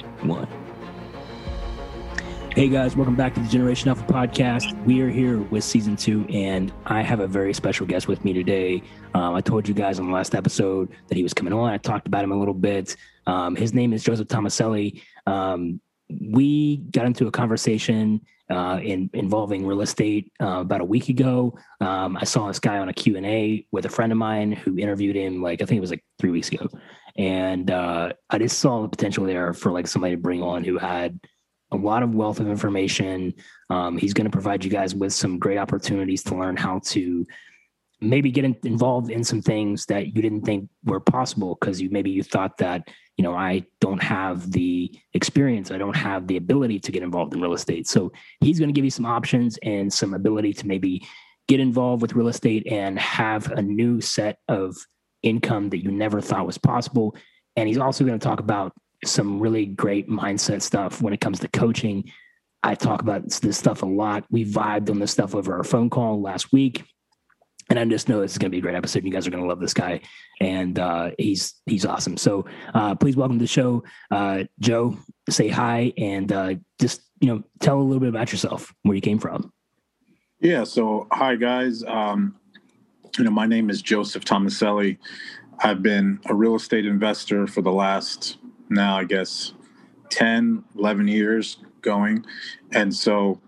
one. Hey guys, welcome back to the Generation Alpha podcast. We are here with season two, and I have a very special guest with me today. Um, I told you guys on the last episode that he was coming on. I talked about him a little bit. Um, his name is Joseph Tomaselli. Um, we got into a conversation uh, in, involving real estate uh, about a week ago. Um, I saw this guy on a Q&A with a friend of mine who interviewed him like I think it was like three weeks ago, and uh, I just saw the potential there for like somebody to bring on who had a lot of wealth of information. Um, he's going to provide you guys with some great opportunities to learn how to maybe get in, involved in some things that you didn't think were possible because you maybe you thought that you know I don't have the experience, I don't have the ability to get involved in real estate. So he's going to give you some options and some ability to maybe get involved with real estate and have a new set of income that you never thought was possible. And he's also going to talk about some really great mindset stuff when it comes to coaching. I talk about this stuff a lot. We vibed on this stuff over our phone call last week. And I just know this is going to be a great episode. You guys are going to love this guy, and uh, he's he's awesome. So uh, please welcome to the show, uh, Joe. Say hi and uh, just you know tell a little bit about yourself, where you came from. Yeah. So hi guys. Um, you know my name is Joseph Tomaselli. I've been a real estate investor for the last now, I guess, 10, 11 years going. And so,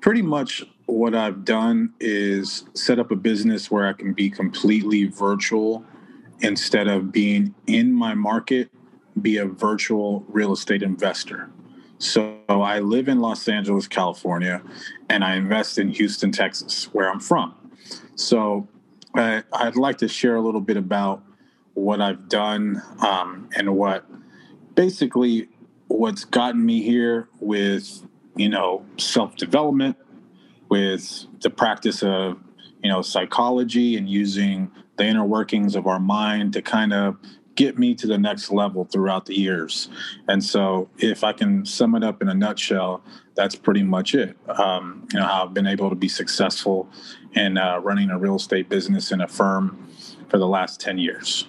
pretty much what I've done is set up a business where I can be completely virtual instead of being in my market, be a virtual real estate investor. So I live in Los Angeles, California, and I invest in Houston, Texas, where I'm from. So I, would like to share a little bit about what I've done um, and what basically what's gotten me here with you know self development with the practice of you know psychology and using the inner workings of our mind to kind of get me to the next level throughout the years. And so if i can sum it up in a nutshell that's pretty much it. Um, you know how i've been able to be successful in uh, running a real estate business in a firm for the last 10 years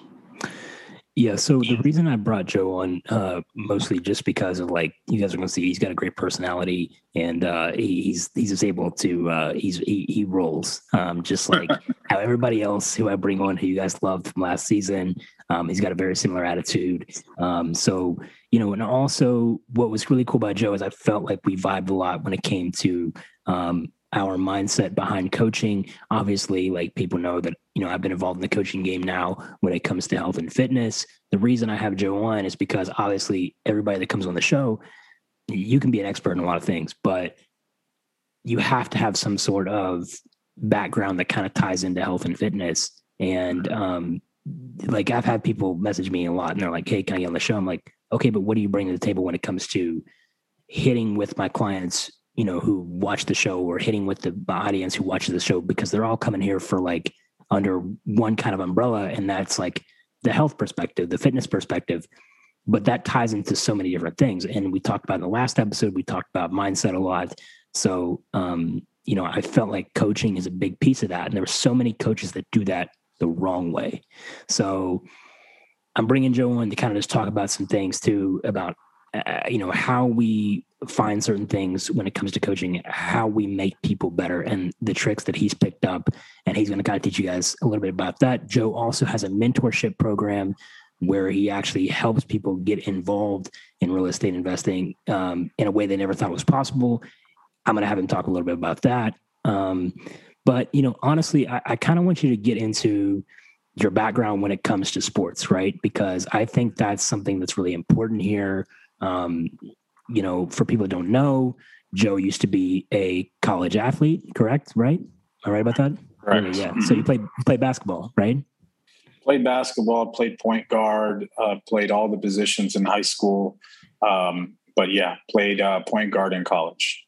yeah. So the reason I brought Joe on, uh, mostly just because of like you guys are going to see, he's got a great personality, and uh, he, he's he's just able to uh, he's he, he rolls, um, just like how everybody else who I bring on, who you guys loved from last season. Um, he's got a very similar attitude. Um, so you know, and also what was really cool about Joe is I felt like we vibed a lot when it came to um, our mindset behind coaching. Obviously, like people know that, you know, I've been involved in the coaching game now when it comes to health and fitness. The reason I have Joe on is because obviously everybody that comes on the show, you can be an expert in a lot of things, but you have to have some sort of background that kind of ties into health and fitness. And um, like I've had people message me a lot and they're like, Hey, can I get on the show? I'm like, okay, but what do you bring to the table when it comes to hitting with my clients you know, who watch the show or hitting with the audience who watches the show because they're all coming here for like under one kind of umbrella. And that's like the health perspective, the fitness perspective. But that ties into so many different things. And we talked about in the last episode, we talked about mindset a lot. So, um, you know, I felt like coaching is a big piece of that. And there were so many coaches that do that the wrong way. So I'm bringing Joe in to kind of just talk about some things too about uh, you know how we find certain things when it comes to coaching how we make people better and the tricks that he's picked up and he's going to kind of teach you guys a little bit about that. Joe also has a mentorship program where he actually helps people get involved in real estate investing um, in a way they never thought was possible. I'm going to have him talk a little bit about that um, but you know honestly i, I kind of want you to get into your background when it comes to sports right? Because i think that's something that's really important here um, you know, for people that don't know, Joe used to be a college athlete, correct? Right? Am I right about that? Right. Yeah. So you played played basketball, right? Played basketball, played point guard, uh, played all the positions in high school. Um, but yeah, played uh, point guard in college.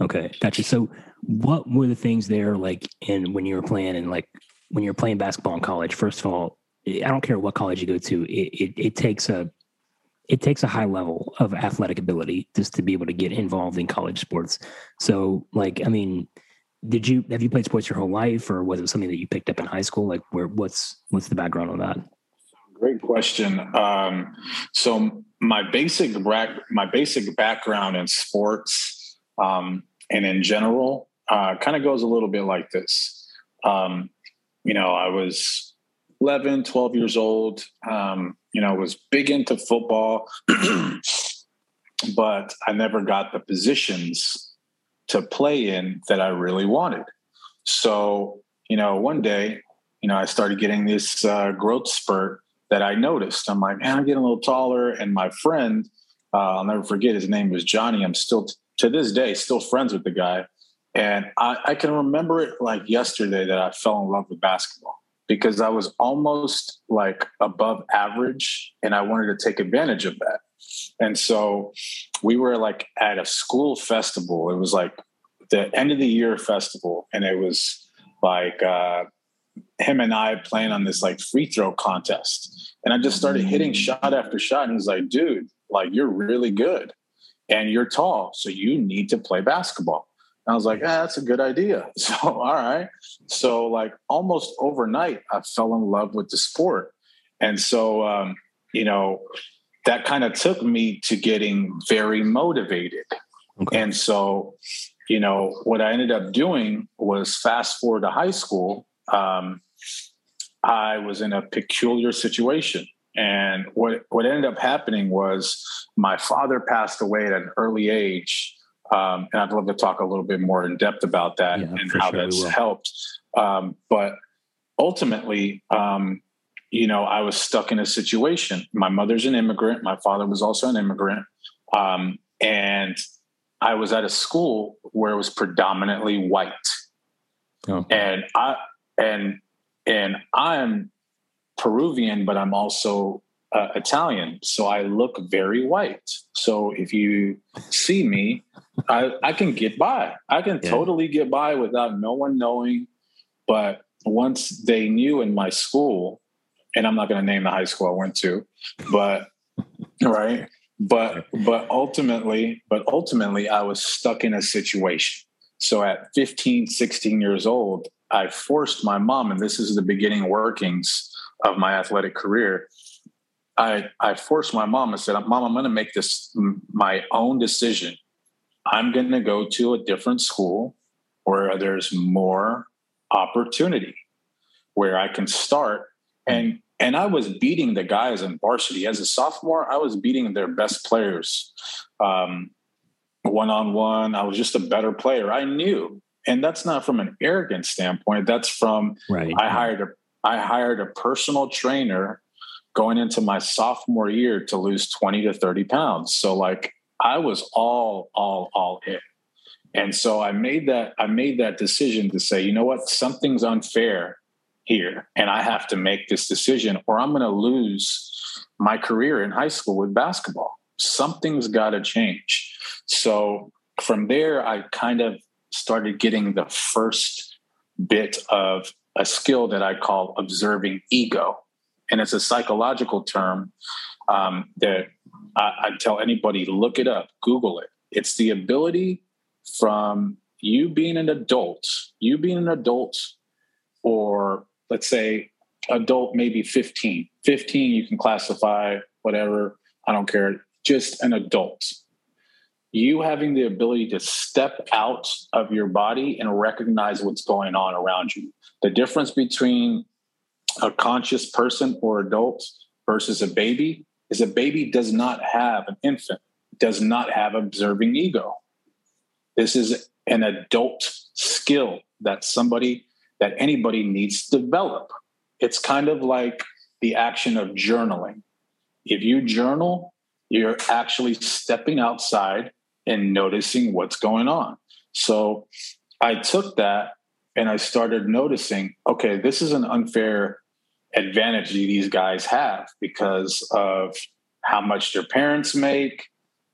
Okay, gotcha. So, what were the things there like in when you were playing and like when you're playing basketball in college? First of all, I don't care what college you go to. It, it, it takes a it takes a high level of athletic ability just to be able to get involved in college sports. So, like, I mean, did you have you played sports your whole life, or was it something that you picked up in high school? Like, where what's what's the background on that? Great question. Um, so my basic my basic background in sports um, and in general uh, kind of goes a little bit like this. Um, you know, I was 11, 12 years old. Um, you know, was big into football, but I never got the positions to play in that I really wanted. So, you know, one day, you know, I started getting this uh, growth spurt that I noticed. I'm like, man, I'm getting a little taller. And my friend, uh, I'll never forget, his name was Johnny. I'm still, t- to this day, still friends with the guy. And I, I can remember it like yesterday that I fell in love with basketball because I was almost like above average and I wanted to take advantage of that. And so we were like at a school festival. It was like the end of the year festival. And it was like uh, him and I playing on this like free throw contest. And I just started hitting shot after shot. And he's like, dude, like you're really good and you're tall. So you need to play basketball. I was like, ah, that's a good idea. So, all right. So, like, almost overnight, I fell in love with the sport. And so, um, you know, that kind of took me to getting very motivated. Okay. And so, you know, what I ended up doing was fast forward to high school. Um, I was in a peculiar situation. And what, what ended up happening was my father passed away at an early age. Um, and I'd love to talk a little bit more in depth about that yeah, and how sure that's helped. Um, but ultimately, um, you know, I was stuck in a situation. My mother's an immigrant. My father was also an immigrant. Um, and I was at a school where it was predominantly white. Oh. And I and and I'm Peruvian, but I'm also uh, Italian, so I look very white. So if you see me, I, I can get by. I can yeah. totally get by without no one knowing. But once they knew in my school, and I'm not going to name the high school I went to, but right, but but ultimately, but ultimately, I was stuck in a situation. So at 15, 16 years old, I forced my mom, and this is the beginning workings of my athletic career. I, I forced my mom and said, Mom, I'm going to make this my own decision. I'm going to go to a different school where there's more opportunity, where I can start. Hmm. And and I was beating the guys in varsity as a sophomore. I was beating their best players one on one. I was just a better player. I knew, and that's not from an arrogant standpoint. That's from right. I hired a I hired a personal trainer going into my sophomore year to lose 20 to 30 pounds. So like I was all, all, all in. And so I made that, I made that decision to say, you know what, something's unfair here. And I have to make this decision or I'm going to lose my career in high school with basketball. Something's got to change. So from there, I kind of started getting the first bit of a skill that I call observing ego. And it's a psychological term um, that I, I tell anybody look it up, Google it. It's the ability from you being an adult, you being an adult, or let's say adult maybe 15. 15, you can classify whatever, I don't care, just an adult. You having the ability to step out of your body and recognize what's going on around you. The difference between a conscious person or adult versus a baby is a baby does not have an infant, does not have observing ego. This is an adult skill that somebody, that anybody needs to develop. It's kind of like the action of journaling. If you journal, you're actually stepping outside and noticing what's going on. So I took that and I started noticing okay, this is an unfair advantage these guys have because of how much their parents make,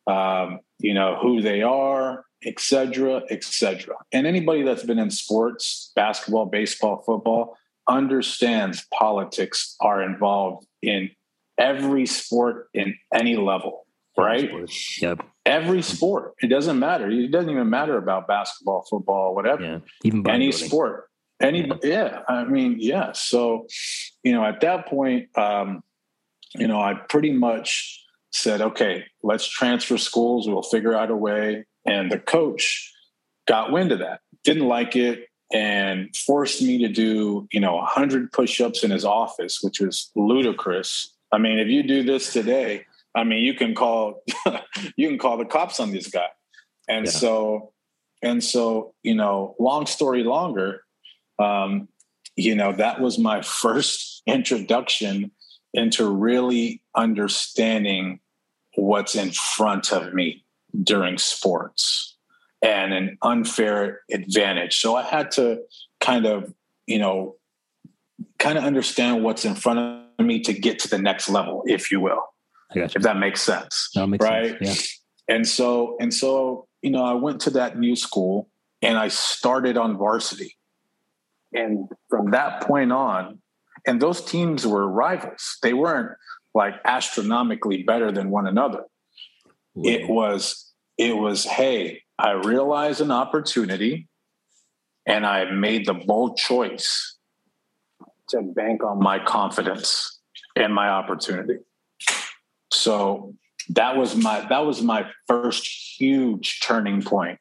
um, you know, who they are, etc., etc. And anybody that's been in sports, basketball, baseball, football, understands politics are involved in every sport in any level, right? Yep. Every sport. It doesn't matter. It doesn't even matter about basketball, football, whatever. Yeah. Even any sport. Any yeah. yeah. I mean, yeah. So, you know, at that point, um, you know, I pretty much said, okay, let's transfer schools. We'll figure out a way. And the coach got wind of that, didn't like it, and forced me to do, you know, 100 push ups in his office, which was ludicrous. I mean, if you do this today, I mean, you can call you can call the cops on this guy. And yeah. so and so, you know, long story longer, um, you know, that was my first introduction into really understanding what's in front of me during sports and an unfair advantage. So I had to kind of, you know, kind of understand what's in front of me to get to the next level, if you will. If that makes sense. That makes right? Sense. Yeah. And so, and so, you know, I went to that new school and I started on varsity. And from that point on, and those teams were rivals. They weren't like astronomically better than one another. It was, it was, hey, I realized an opportunity and I made the bold choice to bank on my confidence and my opportunity. So that was my that was my first huge turning point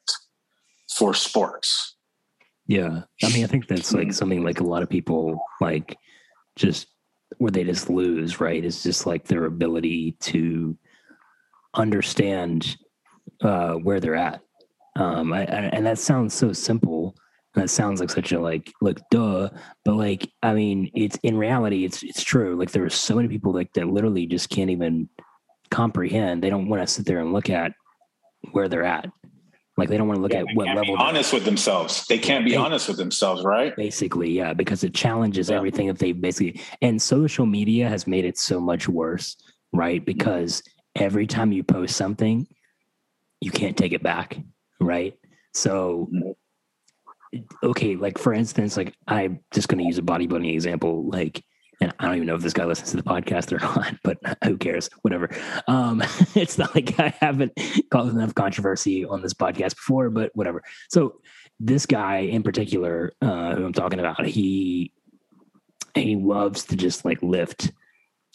for sports. Yeah. I mean, I think that's like something like a lot of people like just where they just lose, right? It's just like their ability to understand uh, where they're at. Um, I, I, and that sounds so simple. And that sounds like such a like, like duh, but like, I mean, it's in reality, it's it's true. Like there are so many people like that literally just can't even comprehend. They don't want to sit there and look at where they're at. Like they don't want to look yeah, at what level. honest with themselves. They can't be they, honest with themselves, right? Basically, yeah, because it challenges yeah. everything that they basically. And social media has made it so much worse, right? Because every time you post something, you can't take it back, right? So, mm-hmm. okay, like for instance, like I'm just going to use a bodybuilding example. Like and I don't even know if this guy listens to the podcast or not, but who cares? Whatever. Um, it's not like I haven't caused enough controversy on this podcast before, but whatever. So this guy in particular, uh, who I'm talking about, he he loves to just like lift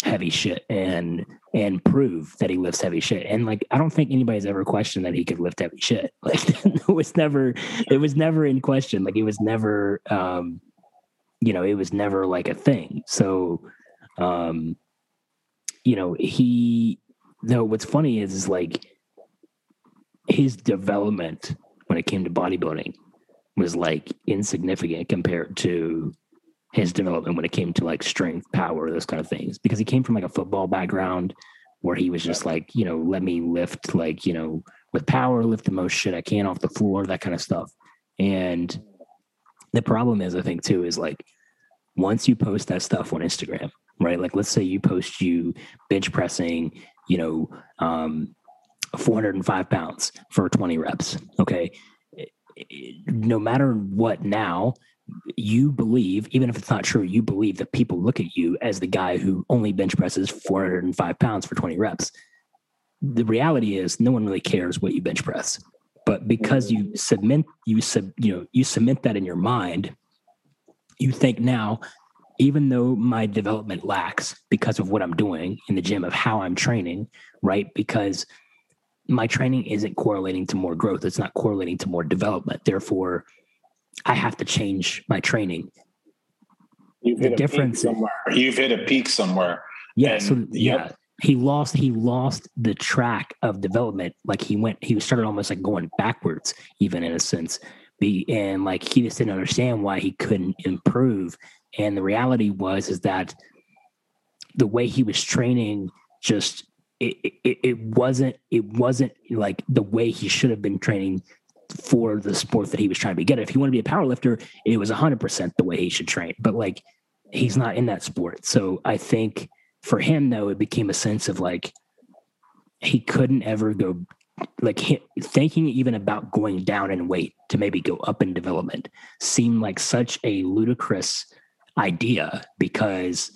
heavy shit and and prove that he lifts heavy shit. And like I don't think anybody's ever questioned that he could lift heavy shit. Like it was never it was never in question. Like it was never um you know, it was never like a thing. So, um, you know, he, though, what's funny is, is like his development when it came to bodybuilding was like insignificant compared to his development when it came to like strength, power, those kind of things, because he came from like a football background where he was just like, you know, let me lift like, you know, with power, lift the most shit I can off the floor, that kind of stuff. And the problem is, I think, too, is like once you post that stuff on Instagram, right? Like, let's say you post you bench pressing, you know, um, 405 pounds for 20 reps. Okay. No matter what now, you believe, even if it's not true, you believe that people look at you as the guy who only bench presses 405 pounds for 20 reps. The reality is no one really cares what you bench press. But because you submit you sub, you know, you cement that in your mind you think now, even though my development lacks because of what I'm doing in the gym, of how I'm training, right? Because my training isn't correlating to more growth, it's not correlating to more development. Therefore, I have to change my training. You've the difference somewhere. You've hit a peak somewhere. Yeah. so yeah. He lost he lost the track of development. Like he went he started almost like going backwards, even in a sense. Be and like he just didn't understand why he couldn't improve. And the reality was is that the way he was training just it, it, it wasn't it wasn't like the way he should have been training for the sport that he was trying to be good if he wanted to be a power lifter it was 100% the way he should train. But like he's not in that sport. So i think for him though it became a sense of like he couldn't ever go like thinking even about going down in weight to maybe go up in development seemed like such a ludicrous idea because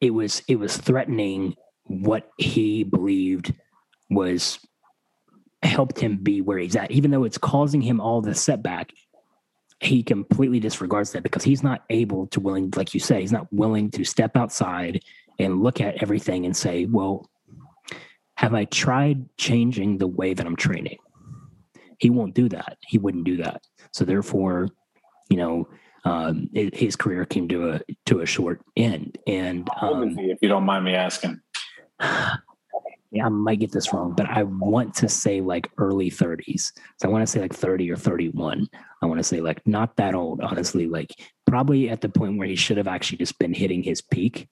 it was it was threatening what he believed was helped him be where he's at. Even though it's causing him all the setback he completely disregards that because he's not able to willing like you say he's not willing to step outside and look at everything and say, well, have I tried changing the way that I'm training? He won't do that. He wouldn't do that. So therefore, you know, um, his career came to a to a short end. And um, if you don't mind me asking, yeah, I might get this wrong, but I want to say like early 30s. So I want to say like 30 or 31. I want to say like not that old, honestly. Like probably at the point where he should have actually just been hitting his peak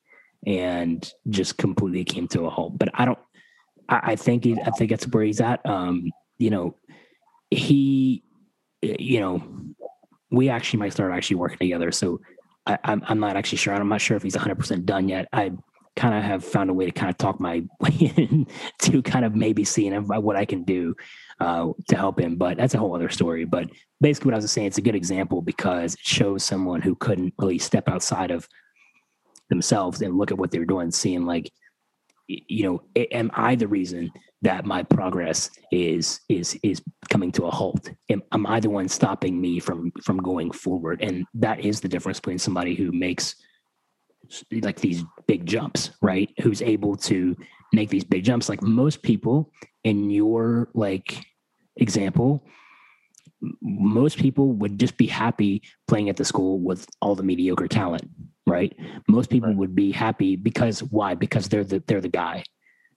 and just completely came to a halt. But I don't. I, I think he, I think that's where he's at. Um, you know, he, you know, we actually might start actually working together. So I, I'm, I'm not actually sure. I'm not sure if he's 100 percent done yet. I kind of have found a way to kind of talk my way in to kind of maybe seeing what I can do uh, to help him. But that's a whole other story. But basically, what I was saying, it's a good example because it shows someone who couldn't really step outside of themselves and look at what they're doing, seeing like, you know, am I the reason that my progress is is is coming to a halt? Am, am I the one stopping me from from going forward? And that is the difference between somebody who makes like these big jumps, right? Who's able to make these big jumps. Like most people in your like example, most people would just be happy playing at the school with all the mediocre talent, right? Most people right. would be happy because why? Because they're the they're the guy.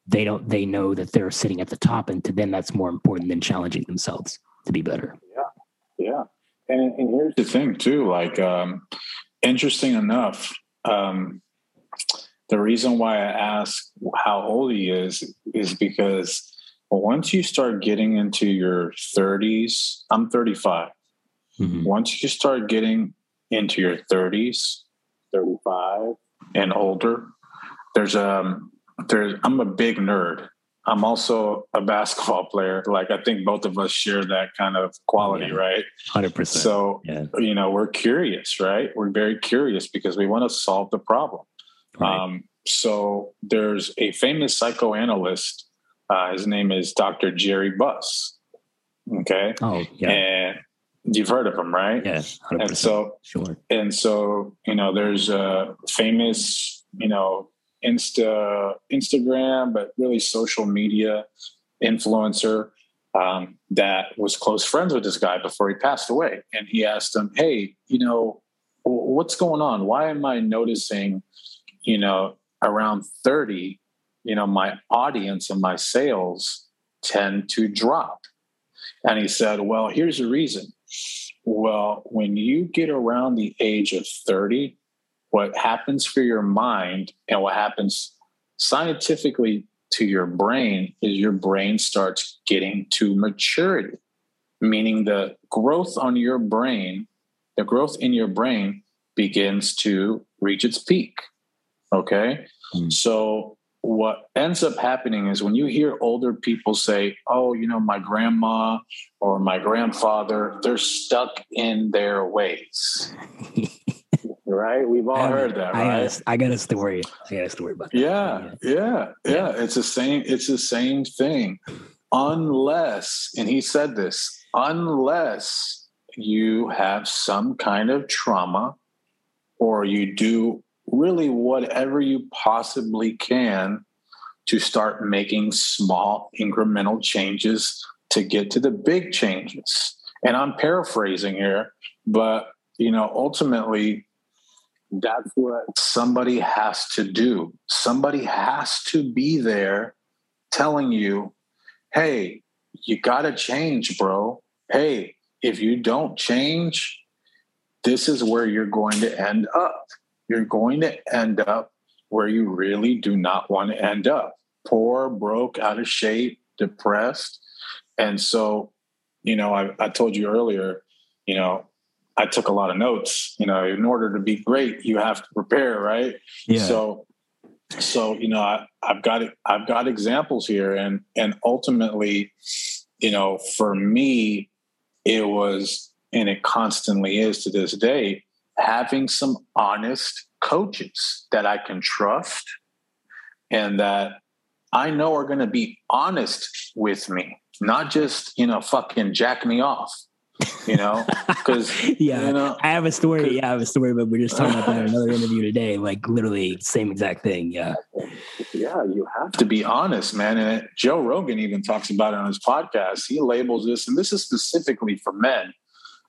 They don't they know that they're sitting at the top and to them that's more important than challenging themselves to be better. Yeah. Yeah. And, and here's the thing too, like um interesting enough, um the reason why I ask how old he is is because once you start getting into your 30s, I'm 35. Mm-hmm. Once you start getting into your 30s, 35 and older, there's um there's I'm a big nerd. I'm also a basketball player. Like I think both of us share that kind of quality, yeah. right? Hundred percent. So yeah. you know, we're curious, right? We're very curious because we want to solve the problem. Right. Um, so there's a famous psychoanalyst. Uh, his name is Dr. Jerry Buss. Okay. Oh, yeah. And you've heard of him, right? Yes. Yeah, and so, sure. And so, you know, there's a famous, you know, Insta, Instagram, but really social media influencer um, that was close friends with this guy before he passed away. And he asked him, Hey, you know, what's going on? Why am I noticing you know, around 30, you know, my audience and my sales tend to drop. And he said, Well, here's the reason. Well, when you get around the age of 30, what happens for your mind and what happens scientifically to your brain is your brain starts getting to maturity, meaning the growth on your brain, the growth in your brain begins to reach its peak. Okay. Mm. So what ends up happening is when you hear older people say, oh, you know, my grandma or my grandfather, they're stuck in their ways. right? We've all heard that, I right? Got a, I got a story. I got a story about that. Yeah, yeah, yeah, yeah. It's the same, it's the same thing. Unless, and he said this, unless you have some kind of trauma or you do really whatever you possibly can to start making small incremental changes to get to the big changes. And I'm paraphrasing here, but you know, ultimately that's what somebody has to do. Somebody has to be there telling you, "Hey, you got to change, bro. Hey, if you don't change, this is where you're going to end up." You're going to end up where you really do not want to end up poor, broke, out of shape, depressed. And so, you know, I, I told you earlier, you know, I took a lot of notes. You know, in order to be great, you have to prepare, right? Yeah. So, so you know, I, I've got I've got examples here, and and ultimately, you know, for me, it was, and it constantly is to this day, having some honest coaches that I can trust and that I know are going to be honest with me, not just, you know, fucking jack me off. you know? Because yeah you know, i have a story yeah i have a story but we're just talking about that in another interview today like literally same exact thing yeah. Yeah you have to be honest man and joe rogan even talks about it on his podcast. He labels this and this is specifically for men.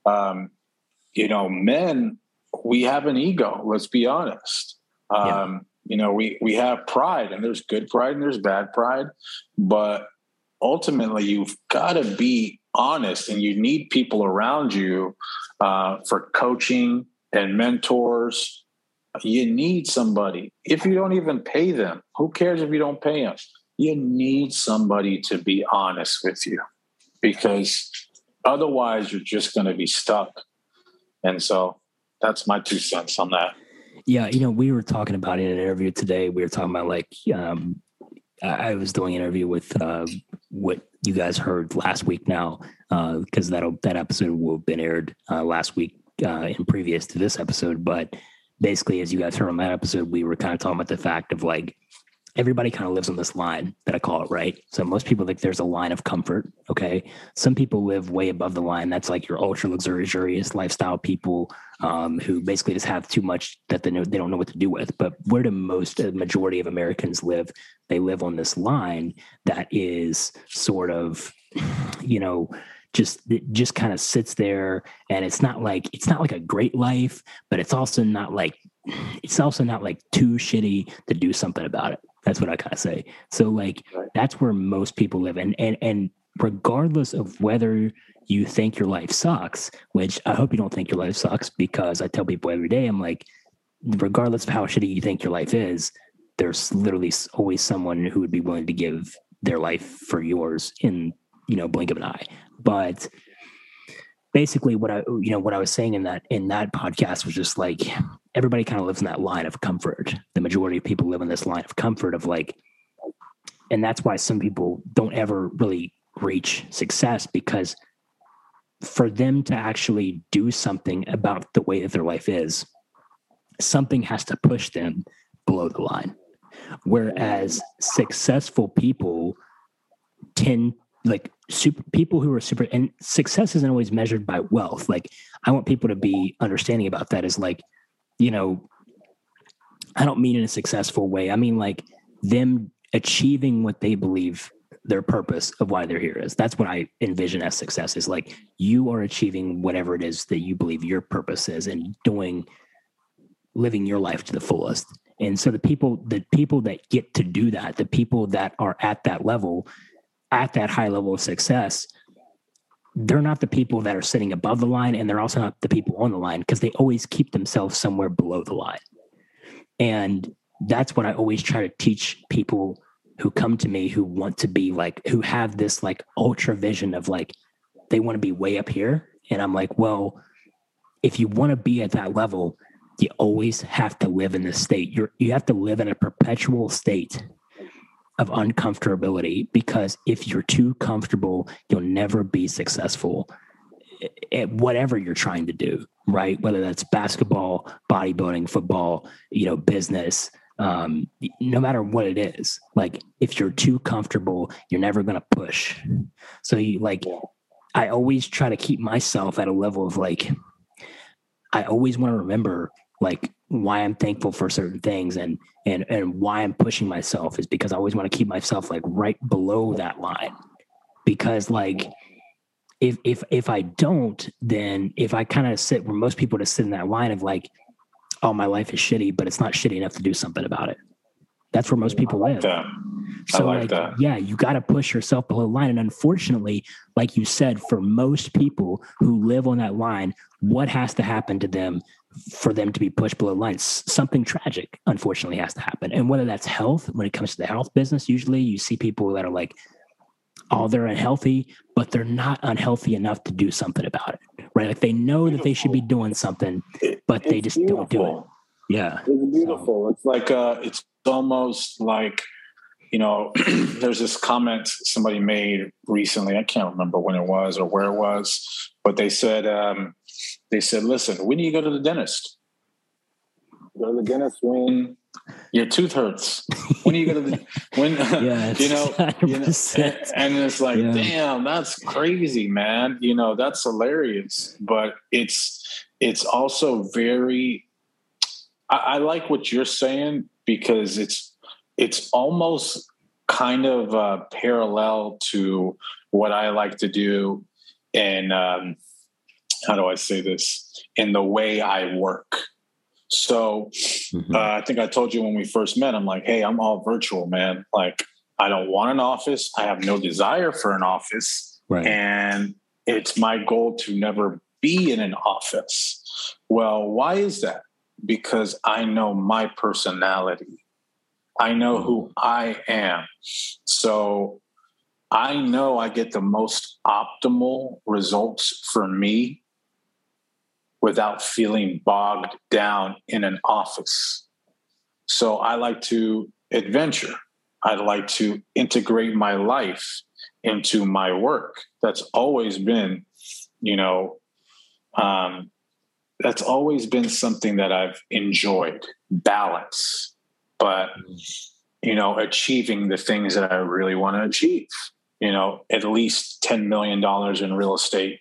Um, you know men we have an ego let's be honest. Um, yeah. you know we we have pride and there's good pride and there's bad pride but ultimately you've got to be honest and you need people around you uh, for coaching and mentors. You need somebody. If you don't even pay them who cares if you don't pay them you need somebody to be honest with you because otherwise you're just going to be stuck. And so that's my two cents on that yeah you know we were talking about in an interview today we were talking about like um, I was doing an interview with uh, what you guys heard last week now, because uh, that that episode will have been aired uh, last week uh, and previous to this episode. But basically, as you guys heard on that episode, we were kind of talking about the fact of like everybody kind of lives on this line that I call it, right? So most people think there's a line of comfort. Okay. Some people live way above the line. That's like your ultra luxurious lifestyle people um, who basically just have too much that they know they don't know what to do with. But where do most the majority of Americans live? They live on this line that is sort of, you know, just it just kind of sits there and it's not like it's not like a great life but it's also not like it's also not like too shitty to do something about it that's what I kind of say. So like right. that's where most people live. And and and regardless of whether you think your life sucks, which I hope you don't think your life sucks because I tell people every day, I'm like, regardless of how shitty you think your life is, there's literally always someone who would be willing to give their life for yours in, you know, blink of an eye. But basically what I you know what I was saying in that in that podcast was just like everybody kind of lives in that line of comfort. The majority of people live in this line of comfort of like and that's why some people don't ever really reach success because for them to actually do something about the way that their life is something has to push them below the line whereas successful people tend like super people who are super and success isn't always measured by wealth. Like i want people to be understanding about that is like you know i don't mean in a successful way. I mean like them achieving what they believe their purpose of why they're here is. That's what i envision as success is like you are achieving whatever it is that you believe your purpose is and doing living your life to the fullest. And so the people the people that get to do that the people that are at that level at that high level of success, they're not the people that are sitting above the line and they're also not the people on the line because they always keep themselves somewhere below the line. And that's what I always try to teach people who come to me who want to be like, who have this like ultra vision of like, they want to be way up here. And I'm like, well, if you want to be at that level, you always have to live in this state. You're you have to live in a perpetual state of uncomfortability because if you're too comfortable, you'll never be successful at whatever you're trying to do, right? Whether that's basketball, bodybuilding, football, you know, business, um, no matter what it is. Like if you're too comfortable, you're never going to push. So you like, I always try to keep myself at a level of like, I always want to remember like why I'm thankful for certain things and and and why I'm pushing myself is because I always want to keep myself like right below that line. Because like if if if I don't, then if I kind of sit where most people just sit in that line of like, oh, my life is shitty, but it's not shitty enough to do something about it. That's where most people live. That. So like, like that. yeah, you got to push yourself below the line. And unfortunately, like you said, for most people who live on that line, what has to happen to them for them to be pushed below the line. Something tragic, unfortunately, has to happen. And whether that's health, when it comes to the health business, usually you see people that are like, oh, they're unhealthy, but they're not unhealthy enough to do something about it, right? Like they know that they should be doing something, but they just beautiful. don't do it. Yeah, it's beautiful. So. It's like uh, it's almost like you know, there's this comment somebody made recently. I can't remember when it was or where it was, but they said they said, listen, when do you go to the dentist? Go to the dentist when Your tooth hurts. When are you gonna? The when yeah, you know, you know, and, and it's like, yeah. damn, that's crazy, man. You know, that's hilarious. But it's it's also very. I, I like what you're saying because it's it's almost kind of uh, parallel to what I like to do, and um, how do I say this? In the way I work. So mm-hmm. uh, I think I told you when we first met, I'm like, hey, I'm all virtual, man. Like, I don't want an office. I have no desire for an office. Right. And it's my goal to never be in an office. Well, why is that? Because I know my personality. I know who mm-hmm. I am. So I know I get the most optimal results for me without feeling bogged down in an office. So I like to adventure. I like to integrate my life into my work. That's always been, you know, um, that's always been something that I've enjoyed balance, but, you know, achieving the things that I really want to achieve. You know, at least $10 million in real estate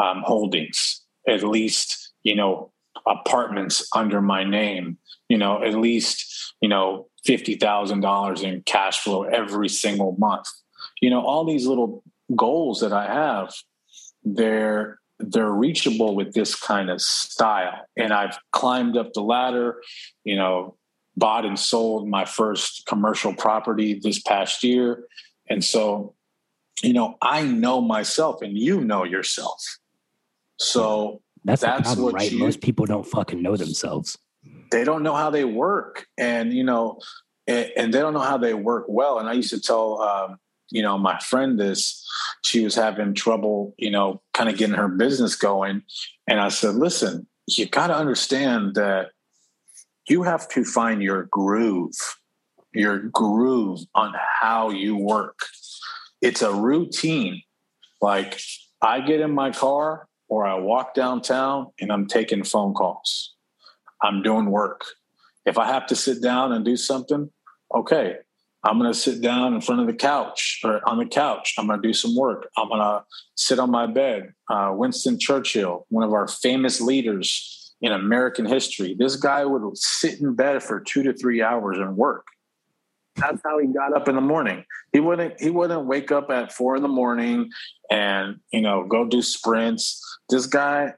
um, holdings, at least, you know, apartments under my name, you know, at least, you know, $50,000 in cash flow every single month. You know, all these little goals that I have, they're they're reachable with this kind of style. And I've climbed up the ladder, you know, bought and sold my first commercial property this past year. And so, you know, I know myself and you know yourself. So that's, that's problem, what right. You, Most people don't fucking know themselves. They don't know how they work, and you know, and, and they don't know how they work well. And I used to tell, um, you know, my friend this. She was having trouble, you know, kind of getting her business going, and I said, "Listen, you got to understand that you have to find your groove, your groove on how you work. It's a routine. Like I get in my car, or I walk downtown and I'm taking phone calls. I'm doing work. If I have to sit down and do something, okay, I'm going to sit down in front of the couch or on the couch. I'm going to do some work. I'm going to sit on my bed. Uh, Winston Churchill, one of our famous leaders in American history, this guy would sit in bed for two to three hours and work. That's how he got up in the morning. He wouldn't he wouldn't wake up at four in the morning and you know go do sprints this guy,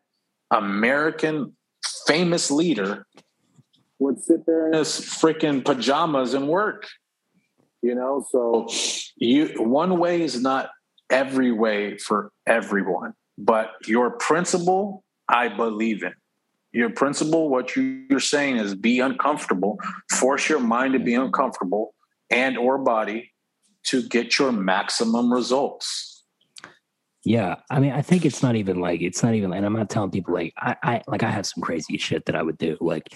American famous leader, would sit there in his freaking pajamas and work. You know, so you one way is not every way for everyone, but your principle, I believe in. Your principle, what you're saying is be uncomfortable, force your mind to be uncomfortable and or body to get your maximum results. Yeah, I mean, I think it's not even like it's not even, and I'm not telling people like I, I like I have some crazy shit that I would do, like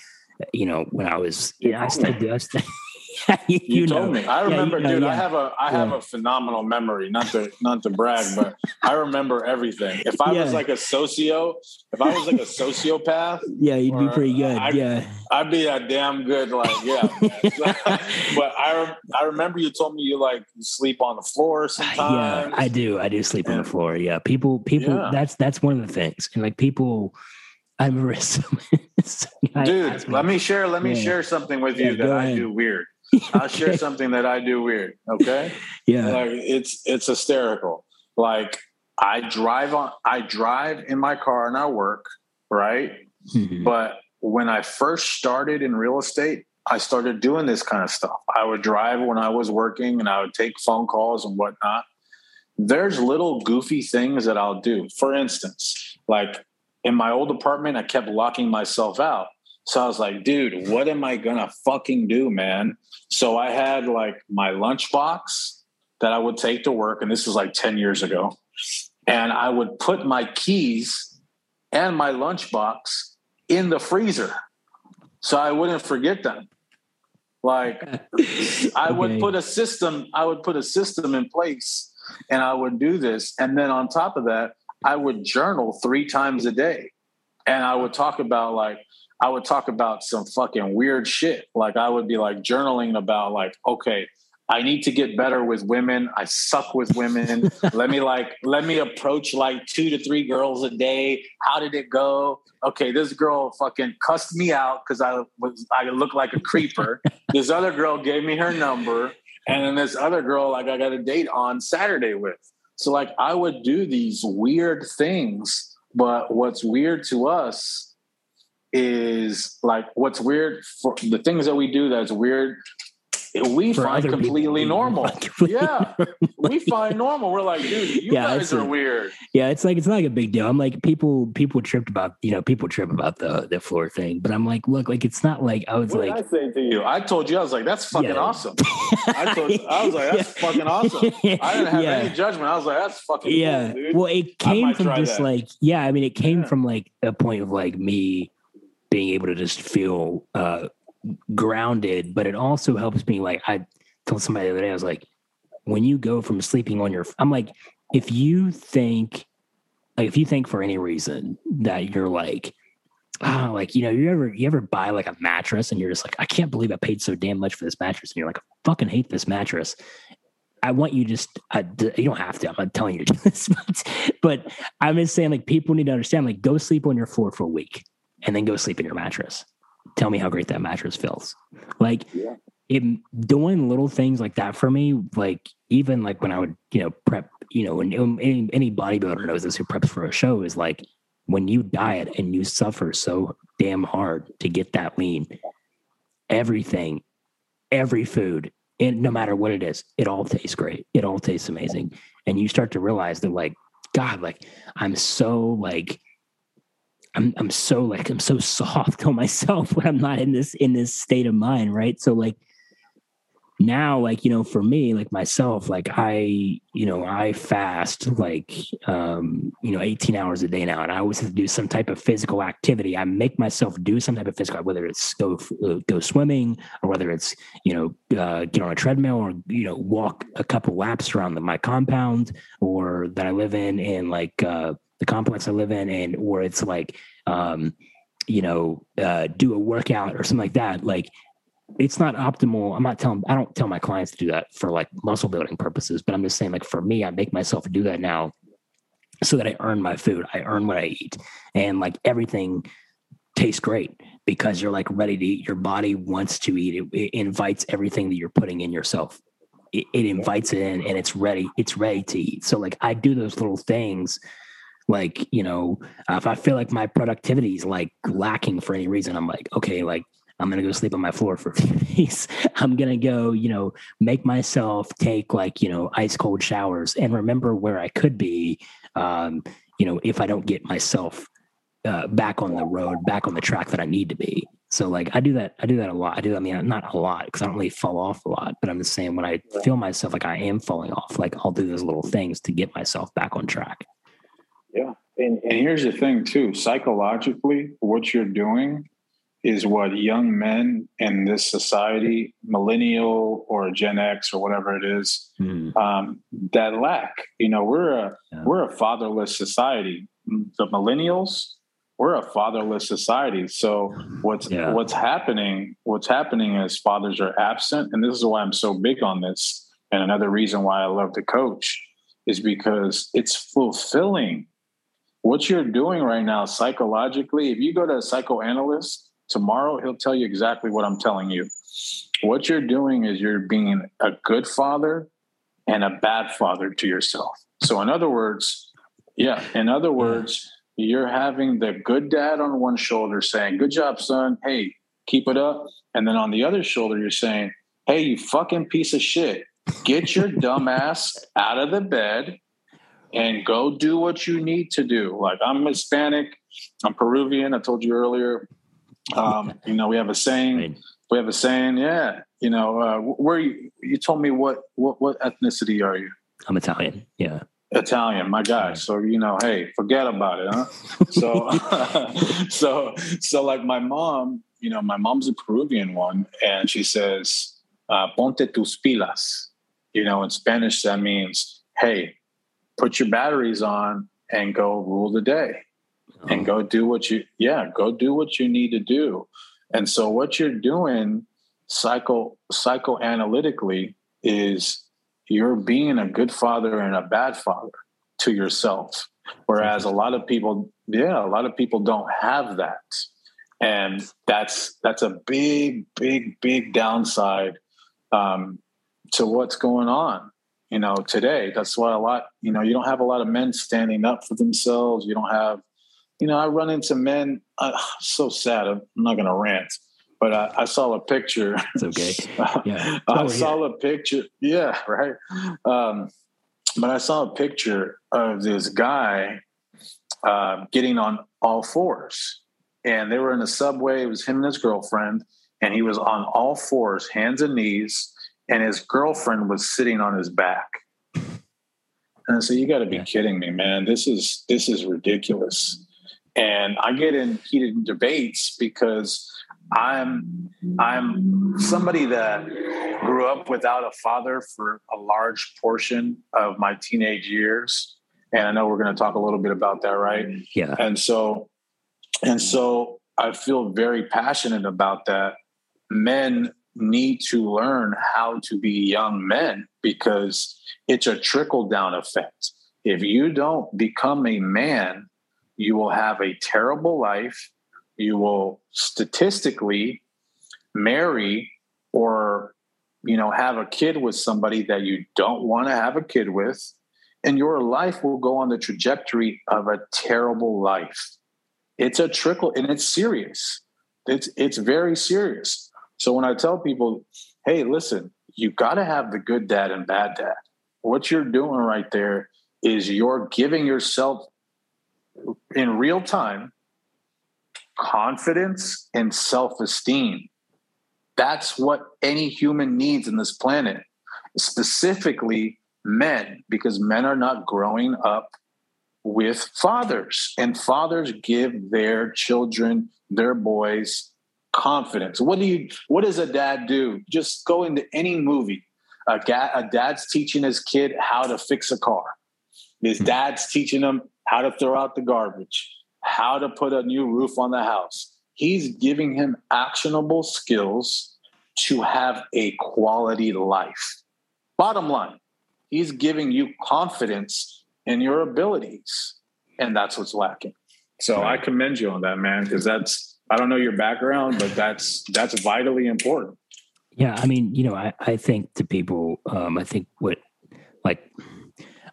you know when I was, yeah, I still do. I still, you, you, told know. me. I remember, yeah, you know, dude. Yeah. I have a I have a phenomenal memory. Not to not to brag, but I remember everything. If I was like a socio, if I was like a sociopath, yeah, you'd be pretty good. I, yeah, I'd be a damn good. Like, yeah. but I I remember you told me you like sleep on the floor sometimes. Yeah, I do. I do sleep on the floor. Yeah, people people. That's that's one of the things, and like people. I remember. Dude, let me share. Let me share something with you that I do weird. I'll share something that I do weird. Okay. Yeah. Like it's it's hysterical. Like I drive on I drive in my car and I work, right? Mm-hmm. But when I first started in real estate, I started doing this kind of stuff. I would drive when I was working and I would take phone calls and whatnot. There's little goofy things that I'll do. For instance, like in my old apartment, I kept locking myself out. So I was like, dude, what am I gonna fucking do, man? So I had like my lunchbox that I would take to work, and this was like 10 years ago. And I would put my keys and my lunchbox in the freezer so I wouldn't forget them. Like I okay. would put a system, I would put a system in place and I would do this. And then on top of that, I would journal three times a day. And I would talk about like, I would talk about some fucking weird shit. Like I would be like journaling about like, okay, I need to get better with women. I suck with women. let me like let me approach like two to three girls a day. How did it go? Okay, this girl fucking cussed me out because I was I look like a creeper. this other girl gave me her number, and then this other girl like I got a date on Saturday with. So like I would do these weird things, but what's weird to us is like what's weird for the things that we do that's weird we For find completely normal. Completely yeah, normal. we find normal. We're like, dude, you yeah, guys are weird. Yeah, it's like it's not like a big deal. I'm like, people people tripped about you know people trip about the the floor thing, but I'm like, look, like it's not like I was what like, I say to you, I told you, I was like, that's fucking yeah. awesome. I told, I was like, that's yeah. fucking awesome. I didn't have any judgment. I was like, that's fucking yeah. Cool, well, it came from just that. like, yeah, I mean, it came from like a point of like me being able to just feel uh grounded, but it also helps me. Like I told somebody the other day, I was like, when you go from sleeping on your, I'm like, if you think, like, if you think for any reason that you're like, ah, oh, like you know, you ever you ever buy like a mattress and you're just like, I can't believe I paid so damn much for this mattress, and you're like, I fucking hate this mattress. I want you just, I, you don't have to. I'm not telling you to do this, but, but I'm just saying, like, people need to understand, like, go sleep on your floor for a week and then go sleep in your mattress tell me how great that mattress feels. Like yeah. it, doing little things like that for me, like even like when I would, you know, prep, you know, and um, any, any bodybuilder knows this who preps for a show is like when you diet and you suffer so damn hard to get that lean, everything, every food, and no matter what it is, it all tastes great. It all tastes amazing. And you start to realize that like, God, like I'm so like I'm I'm so like I'm so soft on myself when I'm not in this in this state of mind, right? So like now like you know for me like myself like i you know i fast like um you know 18 hours a day now and i always have to do some type of physical activity i make myself do some type of physical whether it's go uh, go swimming or whether it's you know uh, get on a treadmill or you know walk a couple laps around the, my compound or that i live in and like uh the complex I live in, and where it's like, um, you know, uh, do a workout or something like that. Like, it's not optimal. I'm not telling. I don't tell my clients to do that for like muscle building purposes, but I'm just saying, like, for me, I make myself do that now so that I earn my food. I earn what I eat, and like everything tastes great because you're like ready to eat. Your body wants to eat. It, it invites everything that you're putting in yourself. It, it, invites it in, and it's ready. It's ready to eat. So like I do those little things like you know if i feel like my productivity is like lacking for any reason i'm like okay like i'm gonna go sleep on my floor for a few days. I'm gonna go you know make myself take like you know ice cold showers and remember where i could be um you know if i don't get myself uh, back on the road back on the track that i need to be. So like i do that i do that a lot. I do i mean not a lot because i don't really fall off a lot but i'm just saying when i feel myself like i am falling off like i'll do those little things to get myself back on track yeah. And, and here's the thing, too psychologically, what you're doing is what young men in this society, millennial or Gen X or whatever it is, mm. um, that lack. You know, we're a yeah. we're a fatherless society. The millennials, we're a fatherless society. So what's yeah. what's happening? What's happening is fathers are absent, and this is why I'm so big on this. And another reason why I love to coach is because it's fulfilling what you're doing right now psychologically, if you go to a psychoanalyst tomorrow, he'll tell you exactly what I'm telling you. What you're doing is you're being a good father and a bad father to yourself. So, in other words, yeah, in other hmm. words, you're having the good dad on one shoulder saying, Good job, son. Hey, keep it up. And then on the other shoulder, you're saying, Hey, you fucking piece of shit. Get your dumb ass out of the bed and go do what you need to do. Like I'm Hispanic, I'm Peruvian. I told you earlier. Um, you know, we have a saying. We have a saying. Yeah. You know, uh, where you, you told me what what what ethnicity are you? I'm Italian. Yeah. Italian, my guy. So you know, hey, forget about it, huh? so, so, so, like my mom, you know, my mom's a Peruvian one, and she says, uh, "Ponte tus pilas." You know, in Spanish, that means, "Hey, put your batteries on and go rule the day. and oh. go do what you yeah go do what you need to do and so what you're doing psycho psychoanalytically is you're being a good father and a bad father to yourself whereas a lot of people yeah a lot of people don't have that and that's that's a big big big downside um, to what's going on you know today. That's why a lot you know you don't have a lot of men standing up for themselves. You don't have you know i run into men uh, so sad. I'm not going to rant but I, I, saw a picture. It's okay. Yeah. I oh, saw yeah. a picture. Yeah right? Um, but i saw a picture of this guy uh, getting on all fours. And they were in a subway. It was him and his girlfriend, and he was on all fours, hands and knees, and his girlfriend was sitting on his back. And so you got to be kidding me, man. This is this is ridiculous. And I get in heated debates because I'm I'm somebody that grew up without a father for a large portion of my teenage years. And I know we're going to talk a little bit about that, right? Yeah. And so and so I feel very passionate about that. Men need to learn how to be young men because it's a trickle down effect. If you don't become a man, you will have a terrible life. You will statistically marry or you know have a kid with somebody that you don't want to have a kid with and your life will go on the trajectory of a terrible life it's a trickle and it's serious. It's it's very serious. So when I tell people, hey, listen, you got to have the good dad and bad dad. What you're doing right there is you're giving yourself in real time confidence and self-esteem. That's what any human needs in this planet, specifically men, because men are not growing up with fathers, and fathers give their children, their boys, confidence. What do you? What does a dad do? Just go into any movie. A, ga- a dad's teaching his kid how to fix a car. His hmm. dad's teaching him how to throw out the garbage, how to put a new roof on the house. He's giving him actionable skills to have a quality life. Bottom line, he's giving you confidence in your abilities. And that's what's lacking. So. I commend you on that, man, because that's I don't know your background, but that's that's vitally important. Yeah, I mean, you know, I, I think to people, um, I think what like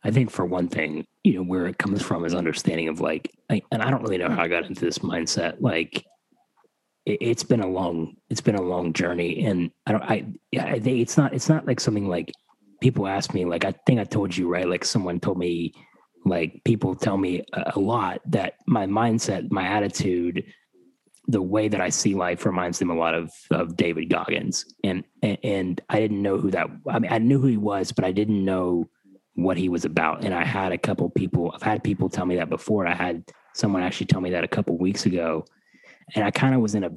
I think for one thing, you know, where it comes from is understanding of like, I, and I don't really know how I got into this mindset. Like, it, has been a long, it's been a long journey, and I don't, I, I think it's not, it's not like something like people ask me, like, I think I told you, right? Like, someone told me, like, people tell me a, a lot that my mindset, my attitude, the way that I see life reminds them a lot of of David Goggins, and and, I didn't know who that. I mean, I knew who he was, but I didn't know what he was about. And I had a couple people. I've had people tell me that before. I had someone actually tell me that a couple weeks ago, and I kind of was in a.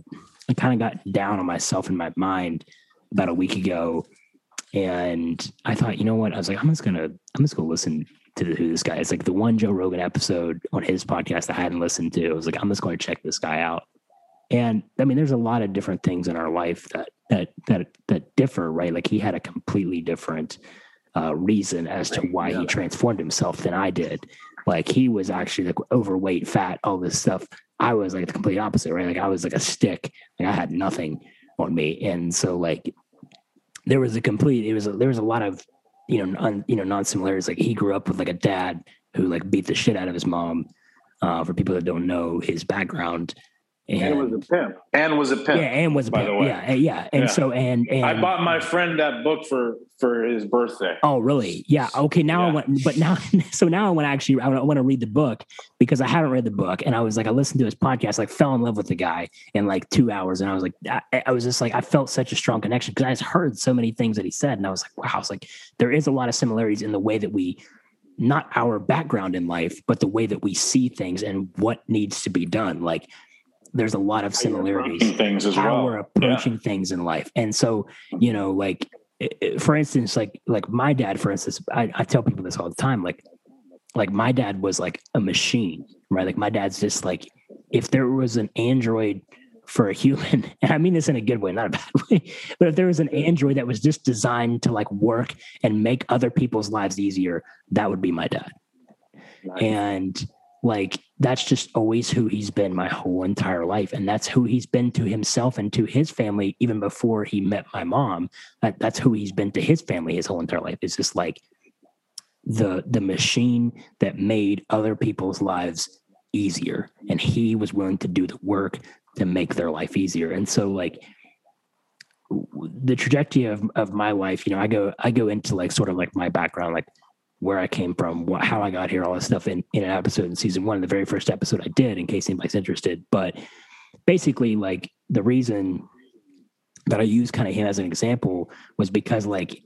I kind of got down on myself in my mind about a week ago, and I thought, you know what? I was like, I'm just gonna, I'm just gonna listen to who this guy is. Like the one Joe Rogan episode on his podcast I hadn't listened to. I was like, I'm just going to check this guy out. And I mean, there's a lot of different things in our life that that that that differ, right? Like he had a completely different uh, reason as to why yeah. he transformed himself than I did. Like he was actually like overweight, fat, all this stuff. I was like the complete opposite, right? Like I was like a stick. Like I had nothing on me, and so like there was a complete it was a, there was a lot of you know un, you know non similarities like he grew up with like a dad who like beat the shit out of his mom uh, for people that don't know his background and, and was a pimp. And was a pimp. Yeah, and was a by pimp. The way. Yeah, yeah. And yeah. so and and I bought my friend that book for for his birthday. Oh, really? Yeah. Okay. Now yeah. I went, but now so now I want to actually I want to read the book because I haven't read the book, and I was like I listened to his podcast, like fell in love with the guy in like two hours, and I was like I, I was just like I felt such a strong connection because I just heard so many things that he said, and I was like wow, I was like there is a lot of similarities in the way that we not our background in life, but the way that we see things and what needs to be done. Like there's a lot of similarities things as how well. we're approaching yeah. things in life and so you know like for instance like like my dad for instance I, I tell people this all the time like like my dad was like a machine, right? Like my dad's just like if there was an android for a human, and I mean this in a good way, not a bad way, but if there was an android that was just designed to like work and make other people's lives easier, that would be my dad. Nice. And like that's just always who he's been my whole entire life and that's who he's been to himself and to his family even before he met my mom. That, that's who he's been to his family his whole entire life. It's just like the the machine that made other people's lives easier and he was willing to do the work to make their life easier. And so like the trajectory of, of my life you know i go i go into like sort of like my background like where I came from, what, how I got here, all this stuff in, in an episode in season one, the very first episode I did, in case anybody's interested. But basically, like the reason that I used kind of him as an example was because like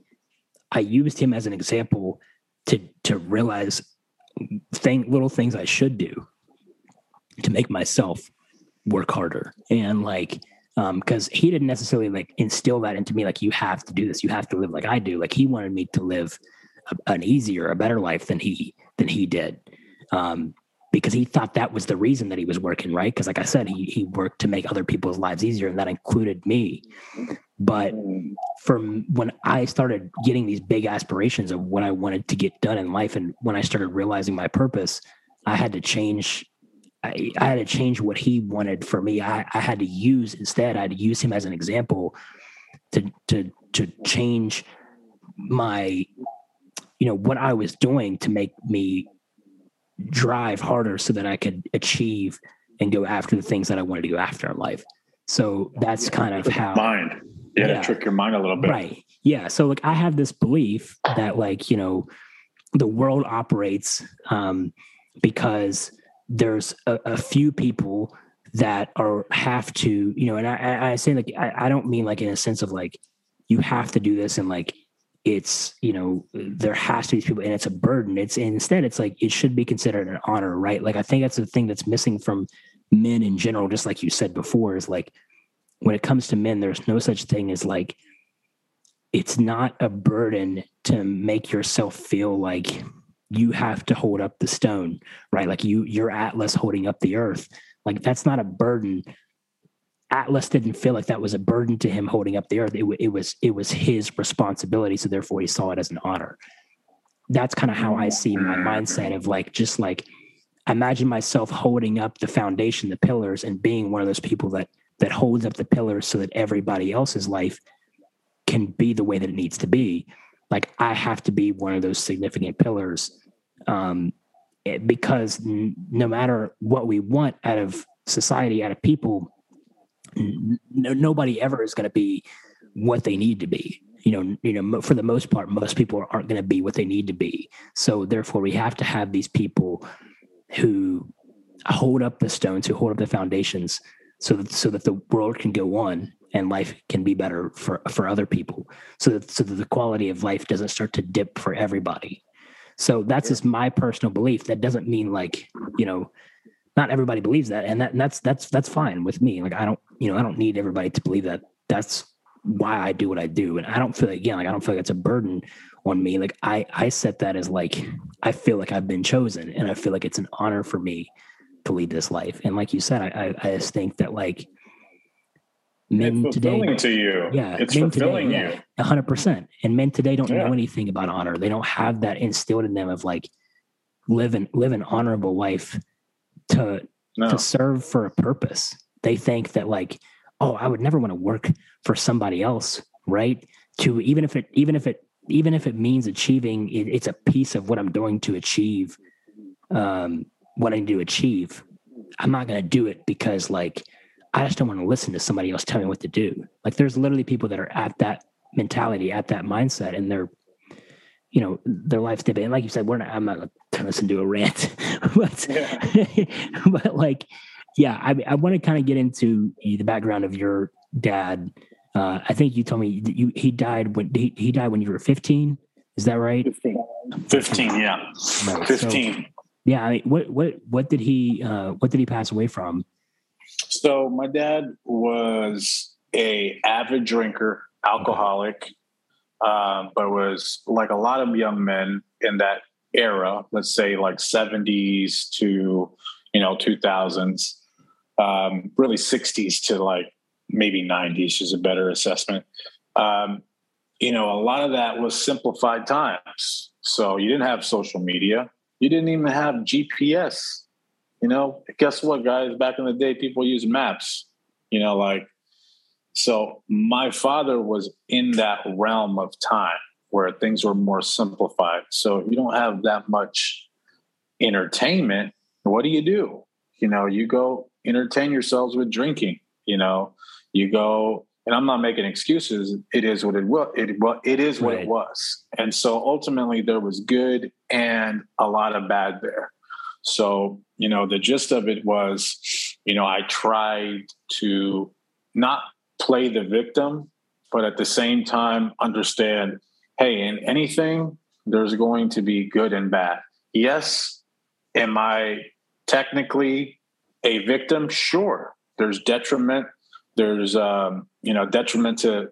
I used him as an example to to realize thing little things I should do to make myself work harder and like um because he didn't necessarily like instill that into me like you have to do this you have to live like I do like he wanted me to live an easier, a better life than he than he did. Um, because he thought that was the reason that he was working, right? Because, like I said, he he worked to make other people's lives easier, and that included me. But from when I started getting these big aspirations of what I wanted to get done in life, and when I started realizing my purpose, I had to change. I, I had to change what he wanted for me. I, I had to use instead. I had to use him as an example to to to change my you know what I was doing to make me drive harder so that I could achieve and go after the things that I wanted to go after in life. So that's kind of how mind. You yeah, to trick your mind a little bit. Right. Yeah. So like I have this belief that like, you know, the world operates um, because there's a, a few people that are have to, you know, and I, I say like I, I don't mean like in a sense of like you have to do this and like it's you know there has to be people and it's a burden. It's instead it's like it should be considered an honor right? Like i think that's the thing that's missing from men in general just like you said before is like when it comes to men there's no such thing as like it's not a burden to make yourself feel like you have to hold up the stone right? Like you you're atlas holding up the earth. Like that's not a burden Atlas didn't feel like that was a burden to him holding up the earth. It, it was it was his responsibility, so therefore he saw it as an honor. That's kind of how I see my mindset of like just like imagine myself holding up the foundation, the pillars, and being one of those people that that holds up the pillars so that everybody else's life can be the way that it needs to be. Like I have to be one of those significant pillars, um, because n- no matter what we want out of society, out of people, no, nobody ever is going to be what they need to be. You know you know for the most part most people aren't going to be what they need to be. So therefore we have to have these people who hold up the stones who hold up the foundations so that so that the world can go on and life can be better for for other people. So that so that the quality of life doesn't start to dip for everybody. So that's just my personal belief. That doesn't mean like you know not everybody believes that. And that and that's that's that's fine with me. Like i don't you know i don't need everybody to believe that that's why i do what i do. And i don't feel like again like i don't feel like it's a burden on me. Like i i set that as like i feel like i've been chosen and i feel like it's an honor for me to lead this life. And like you said i i, I just think that like men it's today to you. Yeah it's fulfilling today, you. 100% and men today don't yeah. know anything about honor. They don't have that instilled in them of like live an live an honorable life to no. to serve for a purpose. They think that like, oh, I would never want to work for somebody else, right? To even if it even if it even if it means achieving, it, it's a piece of what I'm doing to achieve um, what I need to achieve. I'm not going to do it because like I just don't want to listen to somebody else tell me what to do. Like there's literally people that are at that mentality, at that mindset, and they're you know their life's different. And like you said, we're not. I'm not going to turn this into a rant, but yeah. but like, yeah, I I want to kind of get into the background of your dad. Uh, I think you told me you he died when he, he died when you were 15. Is that right? 15. 15 yeah. Right. 15. So, yeah. I mean, what what what did he uh, what did he pass away from? So my dad was a avid drinker, alcoholic, um, but was like a lot of young men in that era, let's say like 70s to, you know, 2000s, um, really 60s to like maybe 90s is a better assessment. Um, you know, a lot of that was simplified times. So you didn't have social media. You didn't even have GPS. You know, guess what, guys? Back in the day, people used maps. You know, like, so my father was in that realm of time where things were more simplified. So if you don't have that much entertainment. What do you do? You know, you go entertain yourselves with drinking. You know, you go, and I'm not making excuses. It is what it was. It well, it is what right. it was. And so ultimately, there was good and a lot of bad there. So you know, the gist of it was, you know, I tried to not play the victim, but at the same time understand hey, in anything, there's going to be good and bad. Yes, am I technically a victim? Sure. There's detriment. There's um, you know detriment to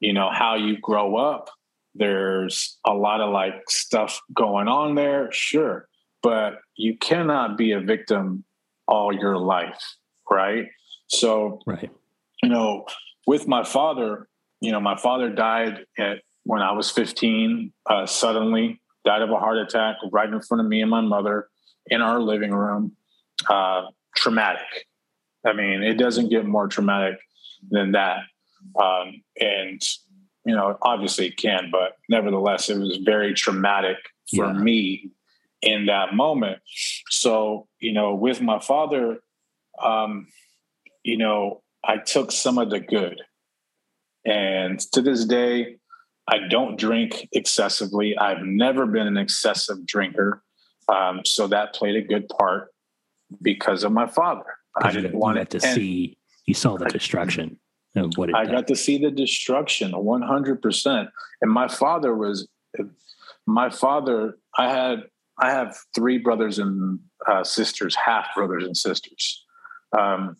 you know how you grow up. There's a lot of like stuff going on there. Sure, but you cannot be a victim all your life, right? So, right. You know, with my father, you know, my father died at when I was 15, uh, suddenly died of a heart attack right in front of me and my mother in our living room. Uh, traumatic. I mean, it doesn't get more traumatic than that. Um, and, you know, obviously it can, but nevertheless, it was very traumatic for yeah. me in that moment. So, you know, with my father, um, you know, I took some of the good. And to this day, I don't drink excessively. I've never been an excessive drinker. Um, so that played a good part because of my father. I didn't want it to see, you saw the destruction of what I got to see the destruction 100%. And my father was, my father, I had, I have three brothers and uh, sisters, half brothers and sisters. Um,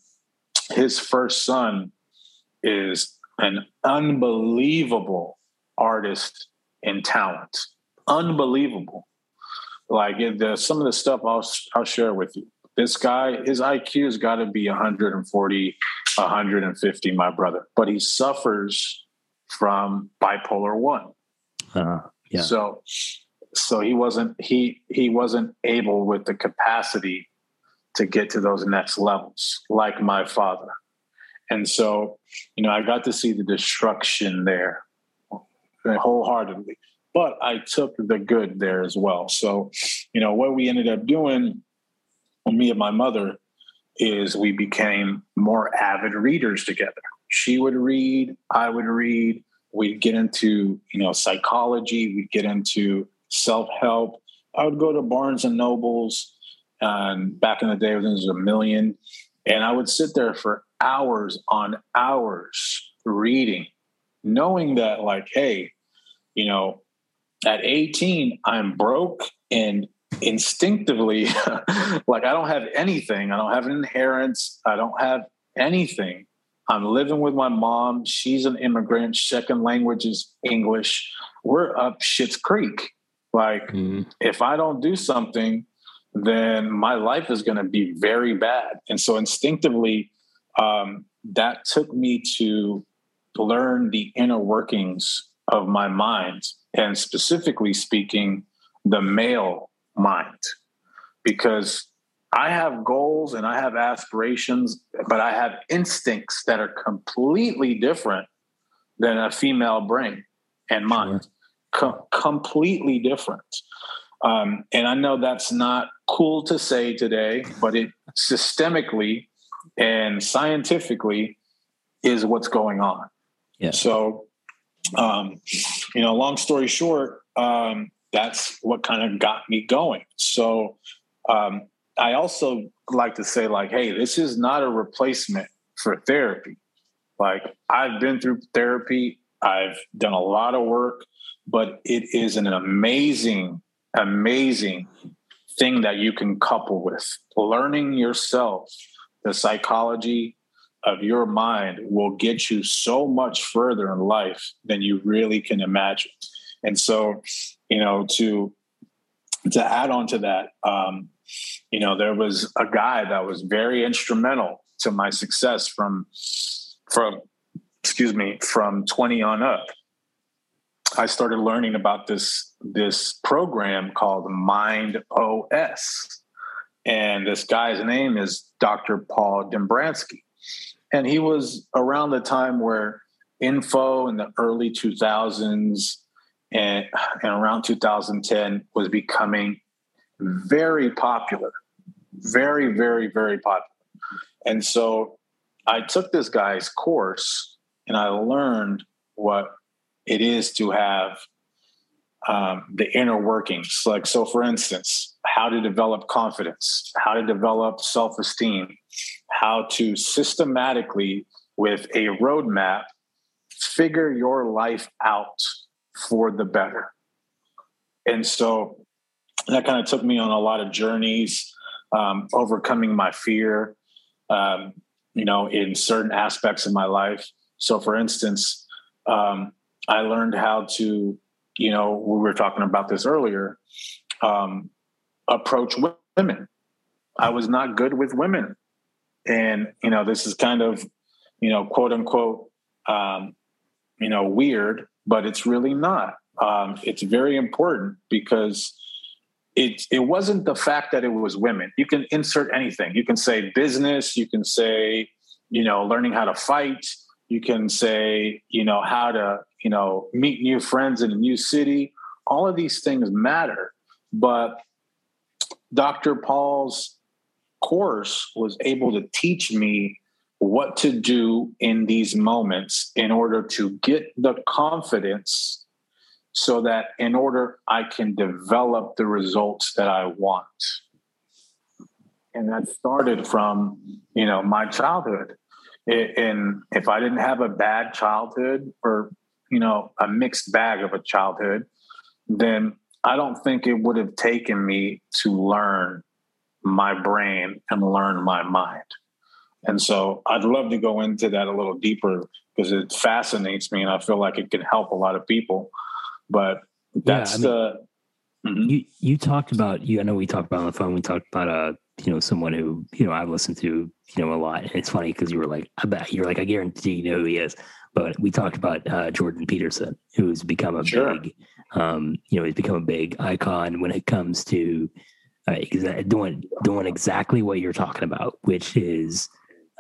his first son is an unbelievable artist and talent. Unbelievable. Like the, some of the stuff I'll, I'll share with you. This guy, his IQ has got to be 140, 150, my brother, but he suffers from bipolar one. Uh, yeah. So, so he wasn't he he wasn't able with the capacity to get to those next levels like my father. And so, you know, I got to see the destruction there wholeheartedly. But I took the good there as well. So, you know, what we ended up doing, me and my mother, is we became more avid readers together. She would read, I would read. We'd get into, you know, psychology. We'd get into self help. I would go to Barnes and Nobles, and back in the day, when there was a million, and I would sit there for hours on hours reading knowing that like hey you know at 18 i'm broke and instinctively like i don't have anything. I don't have an inheritance. I don't have anything. I'm living with my mom. She's an immigrant. Second language is english. We're up shit's creek. Like mm. if i don't do something then my life is going to be very bad and so instinctively um, that took me to learn the inner workings of my mind, and specifically speaking, the male mind, because I have goals and I have aspirations, but I have instincts that are completely different than a female brain and mind. Sure. Com- completely different. Um, and I know that's not cool to say today, but it systemically and scientifically is what's going on. Yeah. So, um, you know, long story short, um, that's what kind of got me going. So, um, I also like to say, like, hey, this is not a replacement for therapy. Like, I've been through therapy, I've done a lot of work, but it is an amazing, amazing thing that you can couple with learning yourself, the psychology, of your mind will get you so much further in life than you really can imagine. And so, you know, to to add on to that, um, you know, there was a guy that was very instrumental to my success from from excuse me from 20 on up. I started learning about this this program called Mind OS. And this guy's name is Dr. Paul Dobransky. And he was around the time where info in the early 2000s and, and around 2010 was becoming very popular. Very, very, very popular. And so I took this guy's course and I learned what it is to have um, the inner workings. Like, so for instance, how to develop confidence, how to develop self esteem, how to systematically, with a roadmap, figure your life out for the better. And so that kind of took me on a lot of journeys, um, overcoming my fear, um, you know, in certain aspects of my life. So, for instance, um, I learned how to, you know, we were talking about this earlier, um, approach women. I was not good with women. And, you know, this is kind of, you know, quote unquote, um, you know, weird, but it's really not. Um, it's very important because it it wasn't the fact that it was women. You can insert anything. You can say business. You can say you know learning how to fight. You can say you know how to you know meet new friends in a new city. All of these things matter, but Dr. Paul's course was able to teach me what to do in these moments in order to get the confidence so that in order I can develop the results that I want. And that started from, you know, my childhood. And if I didn't have a bad childhood or, you know, a mixed bag of a childhood, then I don't think it would have taken me to learn my brain and learn my mind. And so I'd love to go into that a little deeper because it fascinates me and I feel like it can help a lot of people. But that's yeah, I mean, the mm-hmm. you you talked about you I know we talked about on the phone, we talked about uh you know someone who, you know, I've listened to, you know, a lot. And it's funny because you were like, I bet you're like, I guarantee you know who he is. But we talked about uh, Jordan Peterson, who's become a sure. big um, you know, he's become a big icon when it comes to uh, doing doing exactly what you're talking about, which is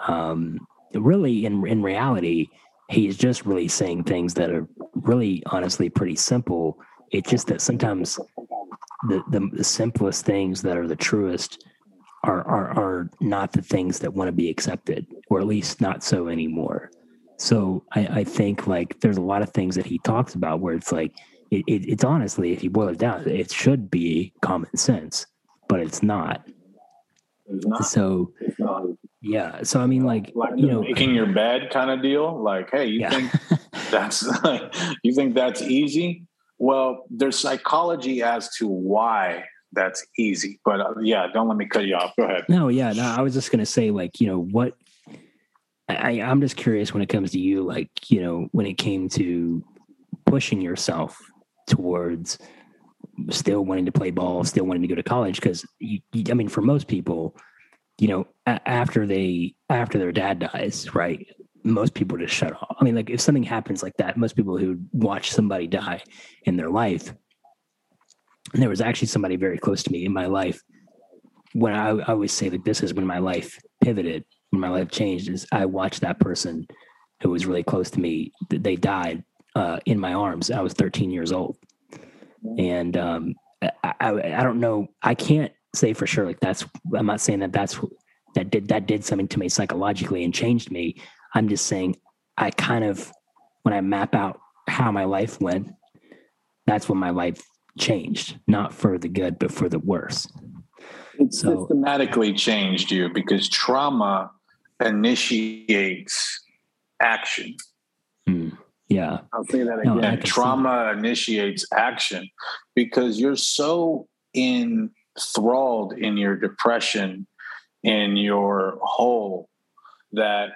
um, really in in reality, he's just really saying things that are really honestly pretty simple. It's just that sometimes the, the, the simplest things that are the truest are, are are not the things that want to be accepted, or at least not so anymore. So I, I think like there's a lot of things that he talks about where it's like it, it, it's honestly, if you boil it down, it should be common sense, but it's not. It's not. So it's not. Yeah. So I mean, like, like you know, making your bed kind of deal. Like, hey, you yeah. think that's like, you think that's easy? Well, there's psychology as to why that's easy. But uh, yeah, don't let me cut you off. Go ahead. No, yeah, no. I was just gonna say, like, you know, what I, I'm just curious when it comes to you, like, you know, when it came to pushing yourself towards still wanting to play ball, still wanting to go to college, because you I mean, for most people you know, a- after they after their dad dies, right? Most people just shut off. I mean, like if something happens like that, most people who watch somebody die in their life, and there was actually somebody very close to me in my life when I, I always say that this is when my life pivoted, when my life changed, is I watched that person who was really close to me. They died uh, in my arms. I was 13 years old, and um, I, I, I don't know. I can't say for sure like that's i'm not saying that that's that did that did something to me psychologically and changed me i'm just saying i kind of when i map out how my life went that's when my life changed not for the good but for the worse it so, systematically changed you because trauma initiates action hmm, yeah i'll say that again no, trauma initiates action because you're so enthralled in your depression, in your hole, that,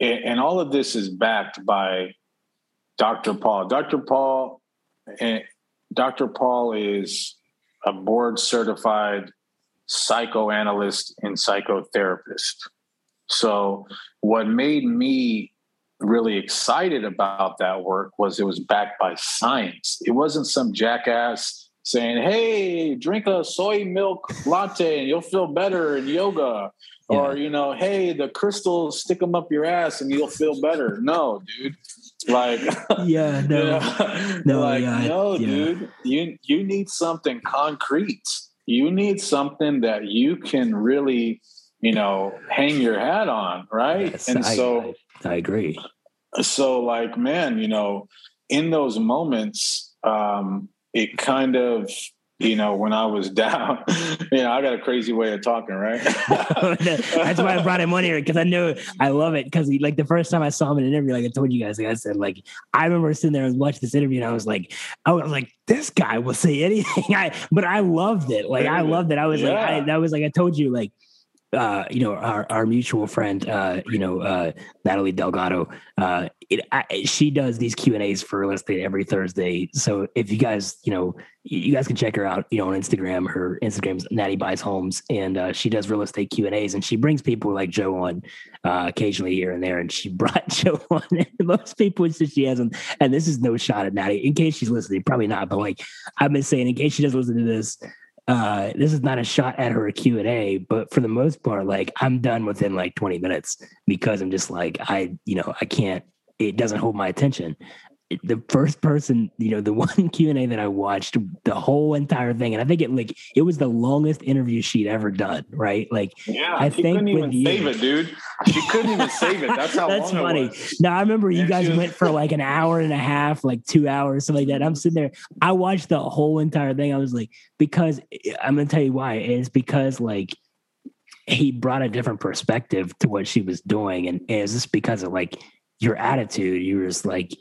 and all of this is backed by Dr. Paul. Dr. Paul, eh, Dr. Paul is a board certified psychoanalyst and psychotherapist. So, what made me really excited about that work was it was backed by science. It wasn't some jackass saying, "Hey, drink a soy milk latte and you'll feel better in yoga." Yeah. Or, you know, hey, the crystals stick them up your ass and you'll feel better. No, dude. Like, yeah, no, you know, no, like, yeah, no, yeah. dude. You you need something concrete. You need something that you can really, you know, hang your hat on, right? Yes, and I, so I, I agree. So, like, man, you know, in those moments, um, it kind of you know, when I was down, you know, I got a crazy way of talking, right? That's why I brought him on here because I know I love it. Because like the first time I saw him in an interview, like I told you guys, like I said, like I remember sitting there and watching this interview, and I was like, I was like, this guy will say anything. I, but I loved it. Like I loved it. I was yeah. like, I, that was like I told you, like uh, you know, our, our mutual friend, uh, you know, uh, Natalie Delgado, uh, it, I, she does these Q and A's for Say every Thursday. So if you guys, you know, you guys can check her out, you know, on Instagram. Her Instagram's Natty Buys Homes, and uh, she does real estate Q and A's, and she brings people like Joe on uh, occasionally here and there. And she brought Joe on, and most people that she hasn't. And this is no shot at Natty, in case she's listening, probably not, but like I've been saying, in case she does listen to this uh, this is not a shot at her Q&A, but for the most part, like I'm done within like 20 minutes because I'm just like, I, you know, I can't, it doesn't hold my attention the first person, you know, the one Q and A that I watched the whole entire thing, and I think it like it was the longest interview she'd ever done. Right? Like, yeah, I she think couldn't even you, save it, dude. She couldn't even save it. That's how. That's funny. Now I remember you guys was, went for like an hour and a half, like two hours, something like that. I'm sitting there. I watched the whole entire thing. I was like, because I'm gonna tell you why. It's because like he brought a different perspective to what she was doing, and, is this because of like your attitude. You were just like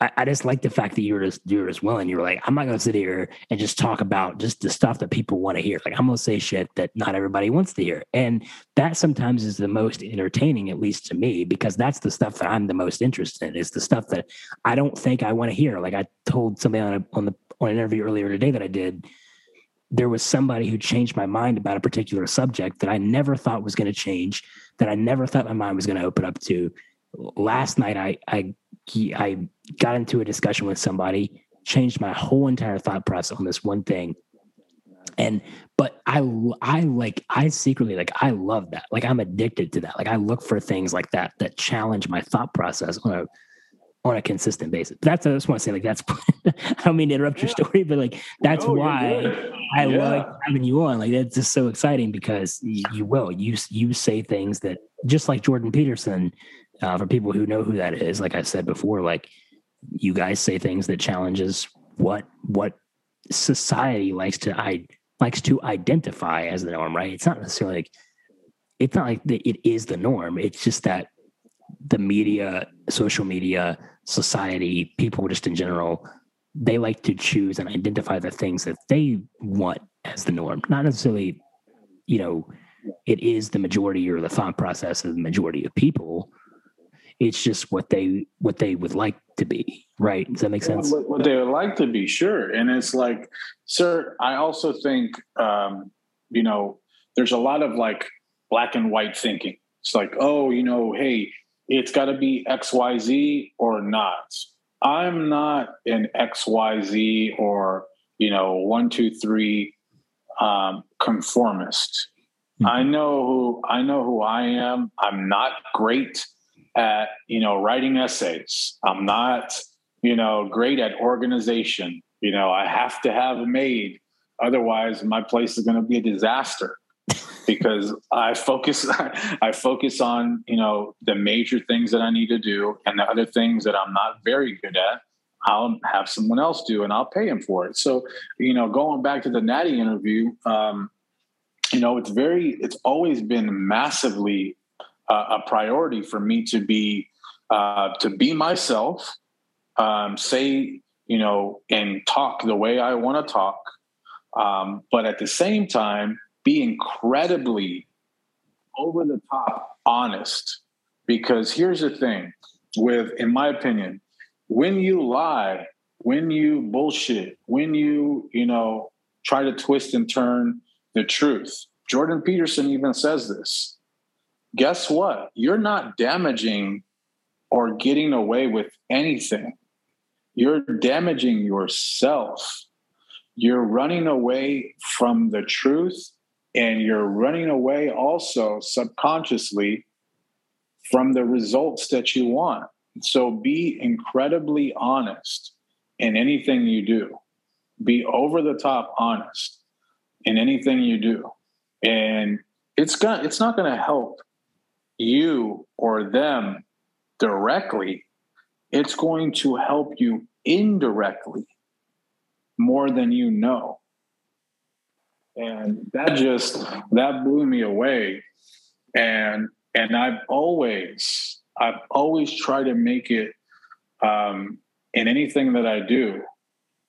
I, I, just like the fact that you were just you were just willing. You were like, I'm not gonna sit here and just talk about just the stuff that people want to hear. Like I'm gonna say shit that not everybody wants to hear. And that sometimes is the most entertaining, at least to me, because that's the stuff that I'm the most interested in. Is the stuff that I don't think I want to hear. Like I told somebody on a, on the on an interview earlier today that I did. There was somebody who changed my mind about a particular subject that I never thought was going to change, that I never thought my mind was going to open up to. Last night, I I I got into a discussion with somebody, changed my whole entire thought process on this one thing. And but I I like I secretly like I love that. Like I'm addicted to that. Like I look for things like that that challenge my thought process on a on a consistent basis. But That's I just want to say like that's I don't mean to interrupt your story, but like that's no, why I yeah. like having you on. Like that's just so exciting because you, you will you you say things that just like Jordan Peterson. Uh, for people who know who that is, like I said before, like you guys say things that challenges what what society likes to I likes to identify as the norm, right? It's not necessarily like it's not like the, it is the norm. It's just that the media, social media, society, people just in general, they like to choose and identify the things that they want as the norm, not necessarily, you know, it is the majority or the thought process of the majority of people, it's just what they what they would like to be right? Does that make sense? what they would like to be sure. And it's like sir i also think um, you know there's a lot of like black and white thinking. It's like oh you know hey it's got to be xyz or not i'm not an xyz or you know one two three um, conformist. Mm-hmm. i know who i know who i am. I'm not great at you know writing essays. I'm not you know great at organization. You know i have to have a maid. Otherwise my place is going to be a disaster. Because i focus i focus on you know the major things that i need to do and the other things that i'm not very good at i'll have someone else do and i'll pay him for it. So you know going back to the natty interview um, you know it's very it's always been massively a priority for me to be uh, to be myself, um, say you know, and talk the way I want to talk, um, but at the same time be incredibly over the top honest. Because here's the thing, with in my opinion, when you lie, when you bullshit, when you you know try to twist and turn the truth. Jordan Peterson even says this. Guess what? You're not damaging or getting away with anything. You're damaging yourself. You're running away from the truth and you're running away also subconsciously from the results that you want. So be incredibly honest in anything you do. Be over the top honest in anything you do. And it's going it's not going to help you or them directly. It's going to help you indirectly more than you know. And that just that blew me away. And and I've always I've always tried to make it um, in anything that I do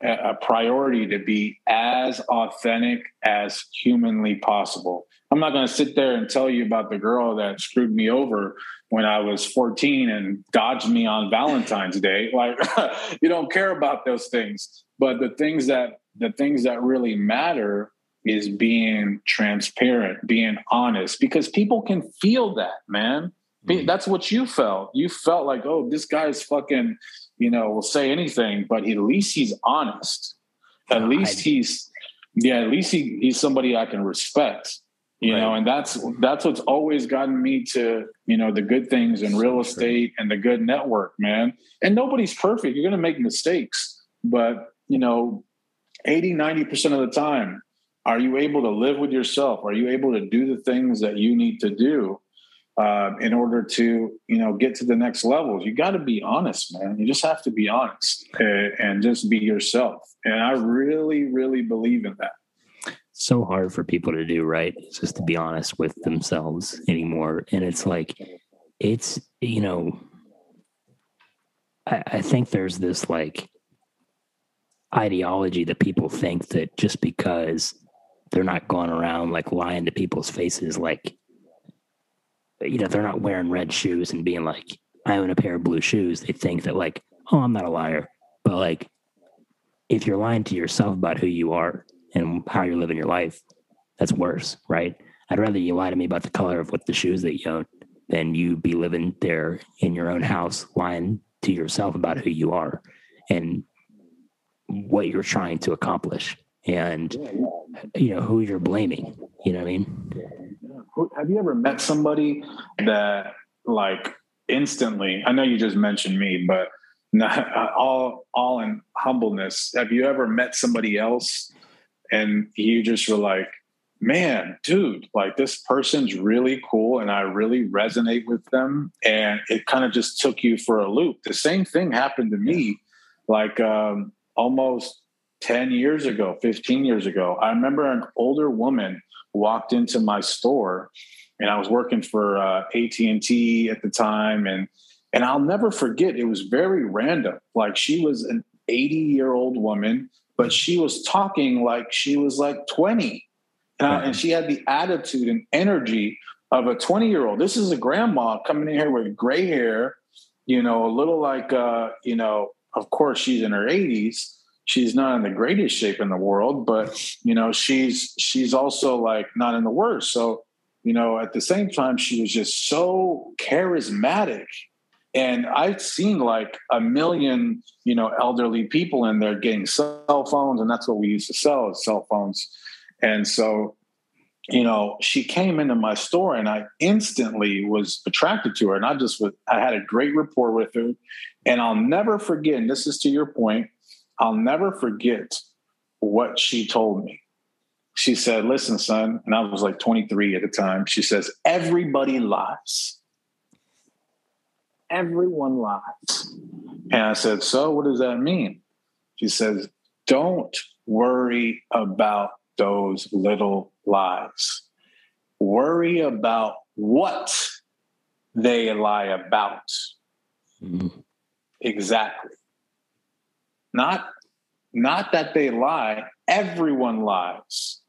a priority to be as authentic as humanly possible. I'm not going to sit there and tell you about the girl that screwed me over when I was 14 and dodged me on Valentine's Day. Like you don't care about those things, but the things that the things that really matter is being transparent, being honest, because people can feel that, man. Mm-hmm. That's what you felt. You felt like, oh, this guy's fucking, you know, will say anything, but at least he's honest. At least he's, yeah, at least he, he's somebody I can respect. You right. know, and that's that's what's always gotten me to, you know, the good things in real estate and the good network, man. And nobody's perfect. You're gonna make mistakes, but you know, 80, 90% of the time, are you able to live with yourself? Are you able to do the things that you need to do uh, in order to, you know, get to the next levels? You got to be honest, man. You just have to be honest and, and just be yourself. And I really, really believe in that. So hard for people to do, right? It's just to be honest with themselves anymore. And it's like, it's, you know, I, I think there's this like ideology that people think that just because they're not going around like lying to people's faces like you know they're not wearing red shoes and being like i own a pair of blue shoes they think that like oh i'm not a liar but like if you're lying to yourself about who you are and how you're living your life that's worse right? I'd rather you lie to me about the color of what the shoes that you own than you be living there in your own house lying to yourself about who you are and what you're trying to accomplish and you know who you're blaming you know what i mean? Have you ever met somebody that like instantly i know you just mentioned me but not, all all in humbleness have you ever met somebody else and you just were like man dude like this person's really cool and i really resonate with them. And it kind of just took you for a loop. The same thing happened to me like um almost 10 years ago, 15 years ago, I remember an older woman walked into my store and I was working for uh, AT&T at the time and and I'll never forget it was very random. Like she was an 80-year-old woman, but she was talking like she was like 20. And, I, and she had the attitude and energy of a 20-year-old. This is a grandma coming in here with gray hair, you know, a little like uh, you know, of course she's in her 80s she's not in the greatest shape in the world, but you know, she's she's also like not in the worst. So, you know, at the same time, she was just so charismatic. And I've seen like a million, you know, elderly people in there getting cell phones, and that's what we used to sell is cell phones. And so, you know, she came into my store and I instantly was attracted to her. And I just was, I had a great rapport with her. And I'll never forget, and this is to your point, I'll never forget what she told me. She said, Listen, son, and I was like 23 at the time. She says, Everybody lies. Everyone lies. And I said, So what does that mean? She says, Don't worry about those little lies. Worry about what they lie about. Mm-hmm. Exactly. Not, not that they lie, everyone lies.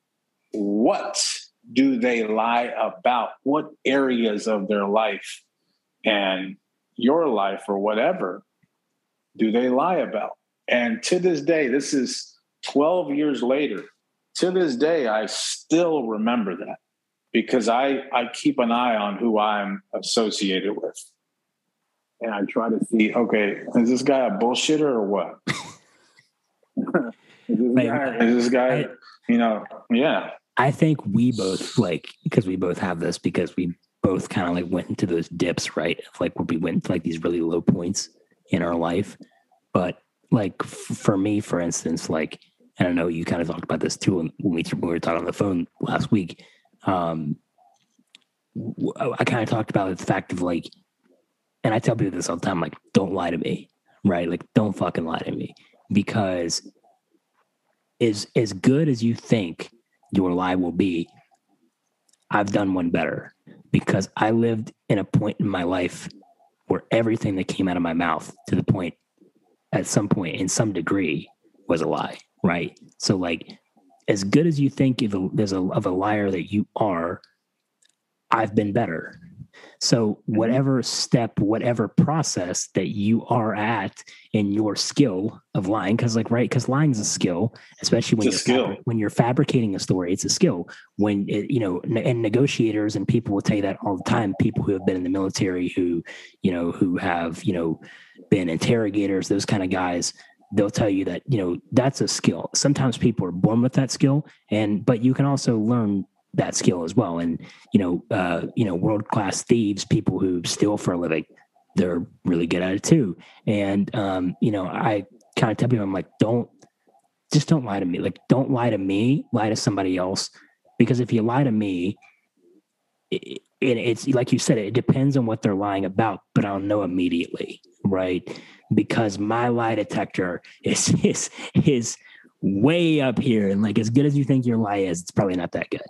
What do they lie about? What areas of their life and your life or whatever do they lie about? And to this day, this is 12 years later, to this day, I still remember that because I, I keep an eye on who I'm associated with. And I try to see, okay, is this guy a bullshitter or what? is, this guy, is this guy, you know, yeah. I think we both like because we both have this because we both kind of like went into those dips, right? Like where we went to like these really low points in our life. But like f- for me, for instance, like I don't know, you kind of talked about this too when we, when we were talking on the phone last week. Um, I kind of talked about the fact of like, and I tell people this all the time, like, don't lie to me, right? Like, don't fucking lie to me because as as good as you think your lie will be, I've done one better because I lived in a point in my life where everything that came out of my mouth to the point at some point in some degree was a lie right? So like as good as you think of a, of a liar that you are i've been better so mm-hmm. whatever step, whatever process that you are at in your skill of lying, because like right, because lying is a skill, especially when it's you're fabri- when you're fabricating a story, it's a skill. When it, you know, and negotiators and people will tell you that all the time. People who have been in the military, who you know, who have you know been interrogators, those kind of guys they'll tell you that you know that's a skill sometimes people are born with that skill and but you can also learn that skill as well. And you know, uh, you know, world class thieves, people who steal for a living, they're really good at it too. And um, you know, I kind of tell people, I'm like, don't just don't lie to me. Like, don't lie to me. Lie to somebody else, because if you lie to me, it, it, it's like you said, it depends on what they're lying about, but I'll know immediately, right? Because my lie detector is is is way up here, and like as good as you think your lie is, it's probably not that good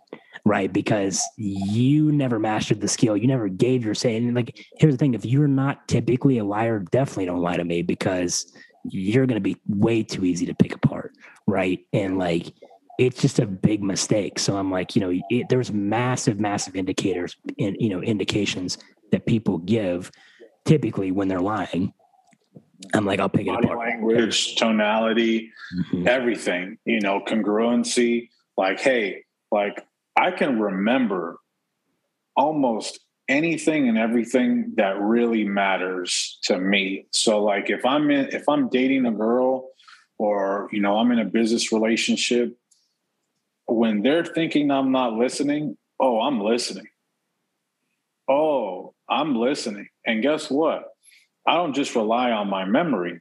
right? Because you never mastered the skill. You never gave your say. And like, here's the thing: if you're not typically a liar, definitely don't lie to me because you're going to be way too easy to pick apart, right? And like, it's just a big mistake. So I'm like, you know, it, there's massive, massive indicators, in, you know, indications that people give typically when they're lying. I'm like, I'll pick Body it apart. Language, tonality, mm-hmm. everything, you know, congruency. Like, hey, like I can remember almost anything and everything that really matters to me. So like if I'm in if I'm dating a girl or you know I'm in a business relationship when they're thinking I'm not listening, oh, I'm listening. Oh, I'm listening. And guess what? I don't just rely on my memory.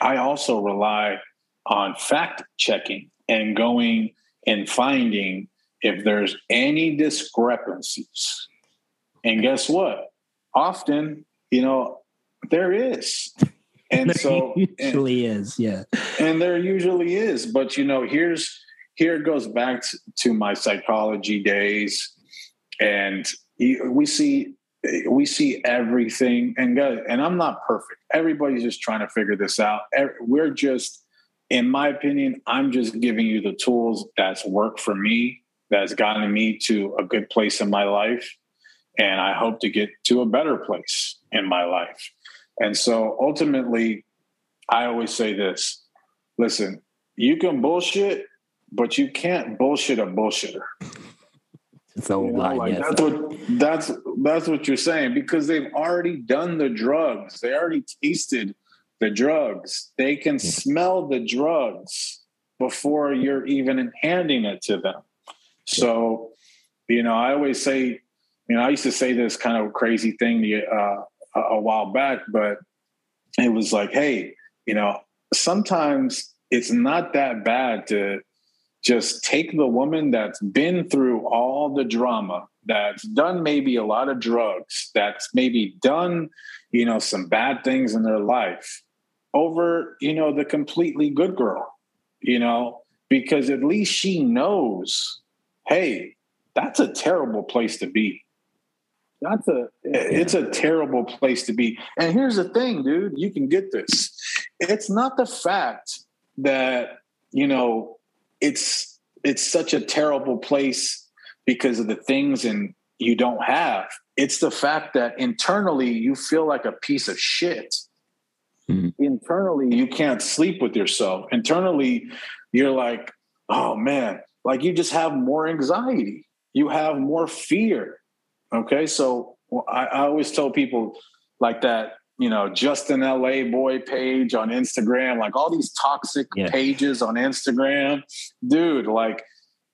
I also rely on fact checking and going and finding if there's any discrepancies. And guess what? Often, you know, there is. And there so usually and, is, yeah. And there usually is. But you know, here's here it goes back to my psychology days. And we see we see everything and and I'm not perfect. Everybody's just trying to figure this out. We're just in my opinion, I'm just giving you the tools that's worked for me that's gotten me to a good place in my life. And I hope to get to a better place in my life. And so ultimately, I always say this listen, you can bullshit, but you can't bullshit a bullshitter. So you know, like that's what that's that's what you're saying because they've already done the drugs. They already tasted the drugs. They can smell the drugs before you're even handing it to them. So, you know, I always say, you know, I used to say this kind of crazy thing uh, a while back, but it was like, hey, you know, sometimes it's not that bad to just take the woman that's been through all the drama, that's done maybe a lot of drugs, that's maybe done, you know, some bad things in their life over, you know, the completely good girl, you know, because at least she knows hey, that's a terrible place to be. That's a it's a terrible place to be. And here's the thing, dude, you can get this. It's not the fact that, you know, it's it's such a terrible place because of the things and you don't have. It's the fact that internally you feel like a piece of shit. Mm-hmm. Internally, you can't sleep with yourself. Internally, you're like, oh man, like you just have more anxiety, you have more fear. Okay, so I, I always tell people like that you know, Justin LA boy page on Instagram, like all these toxic yeah. pages on Instagram. Dude, like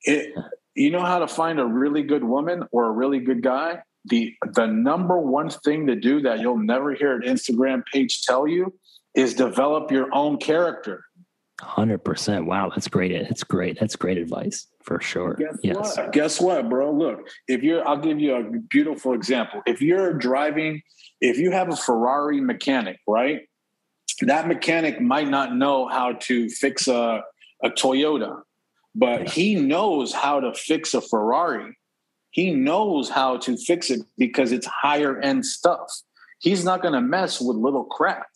it you know how to find a really good woman or a really good guy? The the number one thing to do that you'll never hear an Instagram page tell you is develop your own character. Hundred percent. Wow, that's great. That's great. That's great advice for sure. Guess yes. What? Guess what, bro? Look, if you're, I'll give you a beautiful example. If you're driving, if you have a Ferrari mechanic, right? That mechanic might not know how to fix a a Toyota, but yeah. he knows how to fix a Ferrari. He knows how to fix it because it's higher end stuff. He's not going to mess with little crap.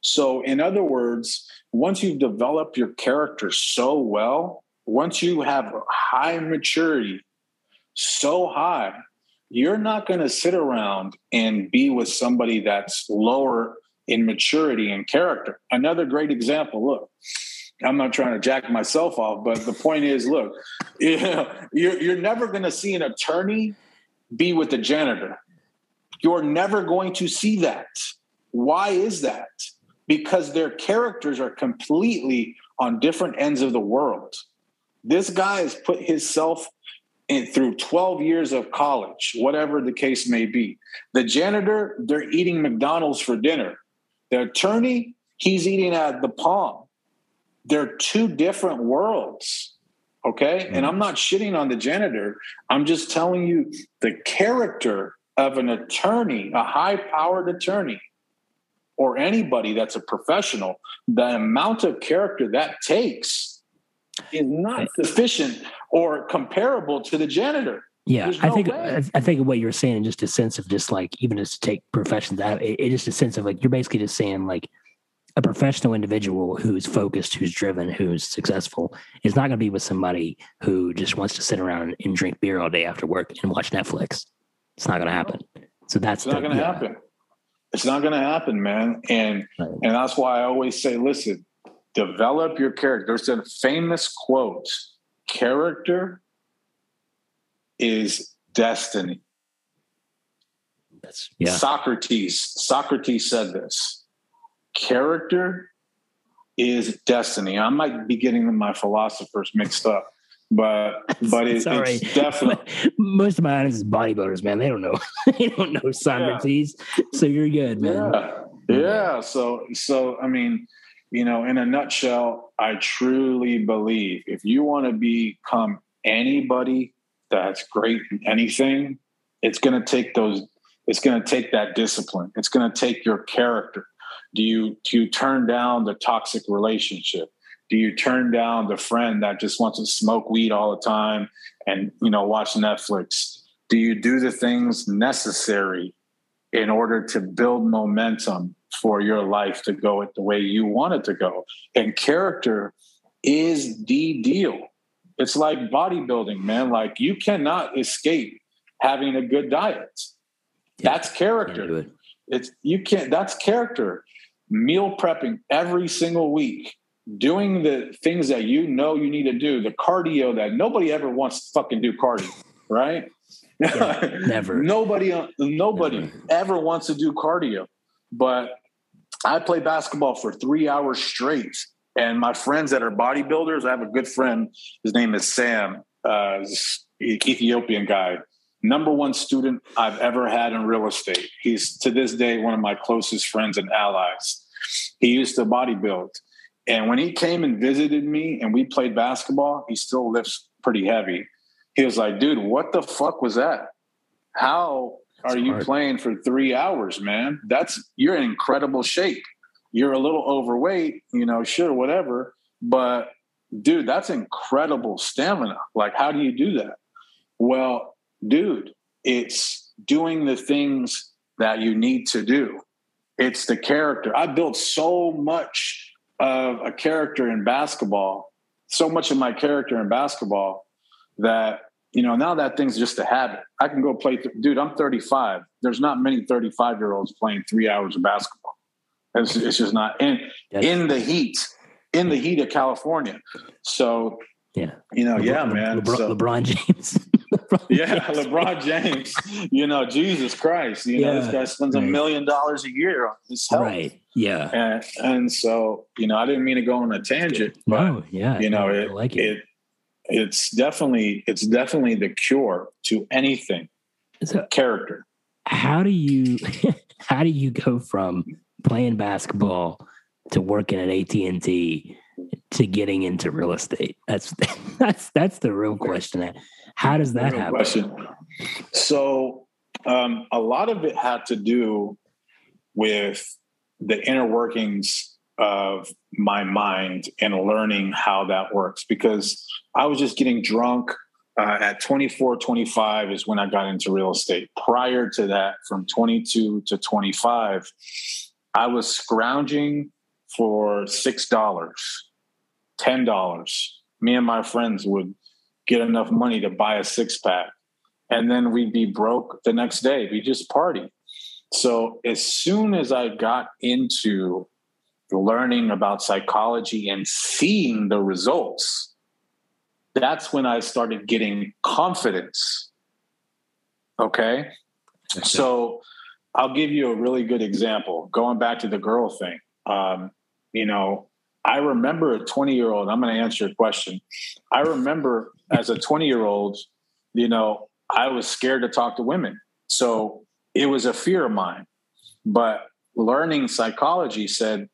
So, in other words, once you've developed your character so well, once you have high maturity so high, you're not going to sit around and be with somebody that's lower in maturity and character. Another great example look, I'm not trying to jack myself off, but the point is look, you're, never going to see an attorney be with the janitor. You're never going to see that. Why is that? Because their characters are completely on different ends of the world. This guy has put himself in through 12 years of college, whatever the case may be. The janitor, they're eating McDonald's for dinner. The attorney, he's eating at the Palm. They're two different worlds. Okay. Mm-hmm. And I'm not shitting on the janitor. I'm just telling you the character of an attorney, a high powered attorney, or anybody that's a professional, the amount of character that takes is not sufficient or comparable to the janitor. Yeah, no I think way. I think what you're saying, just a sense of just like even just to take professions out, it, it just a sense of like you're basically just saying like a professional individual who's focused, who's driven, who's successful is not going to be with somebody who just wants to sit around and drink beer all day after work and watch Netflix. It's not going to happen. So that's it's not going to yeah. happen. It's not going to happen, man. And right. and that's why I always say, listen, develop your character. There's a famous quote: "Character is destiny." That's yeah. Socrates. Socrates said this. Character is destiny. I might be getting my philosophers mixed up, but but it, it's definitely most of my audience is bodybuilders, man. They don't know they don't know Socrates, yeah. so you're good, man. Yeah. yeah. So so I mean, you know, in a nutshell, I truly believe if you want to become anybody that's great in anything, it's going to take those. It's going to take that discipline. It's going to take your character. Do you do you turn down the toxic relationship? Do you turn down the friend that just wants to smoke weed all the time and you know watch netflix? Do you do the things necessary in order to build momentum for your life to go it the way you want it to go? And character is the deal. It's like bodybuilding man. Like you cannot escape having a good diet. Yeah, that's character. it. it's you can't that's character. Meal prepping every single week doing the things that you know you need to do, the cardio that nobody ever wants to fucking do cardio, right? Yeah, never. nobody, nobody never. ever wants to do cardio. But I play basketball for three hours straight. And my friends that are bodybuilders, I have a good friend. His name is Sam, uh, Ethiopian guy. Number one student I've ever had in real estate. He's to this day one of my closest friends and allies. He used to bodybuild and when he came and visited me and we played basketball, he still lifts pretty heavy. He was like, dude, what the fuck was that? How That's are you hard. playing for three hours, man? That's you're in incredible shape. You're a little overweight, you know, sure, whatever. But dude, that's incredible stamina. Like, how do you do that? Well, dude, it's doing the things that you need to do. It's the character. I built so much of a character in basketball, so much of my character in basketball that you know now that thing's just a habit. I can go play. Th- Dude, I'm 35. There's not many 35 year olds playing three hours of basketball. It's, it's just not in in the heat, in the heat of California. So Yeah. You know, yeah, man. LeBron, So- LeBron James. LeBron yeah, James. LeBron James. You know, Jesus Christ. You know, this guy spends a right. million dollars a year on his health. Right. Yeah. And and so, you know, I didn't mean to go on a tangent, but No. Yeah. you know, it, like it. it it's definitely it's definitely the cure to anything. So Character. how do you how do you go from playing basketball to working at AT and T to getting into real estate? That's that's that's the real question. How does that Real happen? question. So um, a lot of it had to do with the inner workings of my mind and learning how that works because I was just getting drunk. Uh, at 24, 25 is when I got into real estate. Prior to that, from 22 to 25, I was scrounging for $6, $10. Me and my friends would get enough money to buy a six pack. And then we'd be broke the next day. We just party. So as soon as I got into learning about psychology and seeing the results, that's when I started getting confidence. Okay. So I'll give you a really good example. Going back to the girl thing, um, you know, I remember a 20 year old, I'm going to answer your question. I remember as a 20 year old, you know, I was scared to talk to women. So it was a fear of mine. But learning psychology said,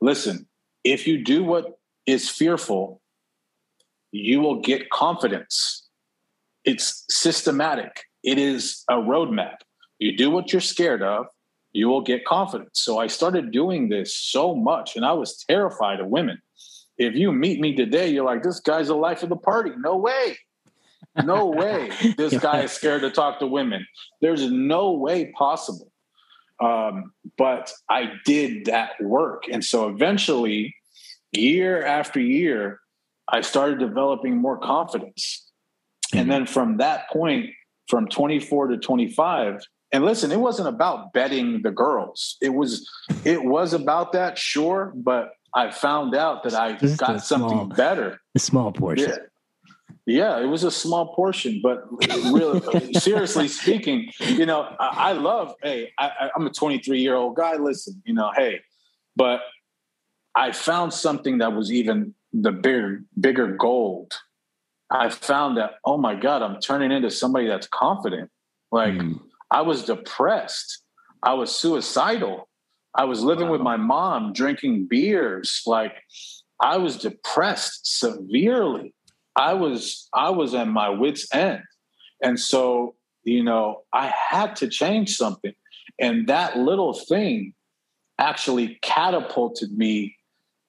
listen, if you do what is fearful, you will get confidence. It's systematic, it is a roadmap. You do what you're scared of, you will get confidence. So I started doing this so much, and I was terrified of women. If you meet me today, you're like, this guy's the life of the party. No way. No way this guy is scared to talk to women. There's no way possible. Um, but I did that work. And so eventually, year after year, I started developing more confidence. And then from that point, from 24 to 25, and listen, it wasn't about betting the girls. It was it was about that, sure, but I found out that I Just got something small- better. A small portion. Yeah. Yeah, it was a small portion, but really, seriously speaking, you know, I, I love. Hey, I, I- I'm a 23 year old guy. Listen, you know, hey, but I found something that was even the bigger, bigger gold. I found that, oh my God, I'm turning into somebody that's confident. Like Mm. I was depressed. I was suicidal. I was living with my mom, drinking beers. Like I was depressed severely. I was I was at my wits end. And so, you know, I had to change something. And that little thing actually catapulted me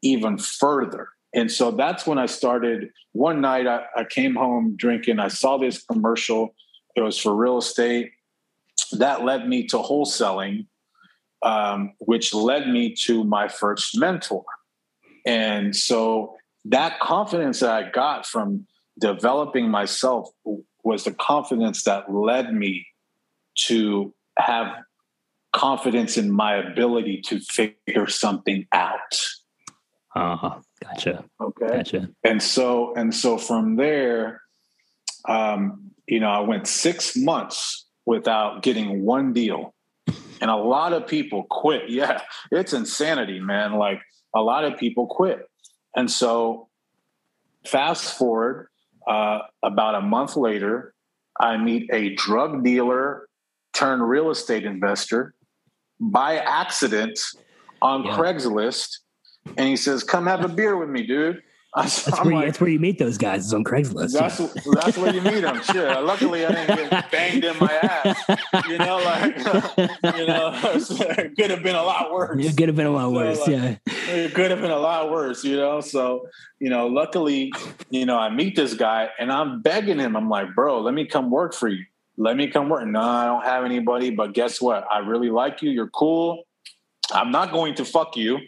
even further. And so that's when I started. One night I, I came home drinking. I saw this commercial. It was for real estate. That led me to wholesaling, um, which led me to my first mentor. And so that confidence that I got from developing myself was the confidence that led me to have confidence in my ability to figure something out. Uh-huh. Gotcha. Okay. Gotcha. And so and so from there, um, you know, I went six months without getting one deal. And a lot of people quit. Yeah, it's insanity, man. Like a lot of people quit. And so fast forward uh, about a month later, I meet a drug dealer turned real estate investor by accident on Yeah. Craigslist. And he says, Come have a beer with me, dude. That's where, you, like, that's where you meet those guys is on Craigslist. that's that's where you meet them. Shit. Luckily, I didn't get banged in my ass. You know, like you know, it could have been a lot worse. It could have been a lot So, worse. like, yeah. It could have been a lot worse. You know, so you know, luckily, you know, I meet this guy and I'm begging him. I'm like, bro, let me come work for you. Let me come work. No, I don't have anybody. But guess what? I really like you. You're cool. I'm not going to fuck you,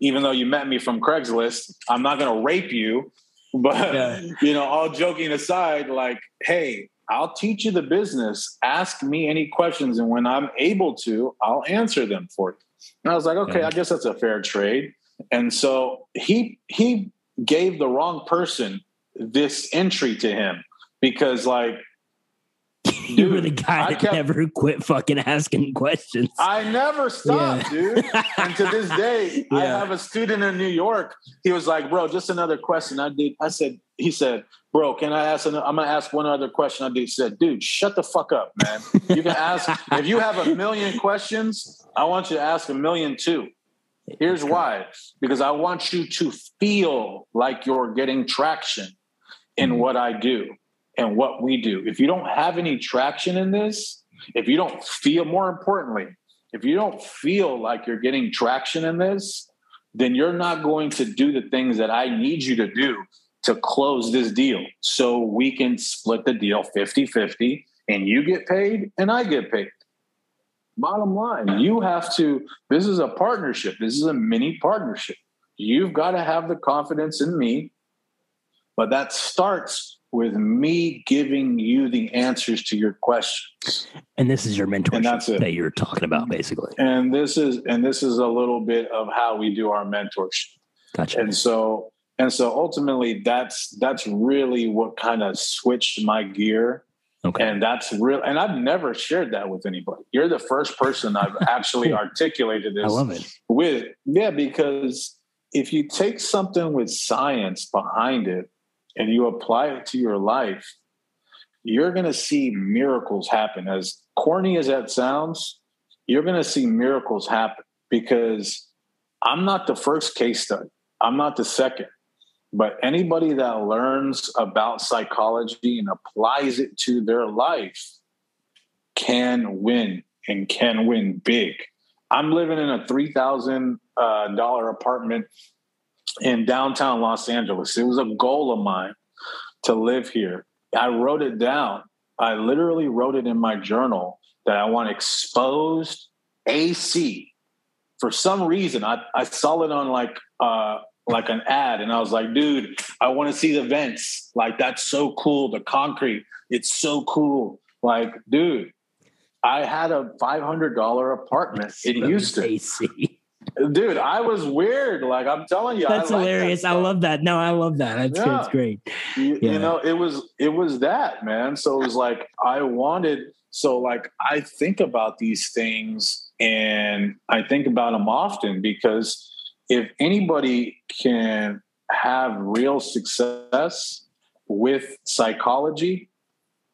even though you met me from Craigslist. I'm not going to rape you. But Yeah. you know, all joking aside, like, hey, I'll teach you the business. Ask me any questions, and when I'm able to, I'll answer them for you. And I was like, okay, Yeah. I guess that's a fair trade. And so he he gave the wrong person this entry to him because like you were the guy that kept, never quit fucking asking questions. I never stopped, yeah. dude. And to this day, yeah. I have a student in New York. He was like, "Bro, just another question." I did. I said, "He said, bro, can I ask? Another, I'm gonna ask one other question." I did. He said, "Dude, shut the fuck up, man. You can ask if you have a million questions. I want you to ask a million too." Here's why because I want you to feel like you're getting traction in mm-hmm. what I do and what we do. If you don't have any traction in this, if you don't feel, more importantly, if you don't feel like you're getting traction in this, then you're not going to do the things that I need you to do to close this deal so we can split the deal 50 50 and you get paid and I get paid. Bottom line, you have to, this is a partnership. This is a mini partnership. You've got to have the confidence in me, but that starts with me giving you the answers to your questions. And this is your mentorship that you're talking about, basically. And this is and this is a little bit of how we do our mentorship. Gotcha. And so and so ultimately that's that's really what kind of switched my gear Okay. And that's real. And I've never shared that with anybody. You're the first person I've actually articulated this I love it. with. Yeah, because if you take something with science behind it and you apply it to your life, you're going to see miracles happen. As corny as that sounds, you're going to see miracles happen because I'm not the first case study. I'm not the second. But anybody that learns about psychology and applies it to their life can win and can win big. I'm living in a $3,000 uh, apartment in downtown Los Angeles. It was a goal of mine to live here. I wrote it down. I literally wrote it in my journal that I want exposed AC. For some reason, I, I saw it on like uh, like an ad and I was like, dude, I want to see the vents. Like that's so cool. The concrete, it's so cool. Like, dude, I had a $500 apartment in Houston. AC. Dude, I was weird. Like I'm telling you, that's I hilarious. That I love that. No, I love that. That's, yeah. that's great. You, yeah. you know, it was it was that man. So it was like I wanted. So like I think about these things and I think about them often because if anybody can have real success with psychology,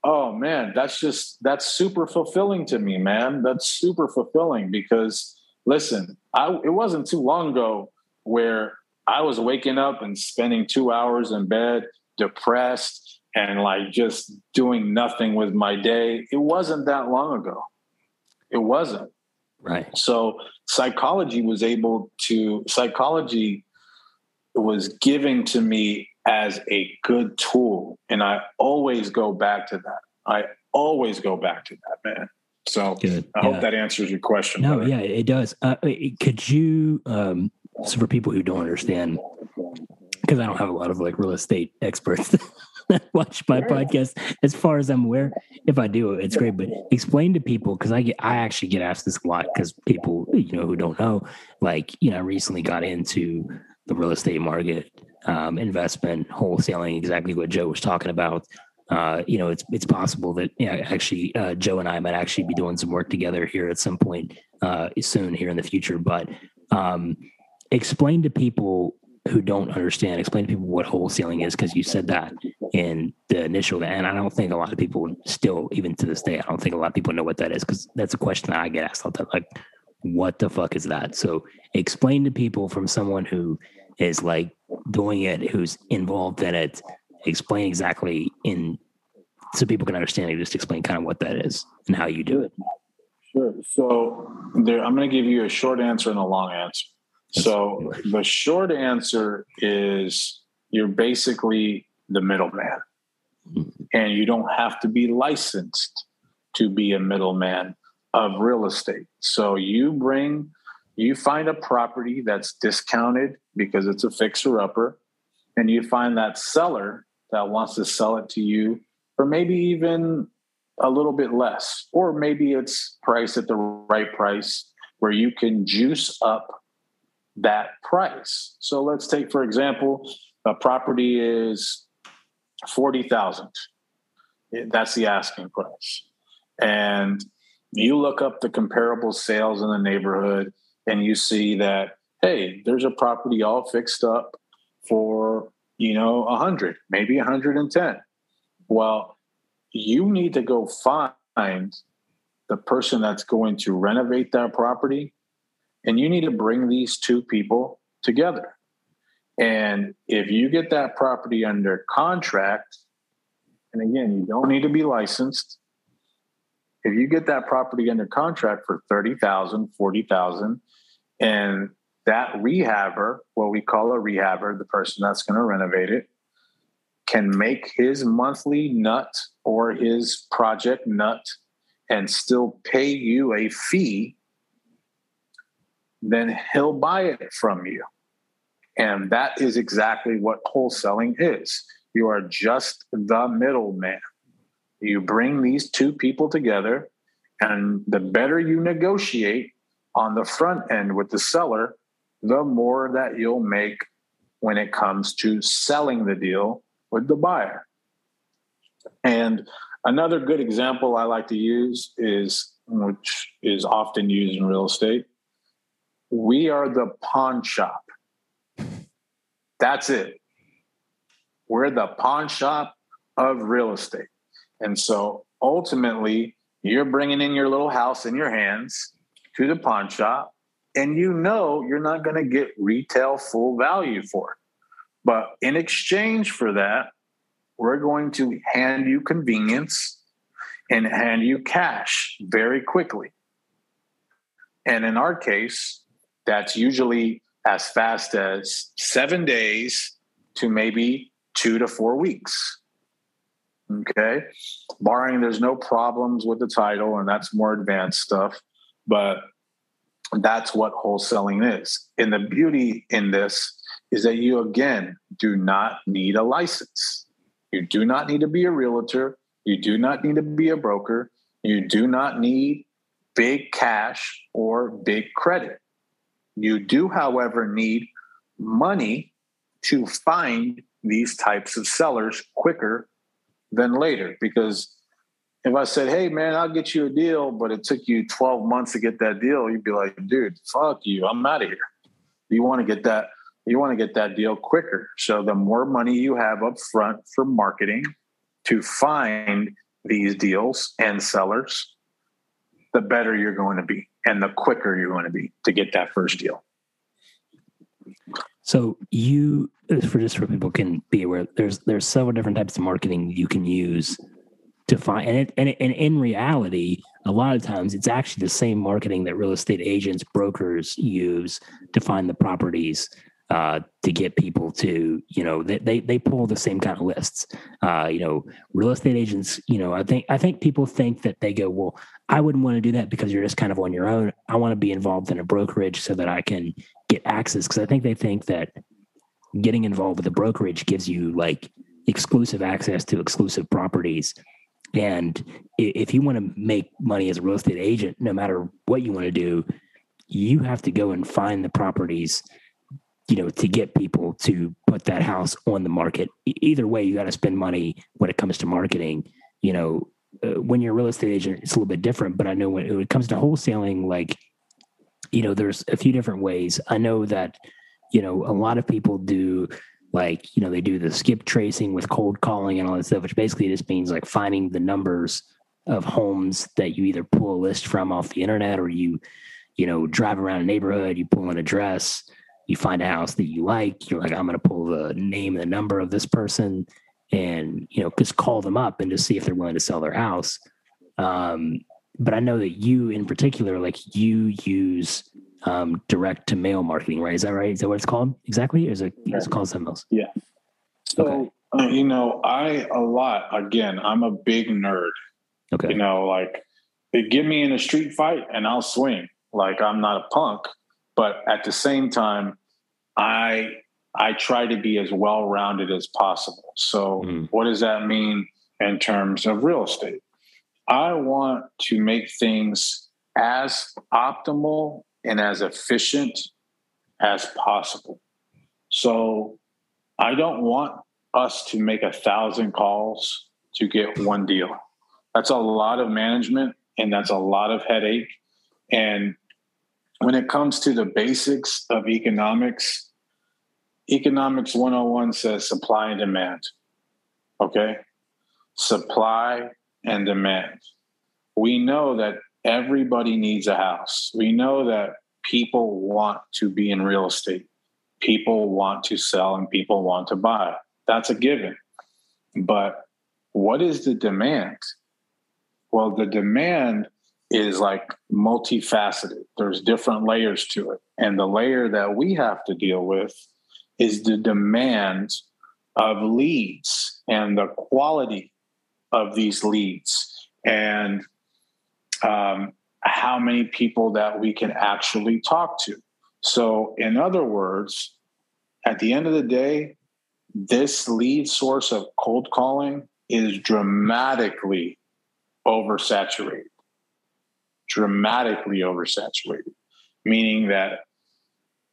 oh man, that's just that's super fulfilling to me, man. That's super fulfilling because listen, I it wasn't too long ago where I was waking up and spending 2 hours in bed depressed and like just doing nothing with my day. It wasn't that long ago. It wasn't. Right. So psychology was able to psychology was giving to me as a good tool and i always go back to that i always go back to that man so good. i yeah. hope that answers your question no brother. yeah it does uh, could you um so for people who don't understand because i don't have a lot of like real estate experts that watch my podcast as far as I'm aware. If I do, it's great. But explain to people because I get I actually get asked this a lot because people you know who don't know, like you know, I recently got into the real estate market, um, investment, wholesaling, exactly what Joe was talking about. Uh, you know, it's it's possible that actually uh, Joe and I might actually be doing some work together here at some point uh, soon here in the future. But um, explain to people who don't understand, explain to people what wholesaling is because you said that in the initial, and I don't think a lot of people still, even to this day, I don't think a lot of people know what that is because that's a question that I get asked all the time. Like, what the fuck is that? So explain to people from someone who is like doing it, who's involved in it, explain exactly in so people can understand it. Just explain kind of what that is and how you do it. Sure. So there, I'm going to give you a short answer and a long answer. So the short answer is you're basically the middleman. Mm-hmm. And you don't have to be licensed to be a middleman of real estate. So you bring, you find a property that's discounted because it's a fixer upper, and you find that seller that wants to sell it to you for maybe even a little bit less, or maybe it's priced at the right price where you can juice up that price. So let's take, for example, a property is 40,000. That's the asking price. And you look up the comparable sales in the neighborhood and you see that, hey, there's a property all fixed up for, you know, 100, maybe 110. Well, you need to go find the person that's going to renovate that property and you need to bring these two people together. And if you get that property under contract, and again, you don't need to be licensed. If you get that property under contract for 30,000, 40,000, and that rehabber, what we call a rehabber, the person that's going to renovate it, can make his monthly nut or his project nut and still pay you a fee, then he'll buy it from you. And that is exactly what wholesaling is. You are just the middleman. You bring these two people together, and the better you negotiate on the front end with the seller, the more that you'll make when it comes to selling the deal with the buyer. And another good example I like to use is, which is often used in real estate, we are the pawn shop. That's it. We're the pawn shop of real estate. And so ultimately, you're bringing in your little house in your hands to the pawn shop, and you know you're not going to get retail full value for it. But in exchange for that, we're going to hand you convenience and hand you cash very quickly. And in our case, that's usually as fast as seven days to maybe two to four weeks. Okay. Barring there's no problems with the title, and that's more advanced stuff. But that's what wholesaling is. And the beauty in this is that you, again, do not need a license. You do not need to be a realtor. You do not need to be a broker. You do not need big cash or big credit. You do, however, need money to find these types of sellers quicker than later. Because if I said, hey, man, I'll get you a deal, but it took you 12 months to get that deal, you'd be like, dude, fuck you. I'm out of here. You want to get that. You want to get that deal quicker. So the more money you have up front for marketing to find these deals and sellers, the better you're going to be and the quicker you're going to be to get that first deal. So you, for just for people can be aware, there's there's several different types of marketing you can use to find, and it, and, it, and in reality, a lot of times it's actually the same marketing that real estate agents, brokers use to find the properties uh, to get people to, you know, they, they, they pull the same kind of lists. Uh, you know, real estate agents, you know, I think, I think people think that they go, well, I wouldn't want to do that because you're just kind of on your own. I want to be involved in a brokerage so that I can get access. Cause I think they think that getting involved with a brokerage gives you like exclusive access to exclusive properties. And if you want to make money as a real estate agent, no matter what you want to do, you have to go and find the properties you know, to get people to put that house on the market. Either way, you got to spend money when it comes to marketing. You know, uh, when you're a real estate agent, it's a little bit different. But I know when, when it comes to wholesaling, like, you know, there's a few different ways. I know that, you know, a lot of people do like, you know, they do the skip tracing with cold calling and all that stuff, which basically just means like finding the numbers of homes that you either pull a list from off the internet or you, you know, drive around a neighborhood, you pull an address you find a house that you like you're like i'm going to pull the name and the number of this person and you know just call them up and just see if they're willing to sell their house. Um, but i know that you in particular like you use um, direct to mail marketing right? Is that right? Is that what it's called exactly? Or is it, is it called something else? Yeah. So okay. uh, you know i a lot again i'm a big nerd. Okay. You know like they get me in a street fight and i'll swing. Like i'm not a punk but at the same time, I I try to be as well rounded as possible. So, mm. what does that mean in terms of real estate? I want to make things as optimal and as efficient as possible. So, I don't want us to make a thousand calls to get one deal. That's a lot of management and that's a lot of headache. And when it comes to the basics of economics, economics 101 says supply and demand. Okay? Supply and demand. We know that everybody needs a house. We know that people want to be in real estate. People want to sell and people want to buy. That's a given. But what is the demand? Well, the demand is like multifaceted. There's different layers to it. And the layer that we have to deal with is the demand of leads and the quality of these leads and um, how many people that we can actually talk to. So, in other words, at the end of the day, this lead source of cold calling is dramatically oversaturated. Dramatically oversaturated, meaning that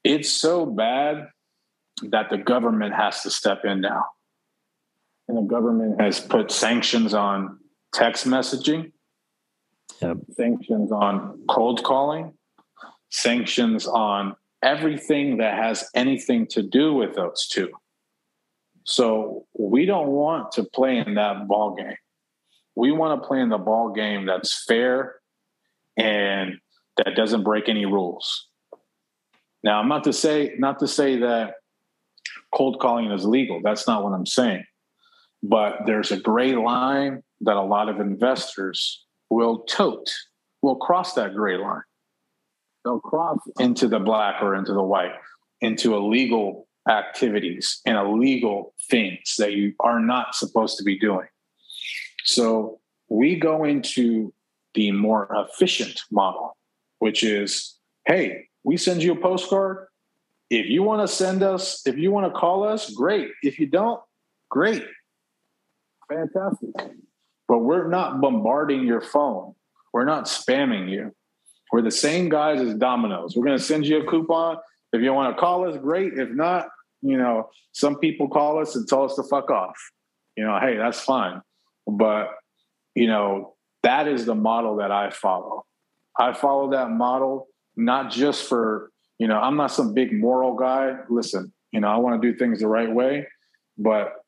it's so bad that the government has to step in now. And the government has put sanctions on text messaging, yep. sanctions on cold calling, sanctions on everything that has anything to do with those two. So we don't want to play in that ball game. We want to play in the ball game that's fair and that doesn't break any rules. Now, I'm not to say not to say that cold calling is legal. That's not what I'm saying. But there's a gray line that a lot of investors will tote, will cross that gray line. They'll cross into the black or into the white, into illegal activities and illegal things that you are not supposed to be doing. So we go into the more efficient model, which is hey, we send you a postcard. If you want to send us, if you want to call us, great. If you don't, great. Fantastic. But we're not bombarding your phone. We're not spamming you. We're the same guys as Domino's. We're going to send you a coupon. If you want to call us, great. If not, you know, some people call us and tell us to fuck off. You know, hey, that's fine. But, you know, that is the model that I follow. I follow that model not just for, you know, I'm not some big moral guy. Listen, you know, I want to do things the right way, but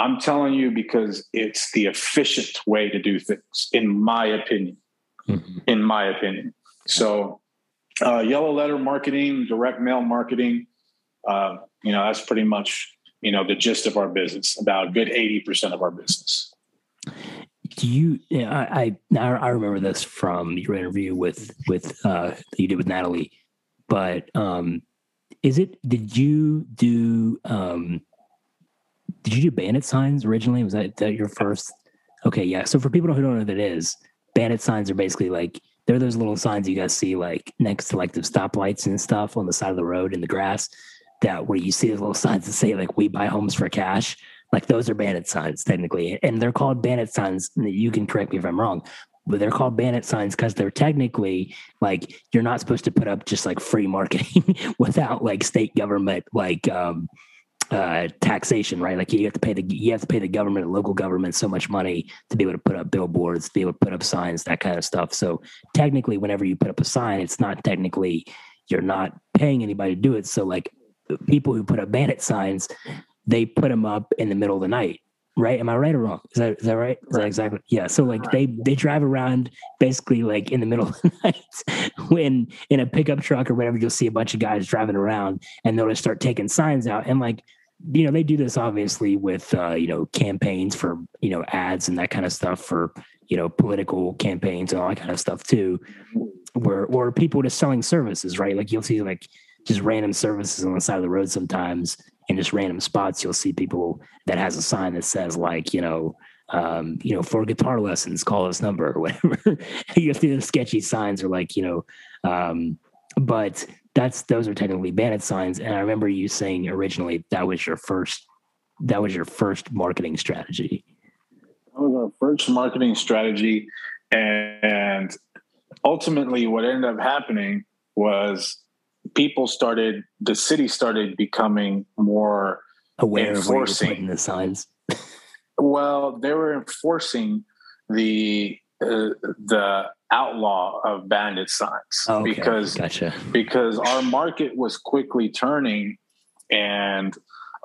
I'm telling you because it's the efficient way to do things, in my opinion. Mm-hmm. In my opinion. So, uh, yellow letter marketing, direct mail marketing, uh, you know, that's pretty much, you know, the gist of our business, about a good 80% of our business. Do you, I, I, I remember this from your interview with, with, uh, you did with Natalie, but, um, is it, did you do, um, did you do bandit signs originally? Was that, that your first? Okay. Yeah. So for people who don't know what it is, bandit signs are basically like, they're those little signs you guys see like next to like the stoplights and stuff on the side of the road in the grass that where you see the little signs that say like we buy homes for cash like those are bandit signs technically and they're called bandit signs you can correct me if i'm wrong but they're called bandit signs because they're technically like you're not supposed to put up just like free marketing without like state government like um uh, taxation, right? Like you have to pay the you have to pay the government, local government, so much money to be able to put up billboards, to be able to put up signs, that kind of stuff. So technically, whenever you put up a sign, it's not technically you're not paying anybody to do it. So like people who put up bandit signs, they put them up in the middle of the night. Right? Am I right or wrong? Is that is that right? Is that exactly? Yeah. So like right. they they drive around basically like in the middle of the night when in a pickup truck or whatever, you'll see a bunch of guys driving around and they'll just start taking signs out. And like, you know, they do this obviously with uh, you know, campaigns for, you know, ads and that kind of stuff for, you know, political campaigns and all that kind of stuff too. Where or people just selling services, right? Like you'll see like just random services on the side of the road sometimes in just random spots you'll see people that has a sign that says like you know um, you know for guitar lessons call this number or whatever you see the sketchy signs or like you know um, but that's those are technically bandit signs. And i remember you saying originally that was your first that was your first marketing strategy. That was our first marketing strategy. And ultimately what ended up happening was people started the city started becoming more aware of where the signs? well, they were enforcing the uh, the outlaw of bandit signs Oh, okay. because Gotcha. because our market was quickly turning and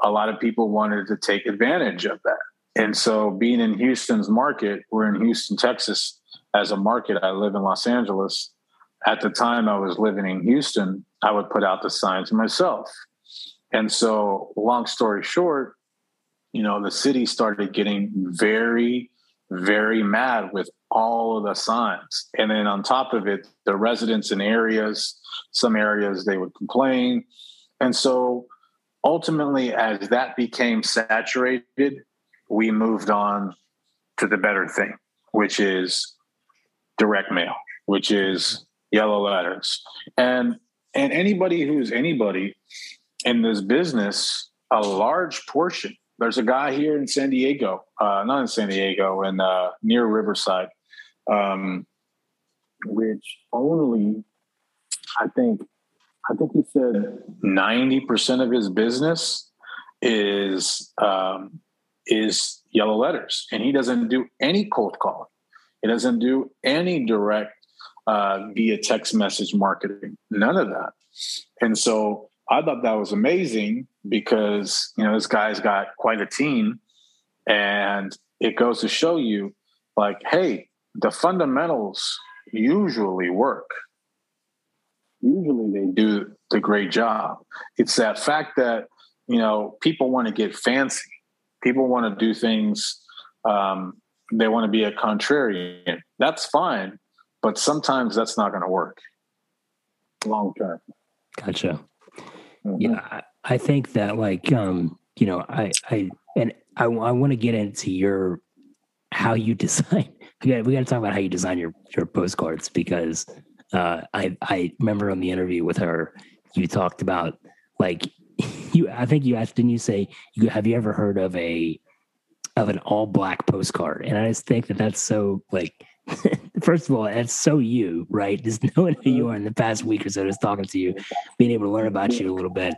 a lot of people wanted to take advantage of that. And so being in Houston's market, we're in Houston, Texas as a market. I live in Los Angeles. At the time I was living in Houston, I would put out the signs myself. And so long story short, you know, the city started getting very very mad with all of the signs. And then on top of it, the residents in areas, some areas they would complain. And so ultimately, as that became saturated, we moved on to the better thing, which is direct mail, which is yellow letters. And and anybody who's anybody in this business, a large portion there's a guy here in San Diego, uh, not in San Diego, in uh, near Riverside, um, which only, I think, I think he said ninety percent of his business is um, is yellow letters, and he doesn't do any cold calling. He doesn't do any direct uh, via text message marketing. None of that. And so I thought that was amazing because you know this guy's got quite a team, and it goes to show you, like, hey, the fundamentals usually work. Usually they do the great job. It's that fact that you know people want to get fancy, people want to do things. Um, they want to be a contrarian. That's fine, but sometimes that's not going to work long term. Gotcha. Mm-hmm. Yeah, I think that like um, you know, I I and I, I want to get into your how you design. We got we got to talk about how you design your your postcards because uh, I I remember on the interview with her, you talked about like you. I think you asked, didn't you say you have you ever heard of a of an all black postcard? And I just think that that's so like. First of all, that's so you, right? Just knowing who you are in the past week or so, just talking to you, being able to learn about you a little bit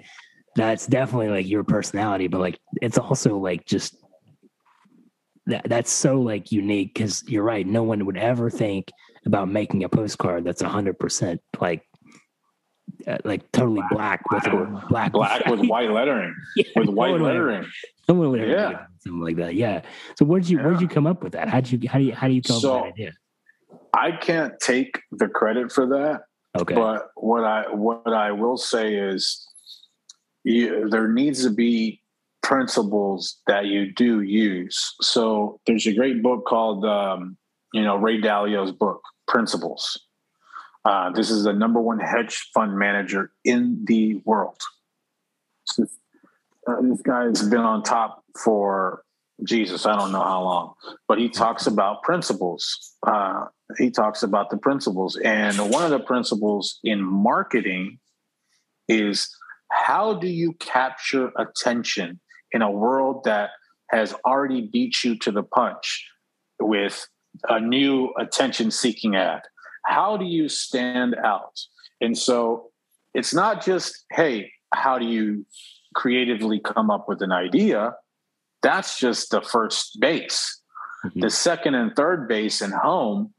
that's definitely like your personality, but like it's also like just that that's so like unique because you're right. No one would ever think about making a postcard that's a hundred percent like uh, like totally black, black with black black with white lettering yeah, with white no lettering. Someone would ever yeah. something like that. Yeah. So where did you yeah. where did you come up with that? How did you how do you how do you come so, up with that idea? I can't take the credit for that. Okay. But what I what I will say is you, there needs to be principles that you do use. So there's a great book called, um, you know, Ray Dalio's book, Principles. Uh, this is the number one hedge fund manager in the world. Uh, this guy's been on top for Jesus, I don't know how long, but he talks about principles. Uh, he talks about the principles. And one of the principles in marketing is how do you capture attention in a world that has already beat you to the punch with a new attention seeking ad? How do you stand out? And so it's not just, hey, how do you creatively come up with an idea? That's just the first base. Mm-hmm. The second and third base and home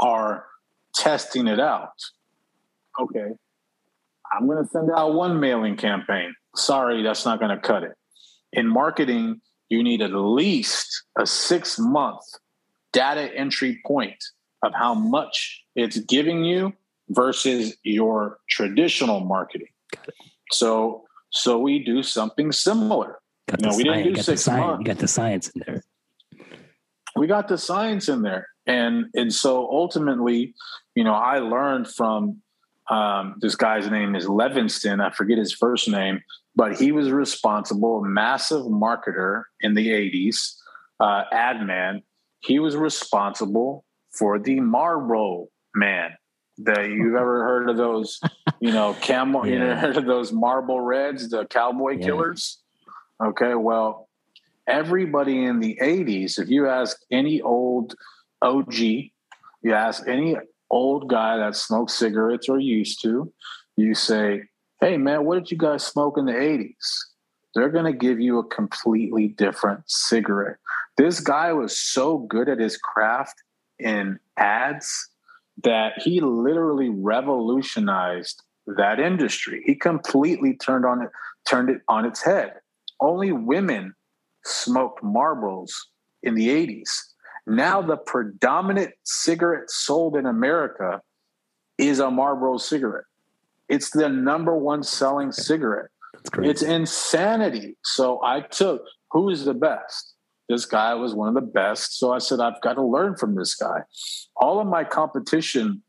are testing it out. Okay, I'm going to send out one mailing campaign. Sorry, that's not going to cut it. In marketing, you need at least a six month data entry point of how much it's giving you versus your traditional marketing. So, so we do something similar. Got you know, we science, didn't do six months. You got the science in there. We got the science in there, and and so ultimately, you know, I learned from um, this guy's name is Levinston. I forget his first name, but he was responsible, massive marketer in the 80s, uh, ad man. He was responsible for the Marlboro man. That you've ever heard of those, you know, camel, yeah. you know, heard of those Marlboro Reds, the cowboy yeah. killers? Okay, well, everybody in the 80s, if you ask any old OG, you ask any old guy that smokes cigarettes or used to, you say, Hey man, what did you guys smoke in the 80s? they're going to give you a completely different cigarette. This guy was so good at his craft in ads that he literally revolutionized that industry. He completely turned on it, turned it on its head. Only women smoked Marlboros in the 80s. Now the predominant cigarette sold in America is a Marlboro cigarette. It's the number one selling cigarette. It's insanity. So I took who is the best? This guy was one of the best. So I said, I've got to learn from this guy. All of my competition,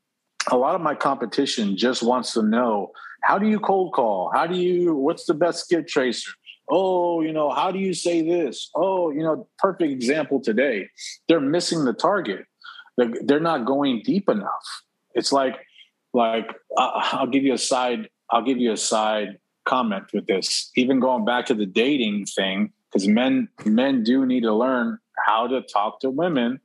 a lot of my competition just wants to know how do you cold call? How do you, what's the best skip tracer? Oh, you know, how do you say this? Oh, you know, perfect example today. They're missing the target. They're, they're not going deep enough. It's like, like I'll give you a side. I'll give you a side comment with this. Even going back to the dating thing, because men men do need to learn how to talk to women.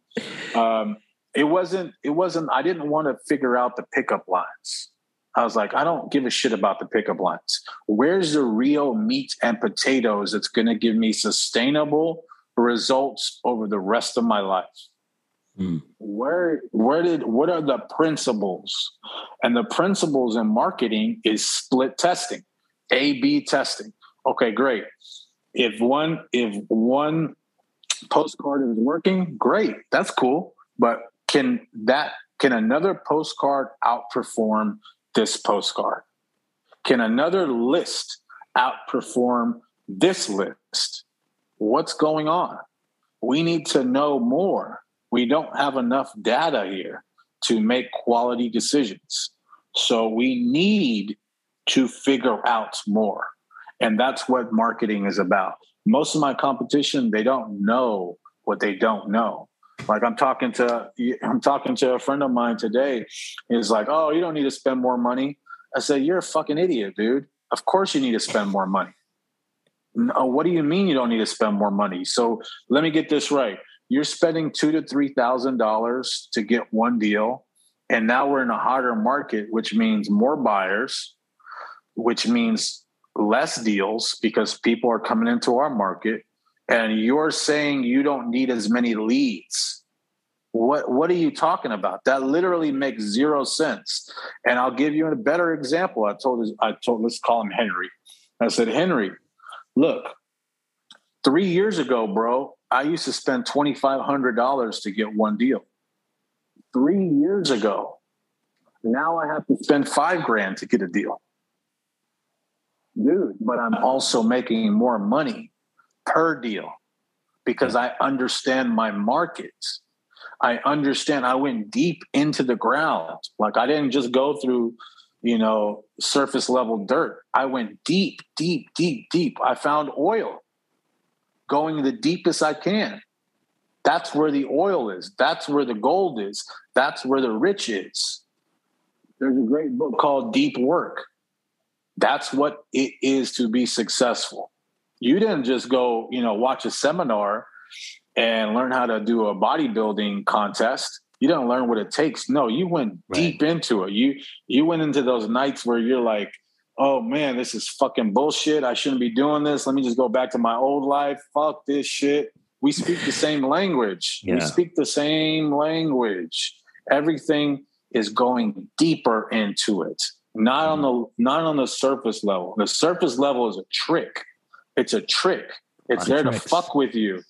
Um, it wasn't. It wasn't. I didn't want to figure out the pickup lines. I was like, I don't give a shit about the pickup lines. Where's the real meat and potatoes that's going to give me sustainable results over the rest of my life? Mm. Where where did what are the principles? And the principles in marketing is split testing, A B testing. Okay, great. If one if one postcard is working, great. That's cool. But can that can another postcard outperform this postcard? Can another list outperform this list? What's going on? We need to know more we don't have enough data here to make quality decisions. So we need to figure out more. And that's what marketing is about. Most of my competition, they don't know what they don't know. Like I'm talking to I'm talking to a friend of mine today. He's like, "Oh, you don't need to spend more money." I said, "You're a fucking idiot, dude. Of course you need to spend more money." No, uh, what do you mean you don't need to spend more money? So let me get this right you're spending two to three thousand dollars to get one deal and now we're in a hotter market which means more buyers which means less deals because people are coming into our market and you're saying you don't need as many leads. What what are you talking about? That literally makes zero sense. And i'll give you a better example. I told i told let's call him henry. I said henry look three years ago bro I used to spend $2,500 to get one deal. Three years ago, now I have to spend five grand to get a deal. Dude, but I'm also making more money per deal because I understand my markets. I understand I went deep into the ground. Like I didn't just go through, you know, surface level dirt. I went deep, deep, deep, deep. I found oil going the deepest I can. That's where the oil is. That's where the gold is. That's where the rich is. There's a great book called Deep Work. That's what it is to be successful. You didn't just go, you know, watch a seminar and learn how to do a bodybuilding contest. You didn't learn what it takes. No, you went right. deep into it. You you went into those nights where you're like, oh man, this is fucking bullshit. I shouldn't be doing this. Let me just go back to my old life. Fuck this shit. We speak the same language. Yeah. We speak the same language. Everything is going deeper into it. Not on the not on the surface level. The surface level is a trick. It's a trick. It's there to fuck with you.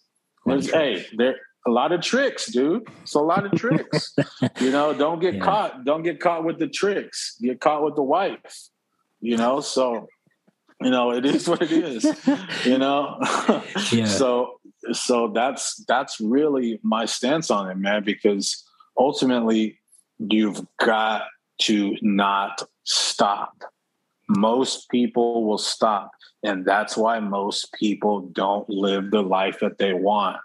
hey, there a lot of tricks, dude. It's a lot of tricks. you know, don't get yeah. caught. Don't get caught with the tricks. Get caught with the wife you know? So you know it is what it is you know? Yeah. so so that's that's really my stance on it man because ultimately you've got to not stop. Most people will stop and that's why most people don't live the life that they want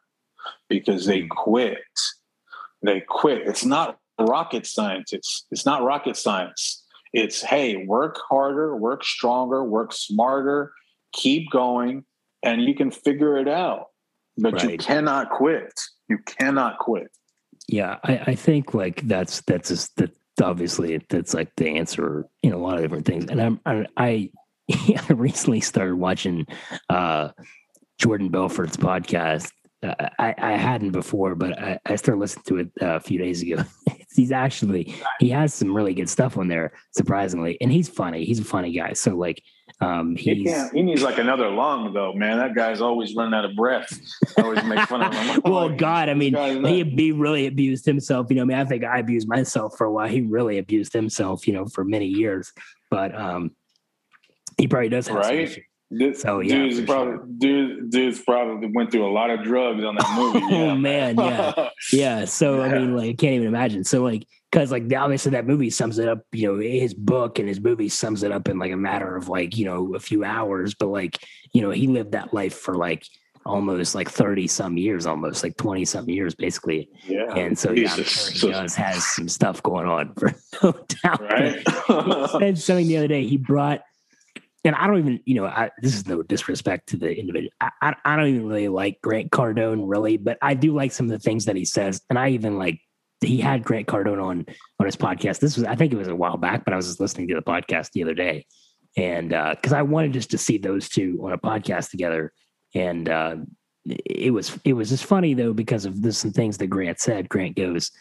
because they mm. quit. They quit. It's not rocket science. It's it's not rocket science it's, hey, work harder, work stronger, work smarter, keep going, and you can figure it out. But right. you cannot quit. You cannot quit. Yeah, I, I think like that's that's just that obviously that's like the answer in a lot of different things. And I'm I, I I recently started watching uh, Jordan Belfort's podcast. Uh, I, I hadn't before, but I, I started listening to it uh, a few days ago. he's actually he has some really good stuff on there, surprisingly, and he's funny. He's a funny guy. So like, um, he's he, can't, he needs like another lung though, man. That guy's always running out of breath. I always make fun of him. well, God, I mean, he, he really abused himself. You know, I mean, I think I abused myself for a while. He really abused himself, you know, for many years. But um, he probably does have right. This, so yeah, dude's probably sure. dude, dude's probably went through a lot of drugs on that movie. oh yeah. man, yeah, yeah. So yeah. I mean, like, I can't even imagine. So like, because like obviously that movie sums it up. You know, his book and his movie sums it up in like a matter of like you know a few hours. But like you know, he lived that life for like almost like 30 some years, almost like 20 some years, basically. Yeah. And so, yeah, sure he does has some stuff going on for no doubt. Right. said something the other day. He brought and I don't even, you know, I, this is no disrespect to the individual. I, I, I, don't even really like Grant Cardone, really, but I do like some of the things that he says. And I even like, he had Grant Cardone on on his podcast. This was, I think it was a while back, but I was just listening to the podcast the other day, and because uh, I wanted just to see those two on a podcast together, and uh, it was it was just funny though because of this some things that Grant said. Grant goes,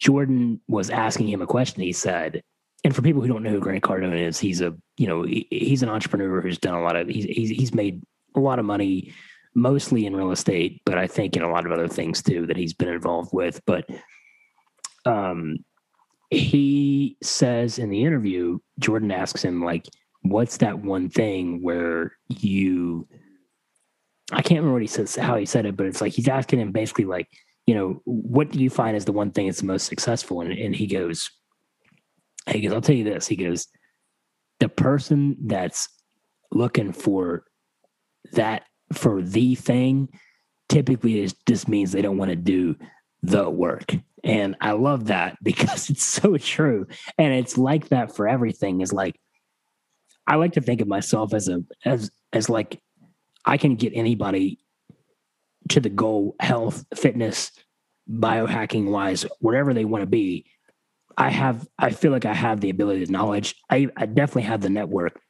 Jordan was asking him a question. He said, and for people who don't know who Grant Cardone is, he's a you know he's an entrepreneur who's done a lot of he's, he's he's made a lot of money mostly in real estate, but I think in a lot of other things too that he's been involved with. But um, he says in the interview, Jordan asks him like, "What's that one thing where you?" I can't remember what he says how he said it, but it's like he's asking him basically like, you know, what do you find is the one thing that's the most successful? And, and he goes, he goes, I'll tell you this. He goes, the person that's looking for that for the thing typically it just means they don't want to do the work. And I love that because it's so true. And it's like that for everything is like I like to think of myself as a as as like I can get anybody to the goal, health, fitness, biohacking wise, wherever they want to be I have, I feel like I have the ability, the knowledge. I, I definitely have the network,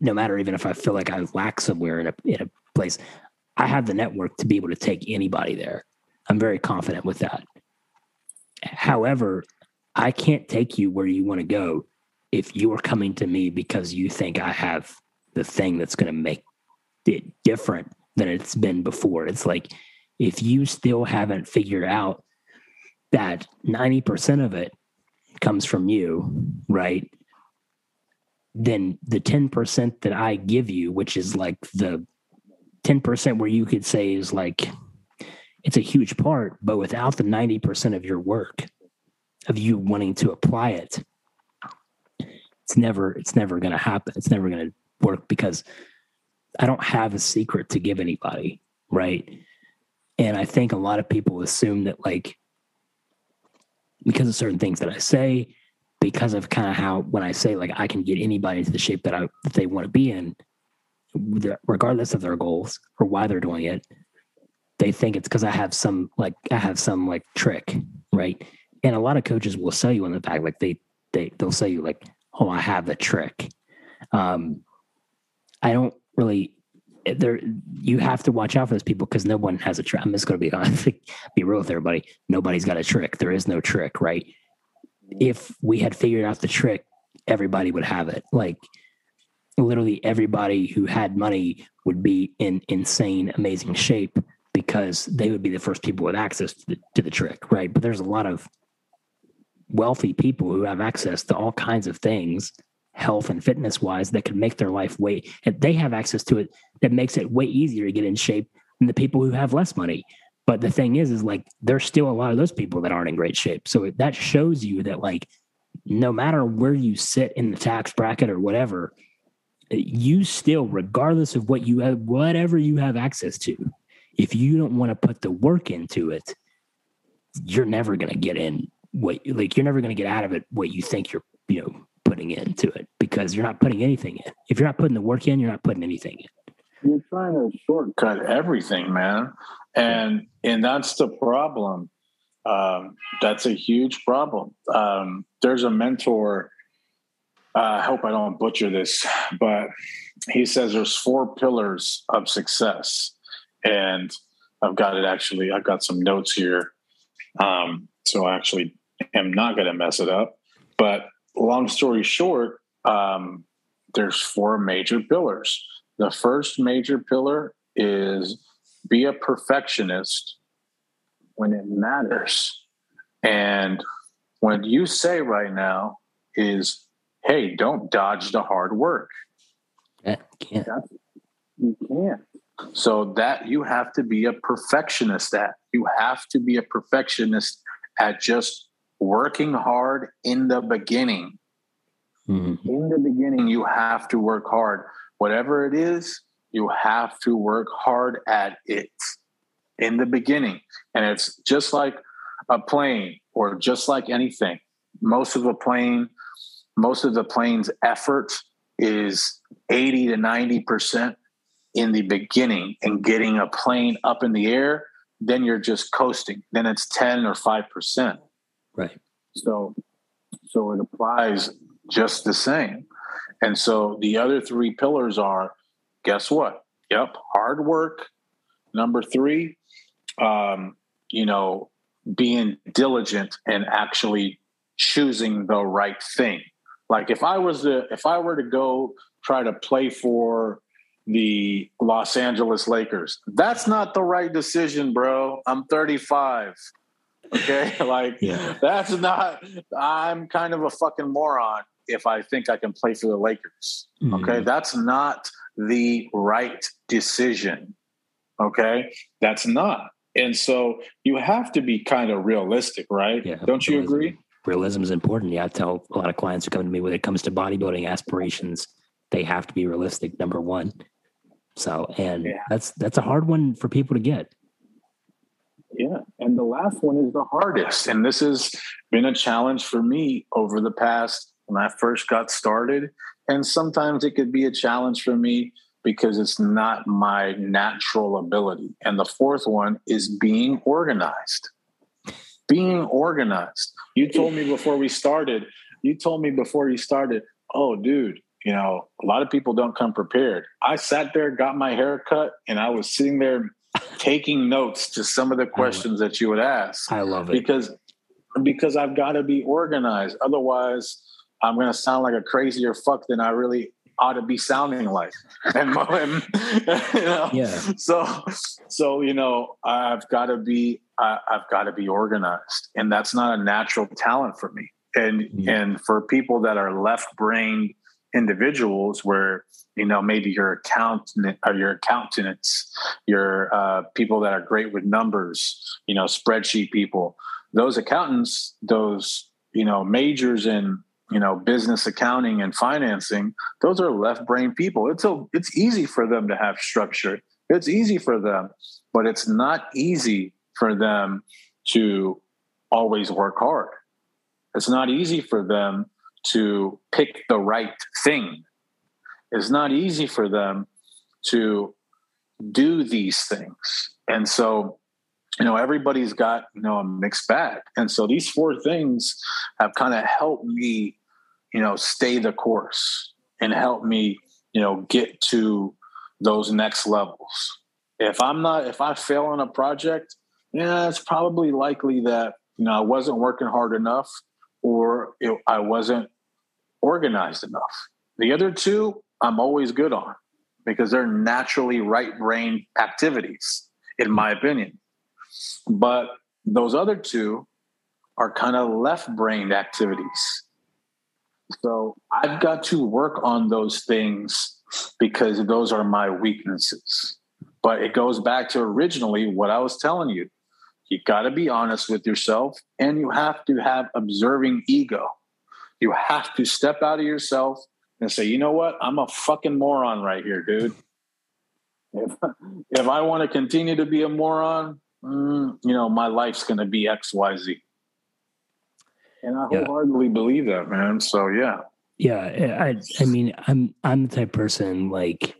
no matter even if I feel like I lack somewhere in a, in a place, I have the network to be able to take anybody there. I'm very confident with that. However, I can't take you where you want to go if you're coming to me because you think I have the thing that's going to make it different than it's been before. It's like if you still haven't figured out that 90% of it comes from you, right? Then the 10% that I give you, which is like the 10% where you could say is like, it's a huge part, but without the 90% of your work, of you wanting to apply it, it's never, it's never going to happen. It's never going to work because I don't have a secret to give anybody, right? And I think a lot of people assume that like because of certain things that I say, because of kind of how when I say like I can get anybody into the shape that I that they want to be in, regardless of their goals or why they're doing it, they think it's because I have some like I have some like trick, right? And a lot of coaches will sell you on the back like they they they'll say you like, oh, I have the trick. Um, I don't really there you have to watch out for those people because no one has a trick. I'm just going to be honest, be real with everybody. Nobody's got a trick. There is no trick, right? If we had figured out the trick, everybody would have it. Like literally everybody who had money would be in insane, amazing shape because they would be the first people with access to the, to the trick, right? But there's a lot of wealthy people who have access to all kinds of things health and fitness wise that could make their life way and they have access to it that makes it way easier to get in shape than the people who have less money. But the thing is is like there's still a lot of those people that aren't in great shape. So that shows you that like no matter where you sit in the tax bracket or whatever you still regardless of what you have whatever you have access to if you don't want to put the work into it you're never going to get in what like you're never going to get out of it what you think you're you know putting into it because you're not putting anything in. If you're not putting the work in, you're not putting anything in. You're trying to shortcut everything, man, and and that's the problem. Um, that's a huge problem. Um, there's a mentor uh, I hope I don't butcher this, but he says there's four pillars of success. And I've got it actually, I've got some notes here. Um, so I actually am not going to mess it up. But long story short, um, there's four major pillars. The first major pillar is be a perfectionist when it matters. And what you say right now is, hey, don't dodge the hard work. Yeah, can't. You can't. So that you have to be a perfectionist at. You have to be a perfectionist at just working hard in the beginning. Mm-hmm. In the beginning, you have to work hard. Whatever it is, you have to work hard at it in the beginning. And it's just like a plane or just like anything. Most of the plane, most of the plane's effort is 80 to 90% in the beginning and getting a plane up in the air, then you're just coasting. Then it's 10 or 5%. Right. So so it applies just the same. And so the other three pillars are guess what? Yep, hard work. Number three, um, you know, being diligent and actually choosing the right thing. Like if I was to, if I were to go try to play for the Los Angeles Lakers, that's not the right decision, bro. I'm 35. Okay. like yeah. that's not, I'm kind of a fucking moron if I think I can play for the Lakers. Okay. Mm. That's not the right decision. Okay. That's not. And so you have to be kind of realistic, right? Yeah, Don't you agree? Realism is important. Yeah, I tell a lot of clients who come to me when it comes to bodybuilding aspirations, they have to be realistic, number one. So, and yeah. that's that's a hard one for people to get. Yeah. And the last one is the hardest. And this has been a challenge for me over the past when I first got started. And sometimes it could be a challenge for me because it's not my natural ability. And the fourth one is being organized. Being organized. You told me before we started, you told me before you started, oh, dude, you know, a lot of people don't come prepared. I sat there, got my hair cut, and I was sitting there taking notes to some of the questions that you would ask. I love it. Because because I've got to be organized. Otherwise, I'm going to sound like a crazier fuck than I really ought to be sounding like and, and you know yeah so so you know i've got to be I, have got to be organized and that's not a natural talent for me and mm-hmm. and for people that are left brained individuals where you know maybe your accountant or your accountants your uh, people that are great with numbers you know spreadsheet people. Those accountants those you know majors in you know business accounting and financing those are left brain people. It's a it's easy for them to have structure. It's easy for them but it's not easy for them to always work hard. It's not easy for them to pick the right thing. It's not easy for them to do these things. And so you know everybody's got you know a mixed bag. And so these four things have kind of helped me you know stay the course and help me you know get to those next levels. If i'm not if i fail on a project yeah it's probably likely that you know i wasn't working hard enough or it, i wasn't organized enough the other two i'm always good on because they're naturally right brain activities in my opinion but those other two are kind of left brained activities. So I've got to work on those things because those are my weaknesses. But it goes back to originally what I was telling you. You got to be honest with yourself and you have to have observing ego. You have to step out of yourself and say, you know what? I'm a fucking moron right here, dude. If, if I want to continue to be a moron, mm, you know, my life's going to be X, Y, Z. And I yeah. wholeheartedly believe that, man. So yeah. Yeah, I I mean, I'm I'm the type person like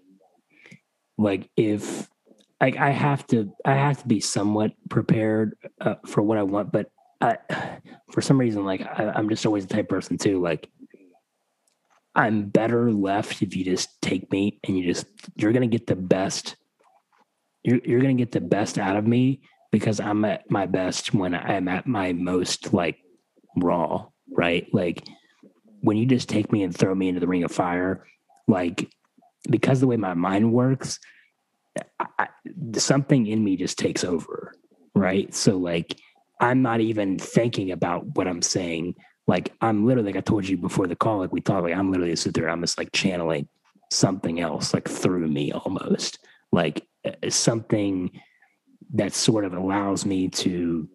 like if like I have to I have to be somewhat prepared uh, for what I want, but I for some reason like I, I'm just always the type person too like I'm better left if you just take me and you just you're gonna get the best. You're you're gonna get the best out of me because I'm at my best when I'm at my most like raw, right? Like when you just take me and throw me into the ring of fire, like because the way my mind works, I, something in me just takes over, right? So like I'm not even thinking about what I'm saying. Like I'm literally, like I told you before the call, like we thought, like I'm literally sit there, I'm just like channeling something else, like through me almost, like uh, something that sort of allows me to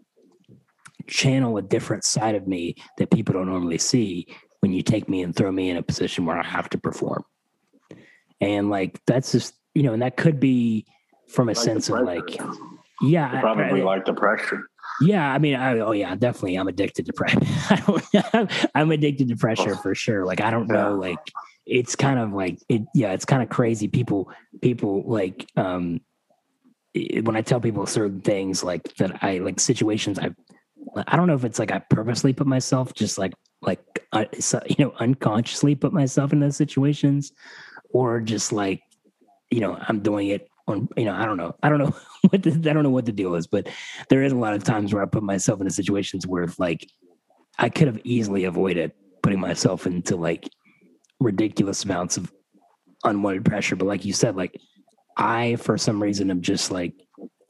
channel a different side of me that people don't normally see when you take me and throw me in a position where I have to perform. And like that's just you know, and that could be from a like sense of like, yeah, probably I, like the pressure. Yeah, I mean, I, oh yeah, definitely. I'm addicted to pressure. I'm addicted to pressure for sure. Like, I don't know, like it's kind of like it. Yeah, it's kind of crazy. People, people like um when I tell people certain things like that, I like situations. I, I don't know if it's like I purposely put myself just like like uh, you know unconsciously put myself in those situations, or just like you know, I'm doing it on, you know, I don't know. I don't know what the, I don't know what the deal is, but there is a lot of times where I put myself into situations where like I could have easily avoided putting myself into like ridiculous amounts of unwanted pressure. But like you said, like I, for some reason, am just like,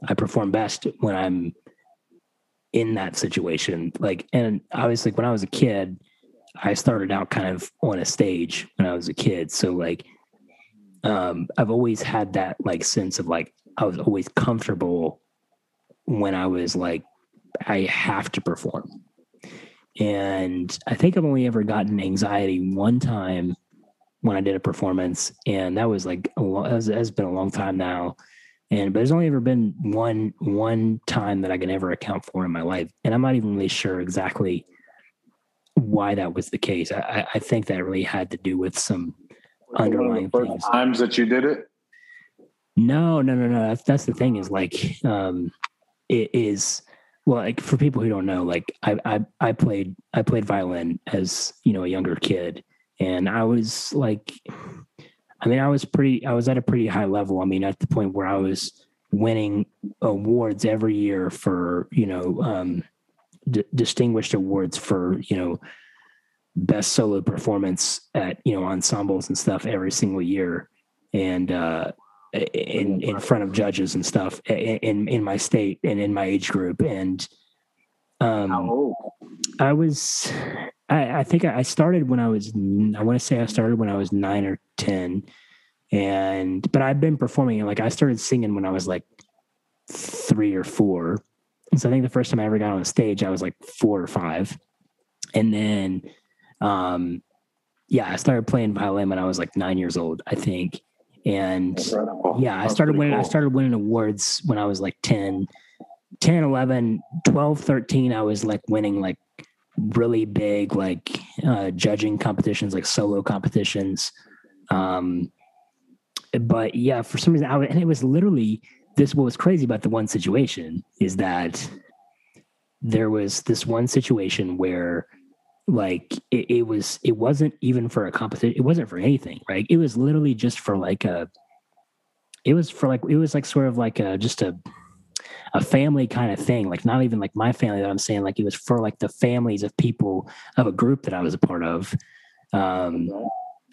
I perform best when I'm in that situation. Like, and obviously, when I was a kid, I started out kind of on a stage when I was a kid. So, like, um, I've always had that like sense of like I was always comfortable when I was like I have to perform. And I think I've only ever gotten anxiety one time when I did a performance, and that was like it has been a long time now. And but there's only ever been one one time that I can ever account for in my life, and I'm not even really sure exactly why that was the case. I, I think that really had to do with some underlying things. Times that you did it? No, no, no, no. That's that's the thing is like um it is well like for people who don't know, like I I I played I played violin as, you know, a younger kid and I was like I mean I was pretty I was at a pretty high level. I mean at the point where I was winning awards every year for, you know, um d- distinguished awards for, you know, best solo performance at you know ensembles and stuff every single year. And uh in in front of judges and stuff in in my state and in my age group. And um i was i i think i started when i was i want to say i started when i was 9 or 10 and but i've been performing like i started singing when i was like 3 or 4 so i think the first time i ever got on stage i was like 4 or 5 and then um, yeah, I started playing violin when I was like nine years old, I think. And Incredible. yeah, I started winning, cool. I started winning awards when I was like 10, 10, 11, 12, 13. I was like winning like really big, like uh, judging competitions, like solo competitions. Um, but yeah, for some reason, I and it was literally this. What was crazy about the one situation is that there was this one situation where like it, it, was it wasn't even for a competition it wasn't for anything right? It was literally just for like a it was for like it was like sort of like a just a a family kind of thing like not even like my family that i'm saying like it was for like the families of people of a group that i was a part of um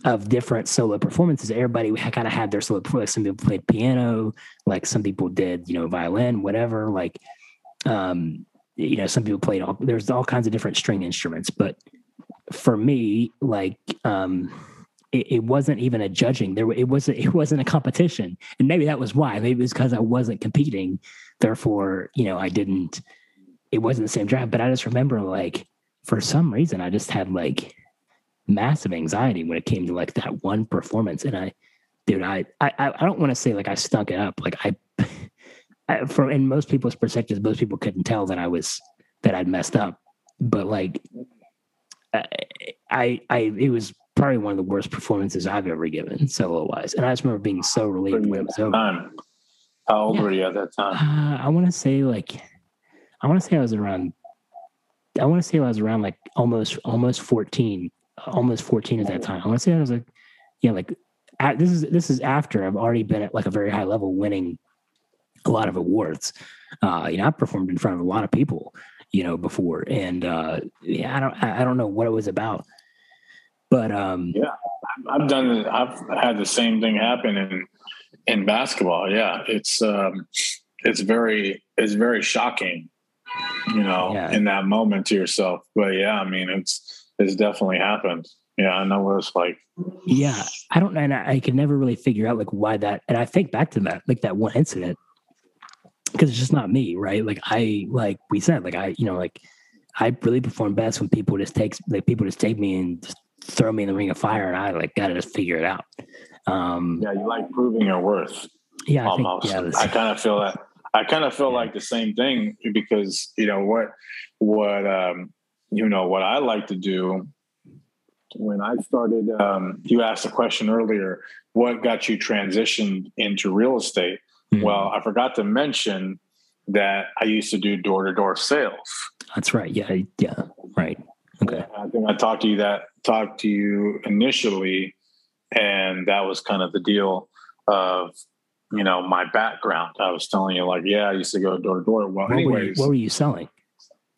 of different solo performances. Everybody kind of had their solo like some people played piano like some people did you know violin whatever like um you know some people played all there's all kinds of different string instruments but for me like um it, it, wasn't even a judging there it wasn't it wasn't a competition. And maybe that was why maybe it was because i wasn't competing therefore you know i didn't it wasn't the same drive but i just remember like for some reason i just had like massive anxiety when it came to like that one performance and i dude i i, I don't want to say like i stunk it up like i from in most people's perspectives, most people couldn't tell that I was that I'd messed up. But like, I, I, it was probably one of the worst performances I've ever given solo wise, and I just remember being so relieved when it was over. Time. How old yeah. were you at that time? Uh, I want to say like, I want to say I was around. I want to say I was around like almost almost fourteen almost 14 at that time. I want to say I was like, yeah, like at, this is this is after I've already been at like a very high level, winning a lot of awards. Uh, you know, I performed in front of a lot of people, you know, before, and uh, yeah, I don't I don't know what it was about, but um, yeah, I've done I've had the same thing happen in in basketball. Yeah, it's um, it's very it's very shocking, you know, yeah. in that moment to yourself. But yeah, I mean, it's it's definitely happened. Yeah, I know what it's like. Yeah, I don't, and I, I could never really figure out like why that. And I think back to that, like that one incident, because it's just not me, right? Like I, like we said, like I, you know, like I really perform best when people just take, like people just take me and just throw me in the ring of fire, and I like got to just figure it out. Um, yeah, you like proving your worth. Yeah, almost. I, yeah, I kind of feel that. I kind of feel yeah. like the same thing because you know what, what um, you know what I like to do when I started. Um, you asked a question earlier. What got you transitioned into real estate? Mm-hmm. Well, I forgot to mention that I used to do door to door sales. That's right. Yeah. Yeah. Right. Okay. I think I talked to you that talked to you initially, and that was kind of the deal of you know my background. I was telling you like, yeah, I used to go door to door. Well, what anyways, were you, what were you selling?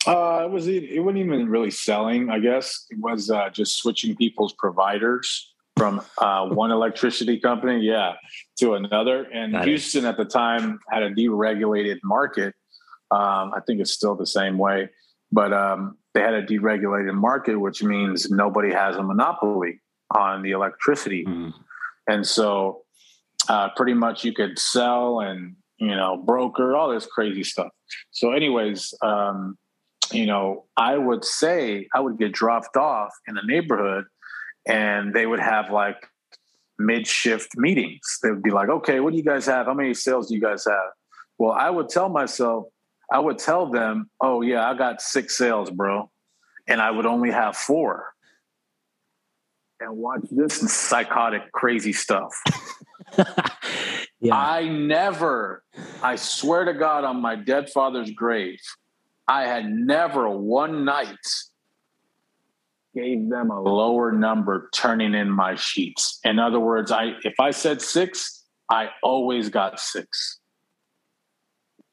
Uh, it was it wasn't even really selling. I guess it was uh, just switching people's providers from uh, one electricity company, yeah, to another. And Got Houston it. at the time had a deregulated market. Um, I think it's still the same way, but um, they had a deregulated market, which means nobody has a monopoly on the electricity, mm. and so uh, pretty much you could sell and you know broker all this crazy stuff. So, anyways. Um, you know, I would say I would get dropped off in a neighborhood and they would have like mid shift meetings. They would be like, okay, what do you guys have? How many sales do you guys have? Well, I would tell myself, I would tell them, oh, yeah, I got six sales, bro. And I would only have four. And watch this psychotic, crazy stuff. yeah. I never, I swear to God on my dead father's grave, I had never one night gave them a lower number turning in my sheets. In other words, I if I said six, I always got six.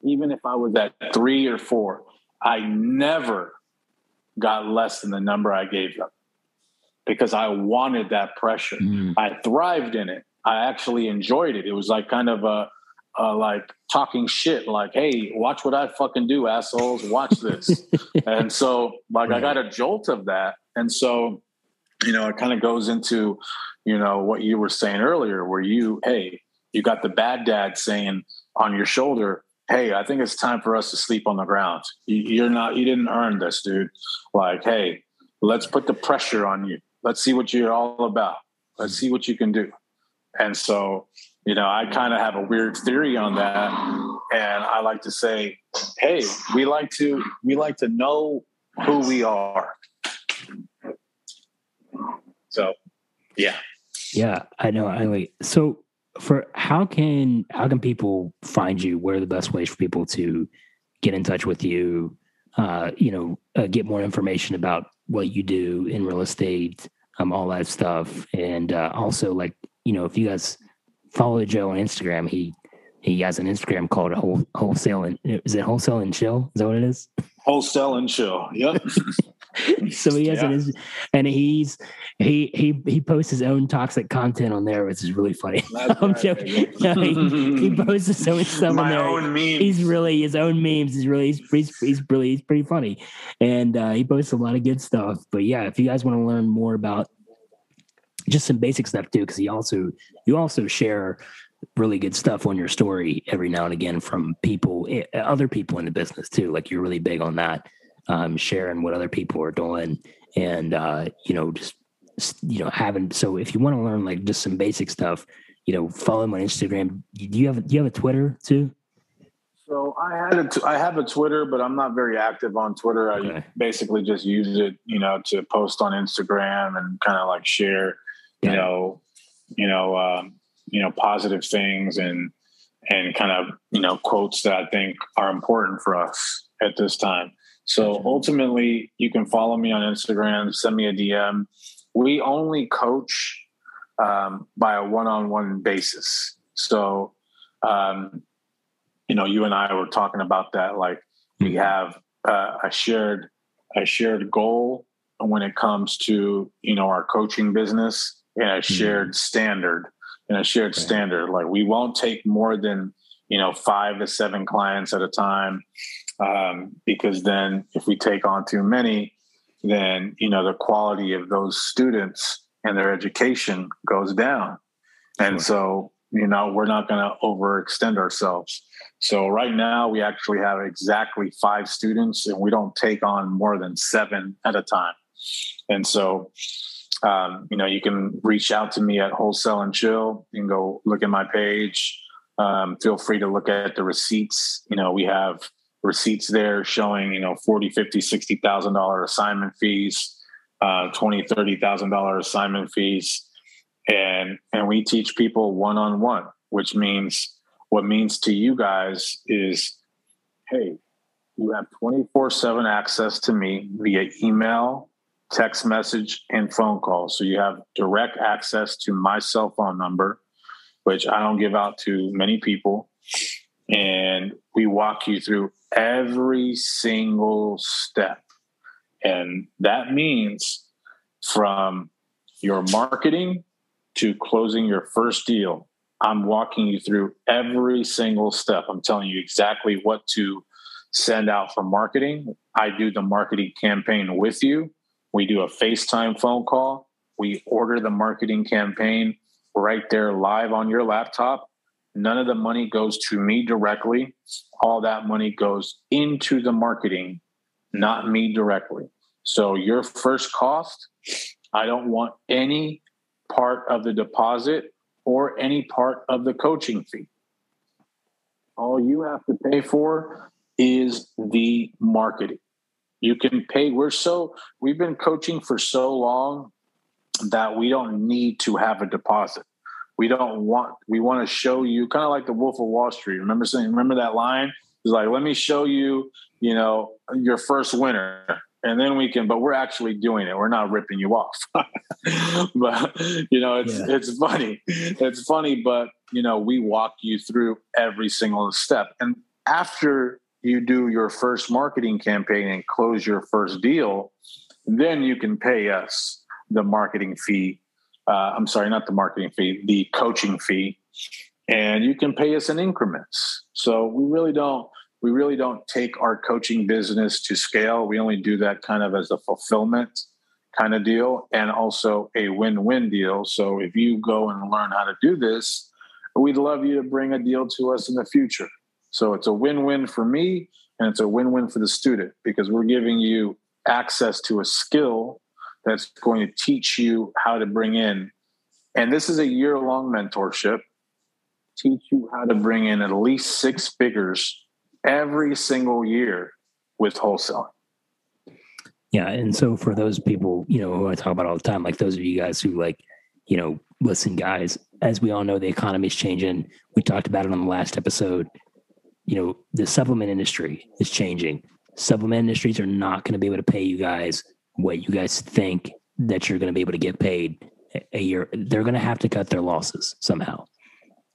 Even if I was at three or four, I never got less than the number I gave them because I wanted that pressure. Mm. I thrived in it. I actually enjoyed it. It was like kind of a uh, like talking shit, like, "Hey, watch what I fucking do, assholes! Watch this." and so, like, I got a jolt of that, and so, you know, it kind of goes into, you know, what you were saying earlier, where you, hey, you got the bad dad saying on your shoulder, "Hey, I think it's time for us to sleep on the ground. You're not, you didn't earn this, dude. Like, hey, let's put the pressure on you. Let's see what you're all about. Let's see what you can do." And so, you know, I kind of have a weird theory on that. And I like to say, hey, we like to we like to know who we are. So yeah. Yeah, I know. I like so for how can how can people find you? Where are the best ways for people to get in touch with you? Uh, you know, uh, get more information about what you do in real estate, um, all that stuff, and uh, also like you know, if you guys follow Joe on Instagram. He he has an Instagram called Whole, Wholesale and is it Wholesale and Chill? Is that what it is? Wholesale and Chill. Yep. so he has yeah. an and he's he he he posts his own toxic content on there, which is really funny. I'm right, joking. no, he, he, posts his own stuff My on there. Own memes. He's really his own memes. He's really he's, he's, he's really he's pretty funny, and uh, he posts a lot of good stuff. But yeah, if you guys want to learn more about just some basic stuff too, because he also you also share really good stuff on your story every now and again from people, eh, other people in the business too. Like you're really big on that, um, sharing what other people are doing, and uh, you know, just you know, having. So if you want to learn like just some basic stuff, you know, follow him on Instagram. Do you have do you have a Twitter too? So I had a t- I have a Twitter, but I'm not very active on Twitter. Okay. I basically just use it, you know, to post on Instagram and kind of like share you know, you know, um, you know, positive things and and kind of you know quotes that I think are important for us at this time. So ultimately, you can follow me on Instagram, send me a DM. we only coach um, by a one-on-one basis. So, um, you know, you and I were talking about that. Like we mm-hmm. have uh, a shared a shared goal when it comes to you know our coaching business and a mm-hmm. shared standard and a shared okay. standard. Like we won't take more than you know five to seven clients at a time um, because then if we take on too many, then you know the quality of those students and their education goes down. And sure. so, you know, we're not going to overextend ourselves. So right now we actually have exactly five students and we don't take on more than seven at a time. And so, um, you know, you can reach out to me at Wholesale and Chill. You can go look at my page. Um, feel free to look at the receipts. You know, we have receipts there showing, you know, 40, 50, $60,000 assignment fees uh, twenty, thirty thousand dollar assignment fees, and and we teach people one on one, which means what means to you guys is, hey, you have twenty four seven access to me via email, text message, and phone call. So you have direct access to my cell phone number, which I don't give out to many people. And we walk you through every single step and that means from your marketing to closing your first deal, I'm walking you through every single step. I'm telling you exactly what to send out for marketing. I do the marketing campaign with you. We do a FaceTime phone call. We order the marketing campaign right there live on your laptop. None of the money goes to me directly. All that money goes into the marketing not me directly. So your first cost, I don't want any part of the deposit or any part of the coaching fee. All you have to pay for is the marketing. You can pay, we're so, we've been coaching for so long that we don't need to have a deposit. We don't want, we want to show you kind of like the Wolf of Wall Street. Remember saying, remember that line? It's like, let me show you, you know, your first winner and then we can but we're actually doing it we're not ripping you off but you know it's yeah. it's funny it's funny but you know we walk you through every single step and after you do your first marketing campaign and close your first deal then you can pay us the marketing fee uh, i'm sorry not the marketing fee the coaching fee and you can pay us in increments so we really don't we really don't take our coaching business to scale. We only do that kind of as a fulfillment kind of deal and also a win win deal. So if you go and learn how to do this, we'd love you to bring a deal to us in the future. So it's a win win for me and it's a win win for the student because we're giving you access to a skill that's going to teach you how to bring in. And this is a year long mentorship, teach you how to bring in at least six figures every single year with wholesaling. Yeah. And so for those people, you know, who I talk about all the time, like those of you guys who like, you know, listen, guys, as we all know, the economy is changing. We talked about it on the last episode. You know, the supplement industry is changing. Supplement industries are not going to be able to pay you guys what you guys think that you're going to be able to get paid a year. They're going to have to cut their losses somehow.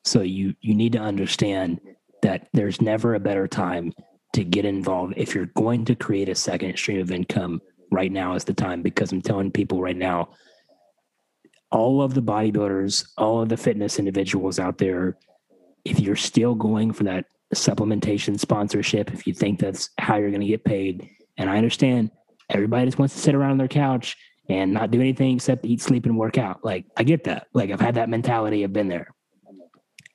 So you you need to understand that there's never a better time to get involved if you're going to create a second stream of income right now is the time because i'm telling people right now all of the bodybuilders all of the fitness individuals out there if you're still going for that supplementation sponsorship if you think that's how you're going to get paid and i understand everybody just wants to sit around on their couch and not do anything except eat sleep and work out like i get that like i've had that mentality i've been there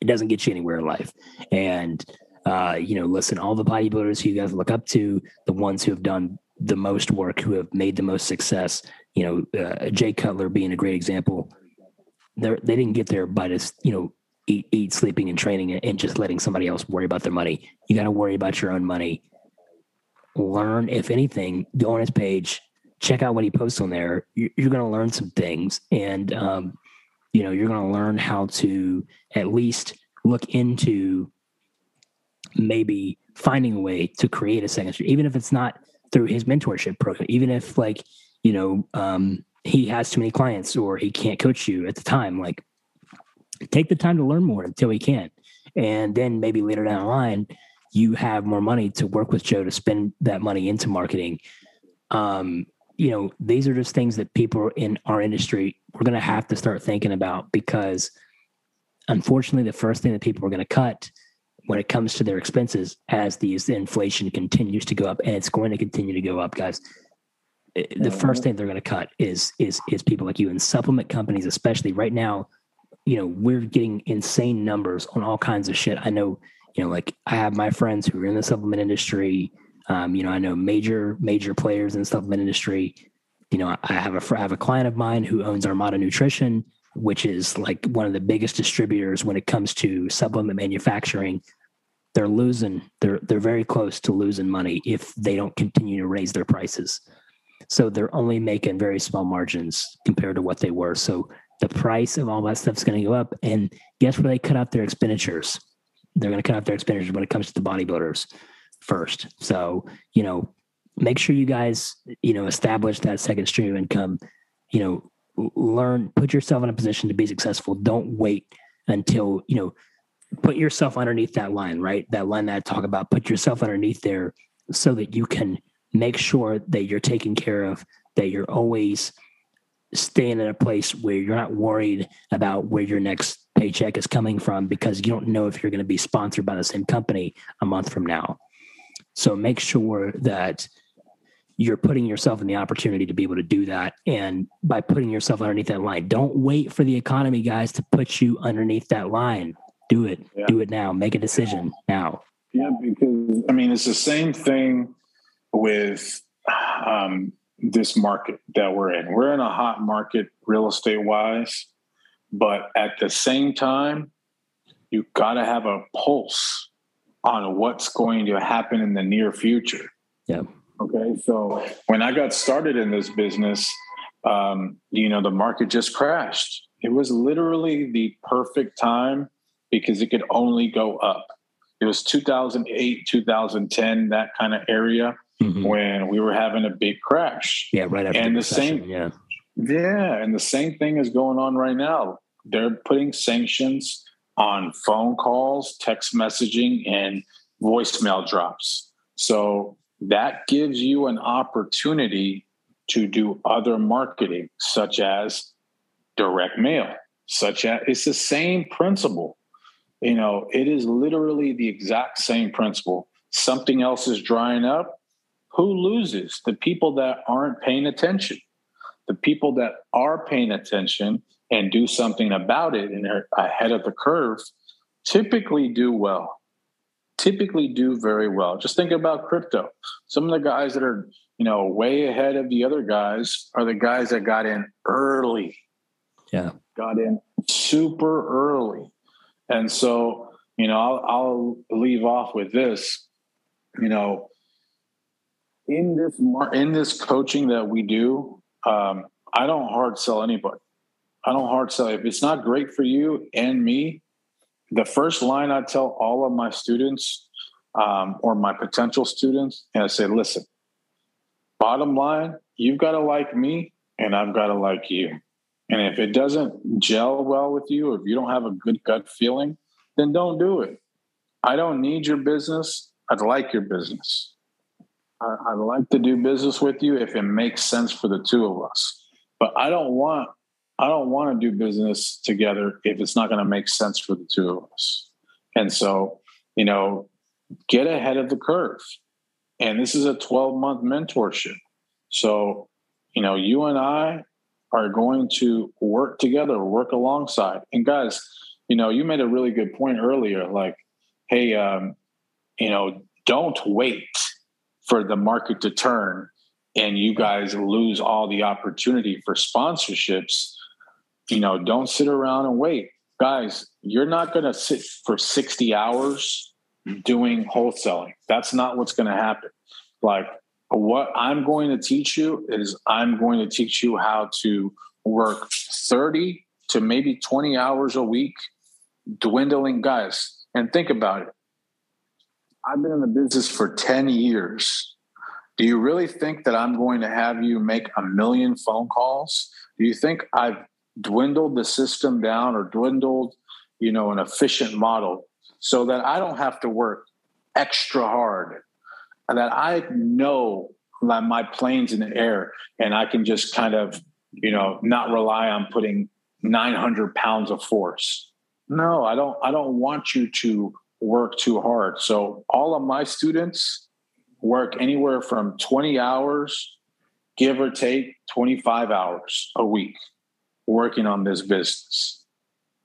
it doesn't get you anywhere in life. And uh, you know, listen, all the bodybuilders who you guys look up to, the ones who have done the most work, who have made the most success, you know, uh, Jay Cutler being a great example. They they didn't get there by just you know eat, eat, sleeping, and training, and just letting somebody else worry about their money. You got to worry about your own money. Learn, if anything, go on his page, check out what he posts on there. You're, going to learn some things, and um, you know you're going to learn how to at least look into maybe finding a way to create a second stream even if it's not through his mentorship program even if like you know um he has too many clients or he can't coach you at the time. Like, take the time to learn more until he can. And then maybe later down the line, you have more money to work with Joe to spend that money into marketing. Um, you know, these are just things that people in our industry we're going to have to start thinking about because unfortunately, the first thing that people are going to cut when it comes to their expenses as these inflation continues to go up, and it's going to continue to go up, guys. Eh, the first thing they're going to cut is is is people like you and supplement companies, especially right now. You know, we're getting insane numbers on all kinds of shit. I know, you know, like I have my friends who are in the supplement industry. Um, you know, I know major major players in the supplement industry. You know, I have a I have a client of mine who owns Armada Nutrition, which is like one of the biggest distributors when it comes to supplement manufacturing. They're losing. They're they're very close to losing money if they don't continue to raise their prices. So they're only making very small margins compared to what they were. So the price of all that stuff is going to go up. And guess where they cut out their expenditures? They're going to cut off their expenditures when it comes to the bodybuilders first. So, you know, make sure you guys, you know, establish that second stream of income, you know, learn, put yourself in a position to be successful. Don't wait until, you know, put yourself underneath that line, right? That line that I talk about, put yourself underneath there so that you can make sure that you're taken care of, that you're always staying in a place where you're not worried about where your next paycheck is coming from because you don't know if you're going to be sponsored by the same company a month from now. So make sure that you're putting yourself in the opportunity to be able to do that. And by putting yourself underneath that line, don't wait for the economy guys to put you underneath that line. Do it. Yeah. Do it now. Make a decision now. Yeah, because I mean, it's the same thing with um, this market that we're in. We're in a hot market real estate wise, but at the same time, you got to have a pulse on what's going to happen in the near future. Yeah. Okay. So when I got started in this business, um, you know, the market just crashed. It was literally the perfect time because it could only go up. It was 2008, 2010, that kind of area mm-hmm. when we were having a big crash. Yeah, right after and the, the same, yeah, yeah, and the same thing is going on right now. They're putting sanctions on phone calls, text messaging, and voicemail drops. So that gives you an opportunity to do other marketing, such as direct mail, such as it's the same principle. You know, it is literally the exact same principle. Something else is drying up. Who loses? The people that aren't paying attention. The people that are paying attention and do something about it and are ahead of the curve typically do well. Typically do very well. Just think about crypto. Some of the guys that are, you know, way ahead of the other guys are the guys that got in early. Yeah. Got in super early. And so, you know, I'll, I'll leave off with this. You know, in this in this coaching that we do, um, I don't hard sell anybody. I don't hard sell. If it's not great for you and me, the first line I tell all of my students um, or my potential students, and I say, listen, bottom line, you've got to like me and I've got to like you. And if it doesn't gel well with you, or if you don't have a good gut feeling, then don't do it. I don't need your business. I'd like your business. I, I'd like to do business with you if it makes sense for the two of us. But I don't want I don't want to do business together if it's not going to make sense for the two of us. And so, you know, get ahead of the curve. And this is a 12 month mentorship. So, you know, you and I are going to work together, work alongside. And guys, you know, you made a really good point earlier like, hey, um, you know, don't wait for the market to turn and you guys lose all the opportunity for sponsorships you know, don't sit around and wait. Guys, you're not going to sit for 60 hours doing wholesaling. That's not what's going to happen. Like, what I'm going to teach you is I'm going to teach you how to work 30 to maybe 20 hours a week, dwindling guys. And think about it. I've been in the business for 10 years. Do you really think that I'm going to have you make a million phone calls? Do you think I've dwindled the system down or dwindled, you know, an efficient model so that I don't have to work extra hard and that I know that my plane's in the air and I can just kind of, you know, not rely on putting 900 pounds of force. No, I don't, I don't want you to work too hard. So all of my students, work anywhere from 20 hours, give or take 25 hours a week working on this business.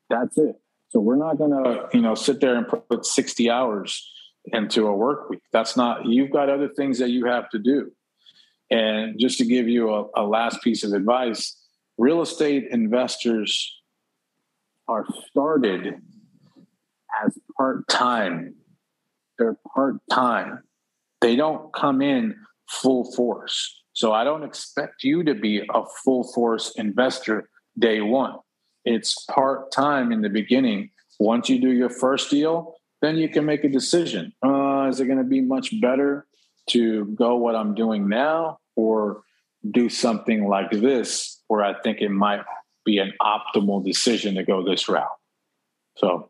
That's it. So we're not going to, you know, sit there and put 60 hours into a work week. That's not, you've got other things that you have to do. And just to give you a, a last piece of advice, real estate investors are started as part time. They're part time they don't come in full force. So I don't expect you to be a full force investor day one. It's part time in the beginning. Once you do your first deal, then you can make a decision. Uh, is it going to be much better to go what I'm doing now or do something like this where I think it might be an optimal decision to go this route? So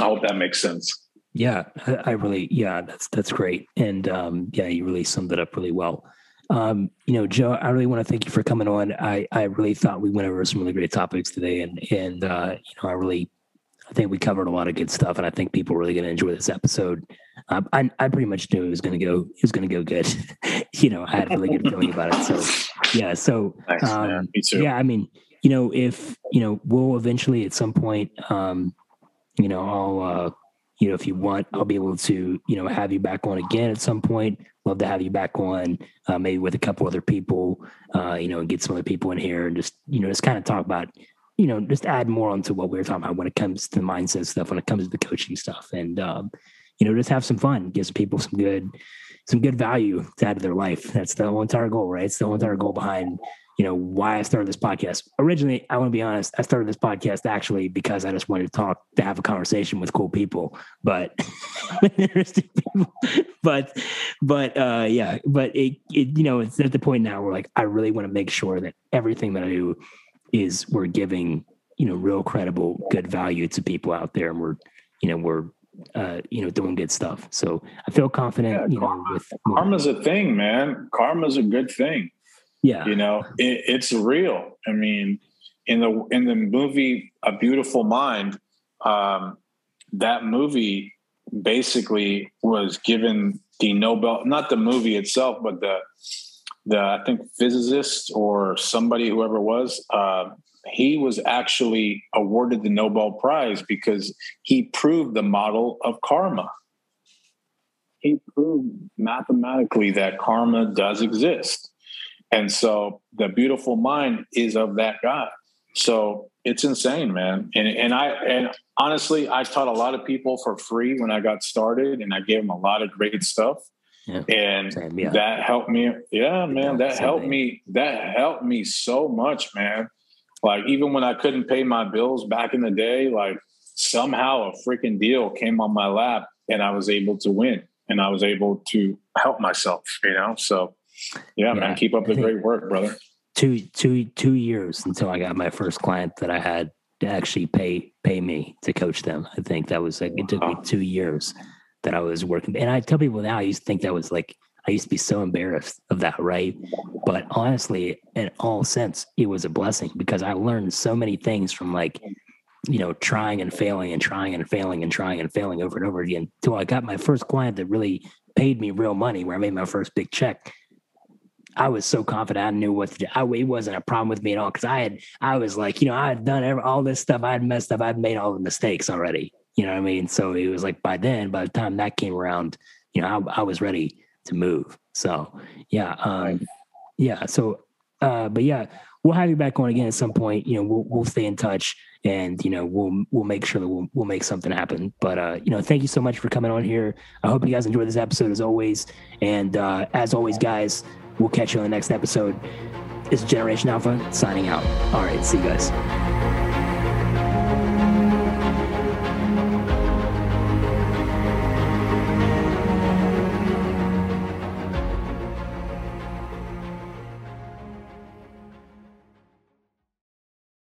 I hope that makes sense. Yeah, I, really, yeah, that's that's great, and um, yeah, you really summed it up really well. Um, you know, Joe, I really want to thank you for coming on. I I really thought we went over some really great topics today, and and uh, you know, I really, I think we covered a lot of good stuff, and I think people are really going to enjoy this episode. Um, I I pretty much knew it was going to go it was going to go good. you know, I had a really good feeling about it. So yeah, so nice, um, yeah, I mean, you know, if you know, we'll eventually at some point, um, you know, I'll. Uh, you know, if you want, I'll be able to, you know, have you back on again at some point. Love to have you back on, uh, maybe with a couple other people, uh, you know, and get some other people in here and just, you know, just kind of talk about, you know, just add more onto what we are talking about when it comes to the mindset stuff, when it comes to the coaching stuff, and um, you know, just have some fun, give some people some good, some good value to add to their life. That's the whole entire goal, right? It's the whole entire goal behind you know why I started this podcast. Originally, I want to be honest, I started this podcast actually because I just wanted to talk to have a conversation with cool people, but interesting people. but but uh yeah, but it, it you know it's at the point now where like I really want to make sure that everything that I do is we're giving you know real credible good value to people out there and we're you know we're uh, you know, doing good stuff. So I feel confident, yeah, you know, with karma's a thing, man. Karma's a good thing. Yeah. You know, it, it's real. I mean, in the in the movie A Beautiful Mind, um, that movie basically was given the Nobel, not the movie itself, but the the I think physicist or somebody, whoever was, uh, he was actually awarded the Nobel Prize because he proved the model of karma. He proved mathematically that karma does exist. And so the beautiful mind is of that God. So it's insane, man. And and I and honestly, I taught a lot of people for free when I got started, and I gave them a lot of great stuff. Yeah. And Same, yeah. that helped me. Yeah, man, that helped me. That helped me so much, man. Like even when I couldn't pay my bills back in the day, like somehow a freaking deal came on my lap, and I was able to win, and I was able to help myself. You know, so yeah, yeah man, keep up the great work, brother. Two, two, two years until I got my first client that I had to actually pay pay me to coach them. I think that was like it took me two years that I was working. And I tell people now, I used to think that was like I used to be so embarrassed of that, right? But honestly, in all sense, it was a blessing because I learned so many things from like, you know, trying and failing and trying and failing and trying and failing over and over again until I got my first client that really paid me real money where I made my first big check. I was so confident I knew what to do. I, it wasn't a problem with me at all because I had I was like, you know, I had done every, all this stuff. I had messed up. I'd made all the mistakes already. You know what I mean? So it was like by then, by the time that came around, you know, I, I was ready to move. So yeah, um, yeah. So, uh, but yeah, we'll have you back on again at some point. You know, we'll we'll stay in touch and you know we'll we'll make sure that we'll we'll make something happen. But uh, you know, thank you so much for coming on here. I hope you guys enjoyed this episode as always. And uh, as always, guys, We'll catch you on the next episode. It's Generation Alpha signing out. All right, see you guys.